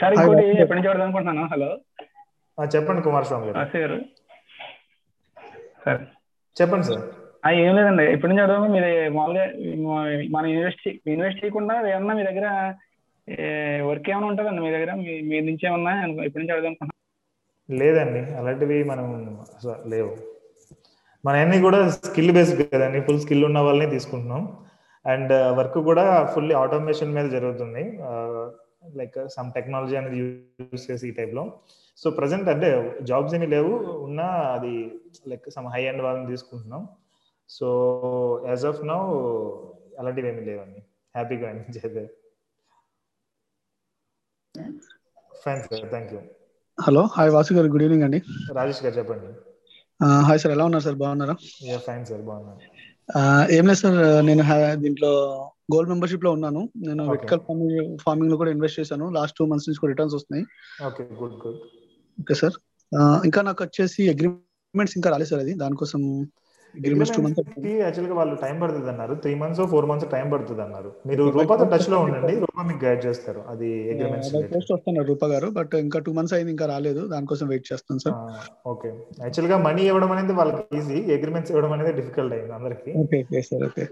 S29: సరే ఇంకోటి ఎప్పటి నుంచి హలో.
S1: చెప్పండి కుమారస్వామి గారు.
S29: Sir sir.
S1: చెప్పండి సార్
S29: ఏం లేదండి. ఎప్పటి నుంచి అడదాము మీరు. మామూలుగా మన యూనివర్సిటీ ఇన్వెస్ట్ చేయకుండా ఏమన్నా మీ దగ్గర వర్క్ ఏమైనా ఉంటుందండి మీ దగ్గర? మీ నుంచి ఏమన్నా ఎప్పటి నుంచి అడదాం
S1: లేదండి. అలాంటివి మనం అసలు లేవు. మన అన్ని కూడా స్కిల్ బేస్డ్ కదండి. ఫుల్ స్కిల్ ఉన్న వాళ్ళని తీసుకుంటున్నాం. అండ్ వర్క్ కూడా ఫుల్లీ ఆటోమేషన్ మీద జరుగుతుంది. లైక్ సమ్ టెక్నాలజీ అనేది యూజ్ చేసి ఈ టైప్లో. సో ప్రజెంట్ అంటే జాబ్స్ ఏమీ లేవు. ఉన్నా అది లైక్ సమ్ హై అండ్ వాళ్ళని తీసుకుంటున్నాం. సో యాజ్ ఆఫ్ నౌ అలాంటివి ఏమీ లేవండి. హ్యాపీగా చేద్దాం. Fine sir thank you
S30: hello hi Vasu garu good evening అండి.
S1: రాజేష్ గారు చెప్పండి.
S30: హాయ్ సార్ ఎలా ఉన్నారు సార్? బాగున్నారా?
S1: ఫైన్ సార్ బాగున్నాను.
S30: ఏం లేదు సార్ నేను దీంట్లో గోల్డ్ మెంబర్షిప్లో ఉన్నాను. నేను. వెటికల్ ఫార్మింగ్ ఫార్మింగ్లో కూడా ఇన్వెస్ట్ చేశాను. లాస్ట్ టూ మంత్స్ నుంచి కూడా రిటర్న్స్ వస్తున్నాయి.
S1: Okay good good
S30: okay sir. ఇంకా నాకు వచ్చేసి అగ్రిమెంట్స్ ఇంకా రాలేదు సార్ అది. దానికోసం అగ్రిమెంట్స్ టూ మంత్స్
S1: యాక్చువల్గా వాళ్ళు టైం పడుతుంది అన్నారు three months four months time పడుతుంది అన్నారు మీరు రూపాతో టచ్లో ఉండండి రూపా మీకు గైడ్ చేస్తారు. అది అగ్రిమెంట్స్
S30: పోస్ట్ వస్తున్నారు రూపా గారు బట్ ఇంకా టూ మంత్స్ అయింది ఇంకా రాలేదు. దానికోసం వెయిట్ చేస్తాను సార్.
S1: ఓకే యాక్చువల్గా మనీ ఇవ్వడం అనేది వాళ్ళకి ఈజీ అగ్రిమెంట్స్ ఇవ్వడం అనేది డిఫికల్ట్ అయింది అందరికి.
S30: ఓకే సార్ ఓకే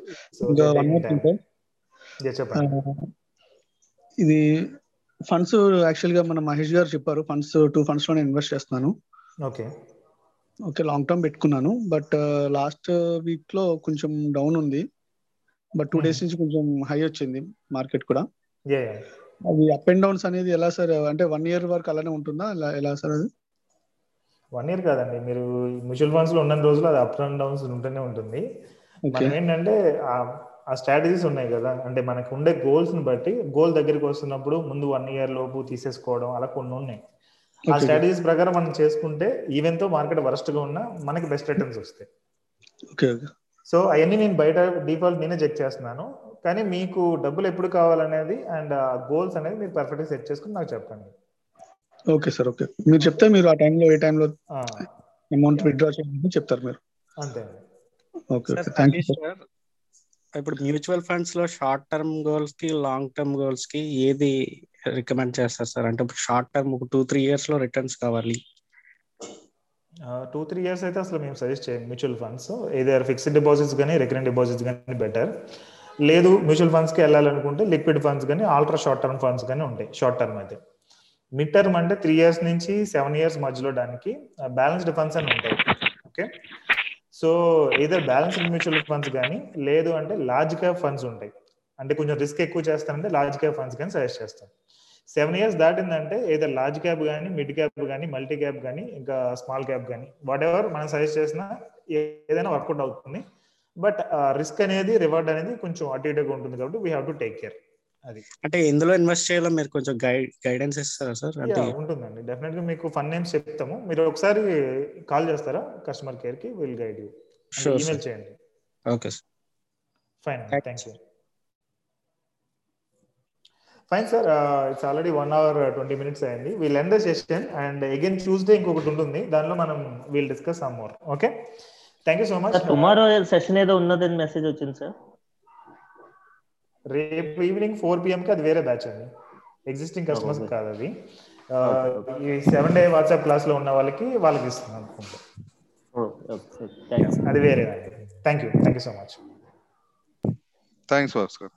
S30: ఇది ఫండ్స్ యాక్చువల్గా మన మహేష్ గారు చెప్పారు. ఫండ్స్ టూ ఫండ్స్లోనే ఇన్వెస్ట్ చేస్తున్నాను.
S1: ఓకే
S30: ఓకే లాంగ్ టర్మ్ పెట్టుకున్నాను. బట్ లాస్ట్ వీక్లో కొంచెం డౌన్ ఉంది. బట్ టూ డేస్ నుంచి కొంచెం హై వచ్చింది మార్కెట్ కూడా. అది అప్ అండ్ డౌన్స్ అనేది ఎలా సార్? అంటే వన్ ఇయర్ వరకు అలానే ఉంటుందా? ఎలా సార్ అది?
S1: వన్ ఇయర్ కాదండి. మీరు మ్యూచువల్ ఫండ్స్లో ఉన్న రోజులు అది అప్ అండ్ డౌన్స్ ఉంటూనే ఉంటుంది. మనం ఏంటంటే ఆ- ఆ స్ట్రాటజీస్ ఉన్నాయి కదా. అంటే మనకు ఉండే గోల్స్ని బట్టి గోల్ దగ్గరికి వస్తున్నప్పుడు ముందు వన్ ఇయర్ లోపు తీసేసుకోవడం అలా కొన్ని ఉన్నాయి. ఆ. స్ట్రాటజీస్ ప్రకారం మనం చేసుకుంటే ఈవెన్తో మార్కెట్ వరస్ట్గా ఉన్నా మనకి బెస్ట్ రిటర్న్స్ వస్తాయి.
S30: ఓకే ఓకే
S1: సో అవన్నీ నేను బయట డిఫాల్ట్ నేనే చెక్ చేస్తున్నాను. కానీ మీకు డబ్బులు ఎప్పుడు కావాలనేది అండ్ గోల్స్ అనేది మీరు పర్ఫెక్ట్గా సెట్ చేసుకుని నాకు చెప్పండి.
S30: ఓకే సార్ ఓకే మీరు చెప్తే మీరు ఆ టైంలో ఏ టైంలో అమౌంట్ విత్డ్రా చేయాలని చెప్తారు మీరు.
S1: అంతే
S30: okay
S31: sir
S30: okay thank you
S31: Satish
S30: sir
S31: sir ఇప్పుడు మ్యూచువల్ ఫండ్స్లో షార్ట్ టర్మ్ గోల్స్కి లాంగ్ టర్మ్ గోల్స్కి ఏది రికమెండ్ చేస్తారు సార్? అంటే ఇప్పుడు షార్ట్ టర్మ్ ఒక టూ త్రీ ఇయర్స్లో రిటర్న్స్ కావాలి.
S1: టూ త్రీ ఇయర్స్ అయితే అసలు మేము సజెస్ట్ చేయం మ్యూచువల్ ఫండ్స్. ఏదైనా ఫిక్స్డ్ డిపాజిట్స్ కానీ రికరెంట్ డిపాజిట్స్ కానీ బెటర్. లేదు మ్యూచువల్ ఫండ్స్కి వెళ్ళాలనుకుంటే లిక్విడ్ ఫండ్స్ కానీ ఆల్ట్రా షార్ట్ టర్మ్ ఫండ్స్ కానీ ఉంటాయి షార్ట్ టర్మ్ అయితే. మిడ్ టర్మ్ అంటే త్రీ ఇయర్స్ నుంచి సెవెన్ ఇయర్స్ మధ్యలో దానికి బ్యాలెన్స్డ్ ఫండ్స్ అని ఉంటాయి. ఓకే? సో ఏదో బ్యాలెన్స్డ్ మ్యూచువల్ ఫండ్స్ కానీ లేదు అంటే లార్జ్ క్యాప్ ఫండ్స్ ఉంటాయి. అంటే కొంచెం రిస్క్ ఎక్కువ చేస్తానంటే లార్జ్ క్యాప్ ఫండ్స్ కానీ సజెస్ట్ చేస్తాను. సెవెన్ ఇయర్స్ దాటిందంటే ఏదో లార్జ్ క్యాప్ కానీ మిడ్ క్యాప్ కానీ మల్టీ క్యాప్ కానీ ఇంకా స్మాల్ క్యాప్ కానీ వాట్ ఎవర్ మనం సజెస్ట్ చేసినా ఏదైనా వర్కౌట్ అవుతుంది. బట్ రిస్క్ అనేది రివార్డ్ అనేది కొంచెం అటు ఇటుగా ఉంటుంది కాబట్టి we have to take care అది.
S31: అంటే ఎందులో ఇన్వెస్ట్ చేయాలో? మీరు కొంచెం గైడ్ గైడెన్స్ ఇస్తారా సార్? అంటే
S1: ఉంటుందండి. డెఫినెట్గా మీకు ఫన్ నేమ్స్ చెప్తాము. మీరు ఒకసారి కాల్ చేస్తారా? కస్టమర్ కేర్కి will guide you email
S31: sir.
S1: చేయండి.
S31: Okay sir
S1: fine thank you fine sir it's already one hour twenty minutes అయింది. We'll end the session and again Tuesday ఇంకొకటి ఉంటుంది. దానిలో మనం we'll discuss some more okay thank you so much
S6: sir tomorrow session ఏదో ఉన్నదని message వచ్చింది sir
S1: రేపు evening four PM కి అది వేరే బ్యాచ్ అండి. Existing customers
S6: Okay.
S1: కాదు అది. ఆ, ఈ సెవెన్ డే వాట్సాప్ క్లాస్లో ఉన్న వాళ్ళకి వాళ్ళకి ఇస్తున్నాను అనుకుంటా.
S6: ఓకే ఓకే థ్యాంక్స్
S1: అది వేరే thank you thank you so much
S32: thanks Bhaskar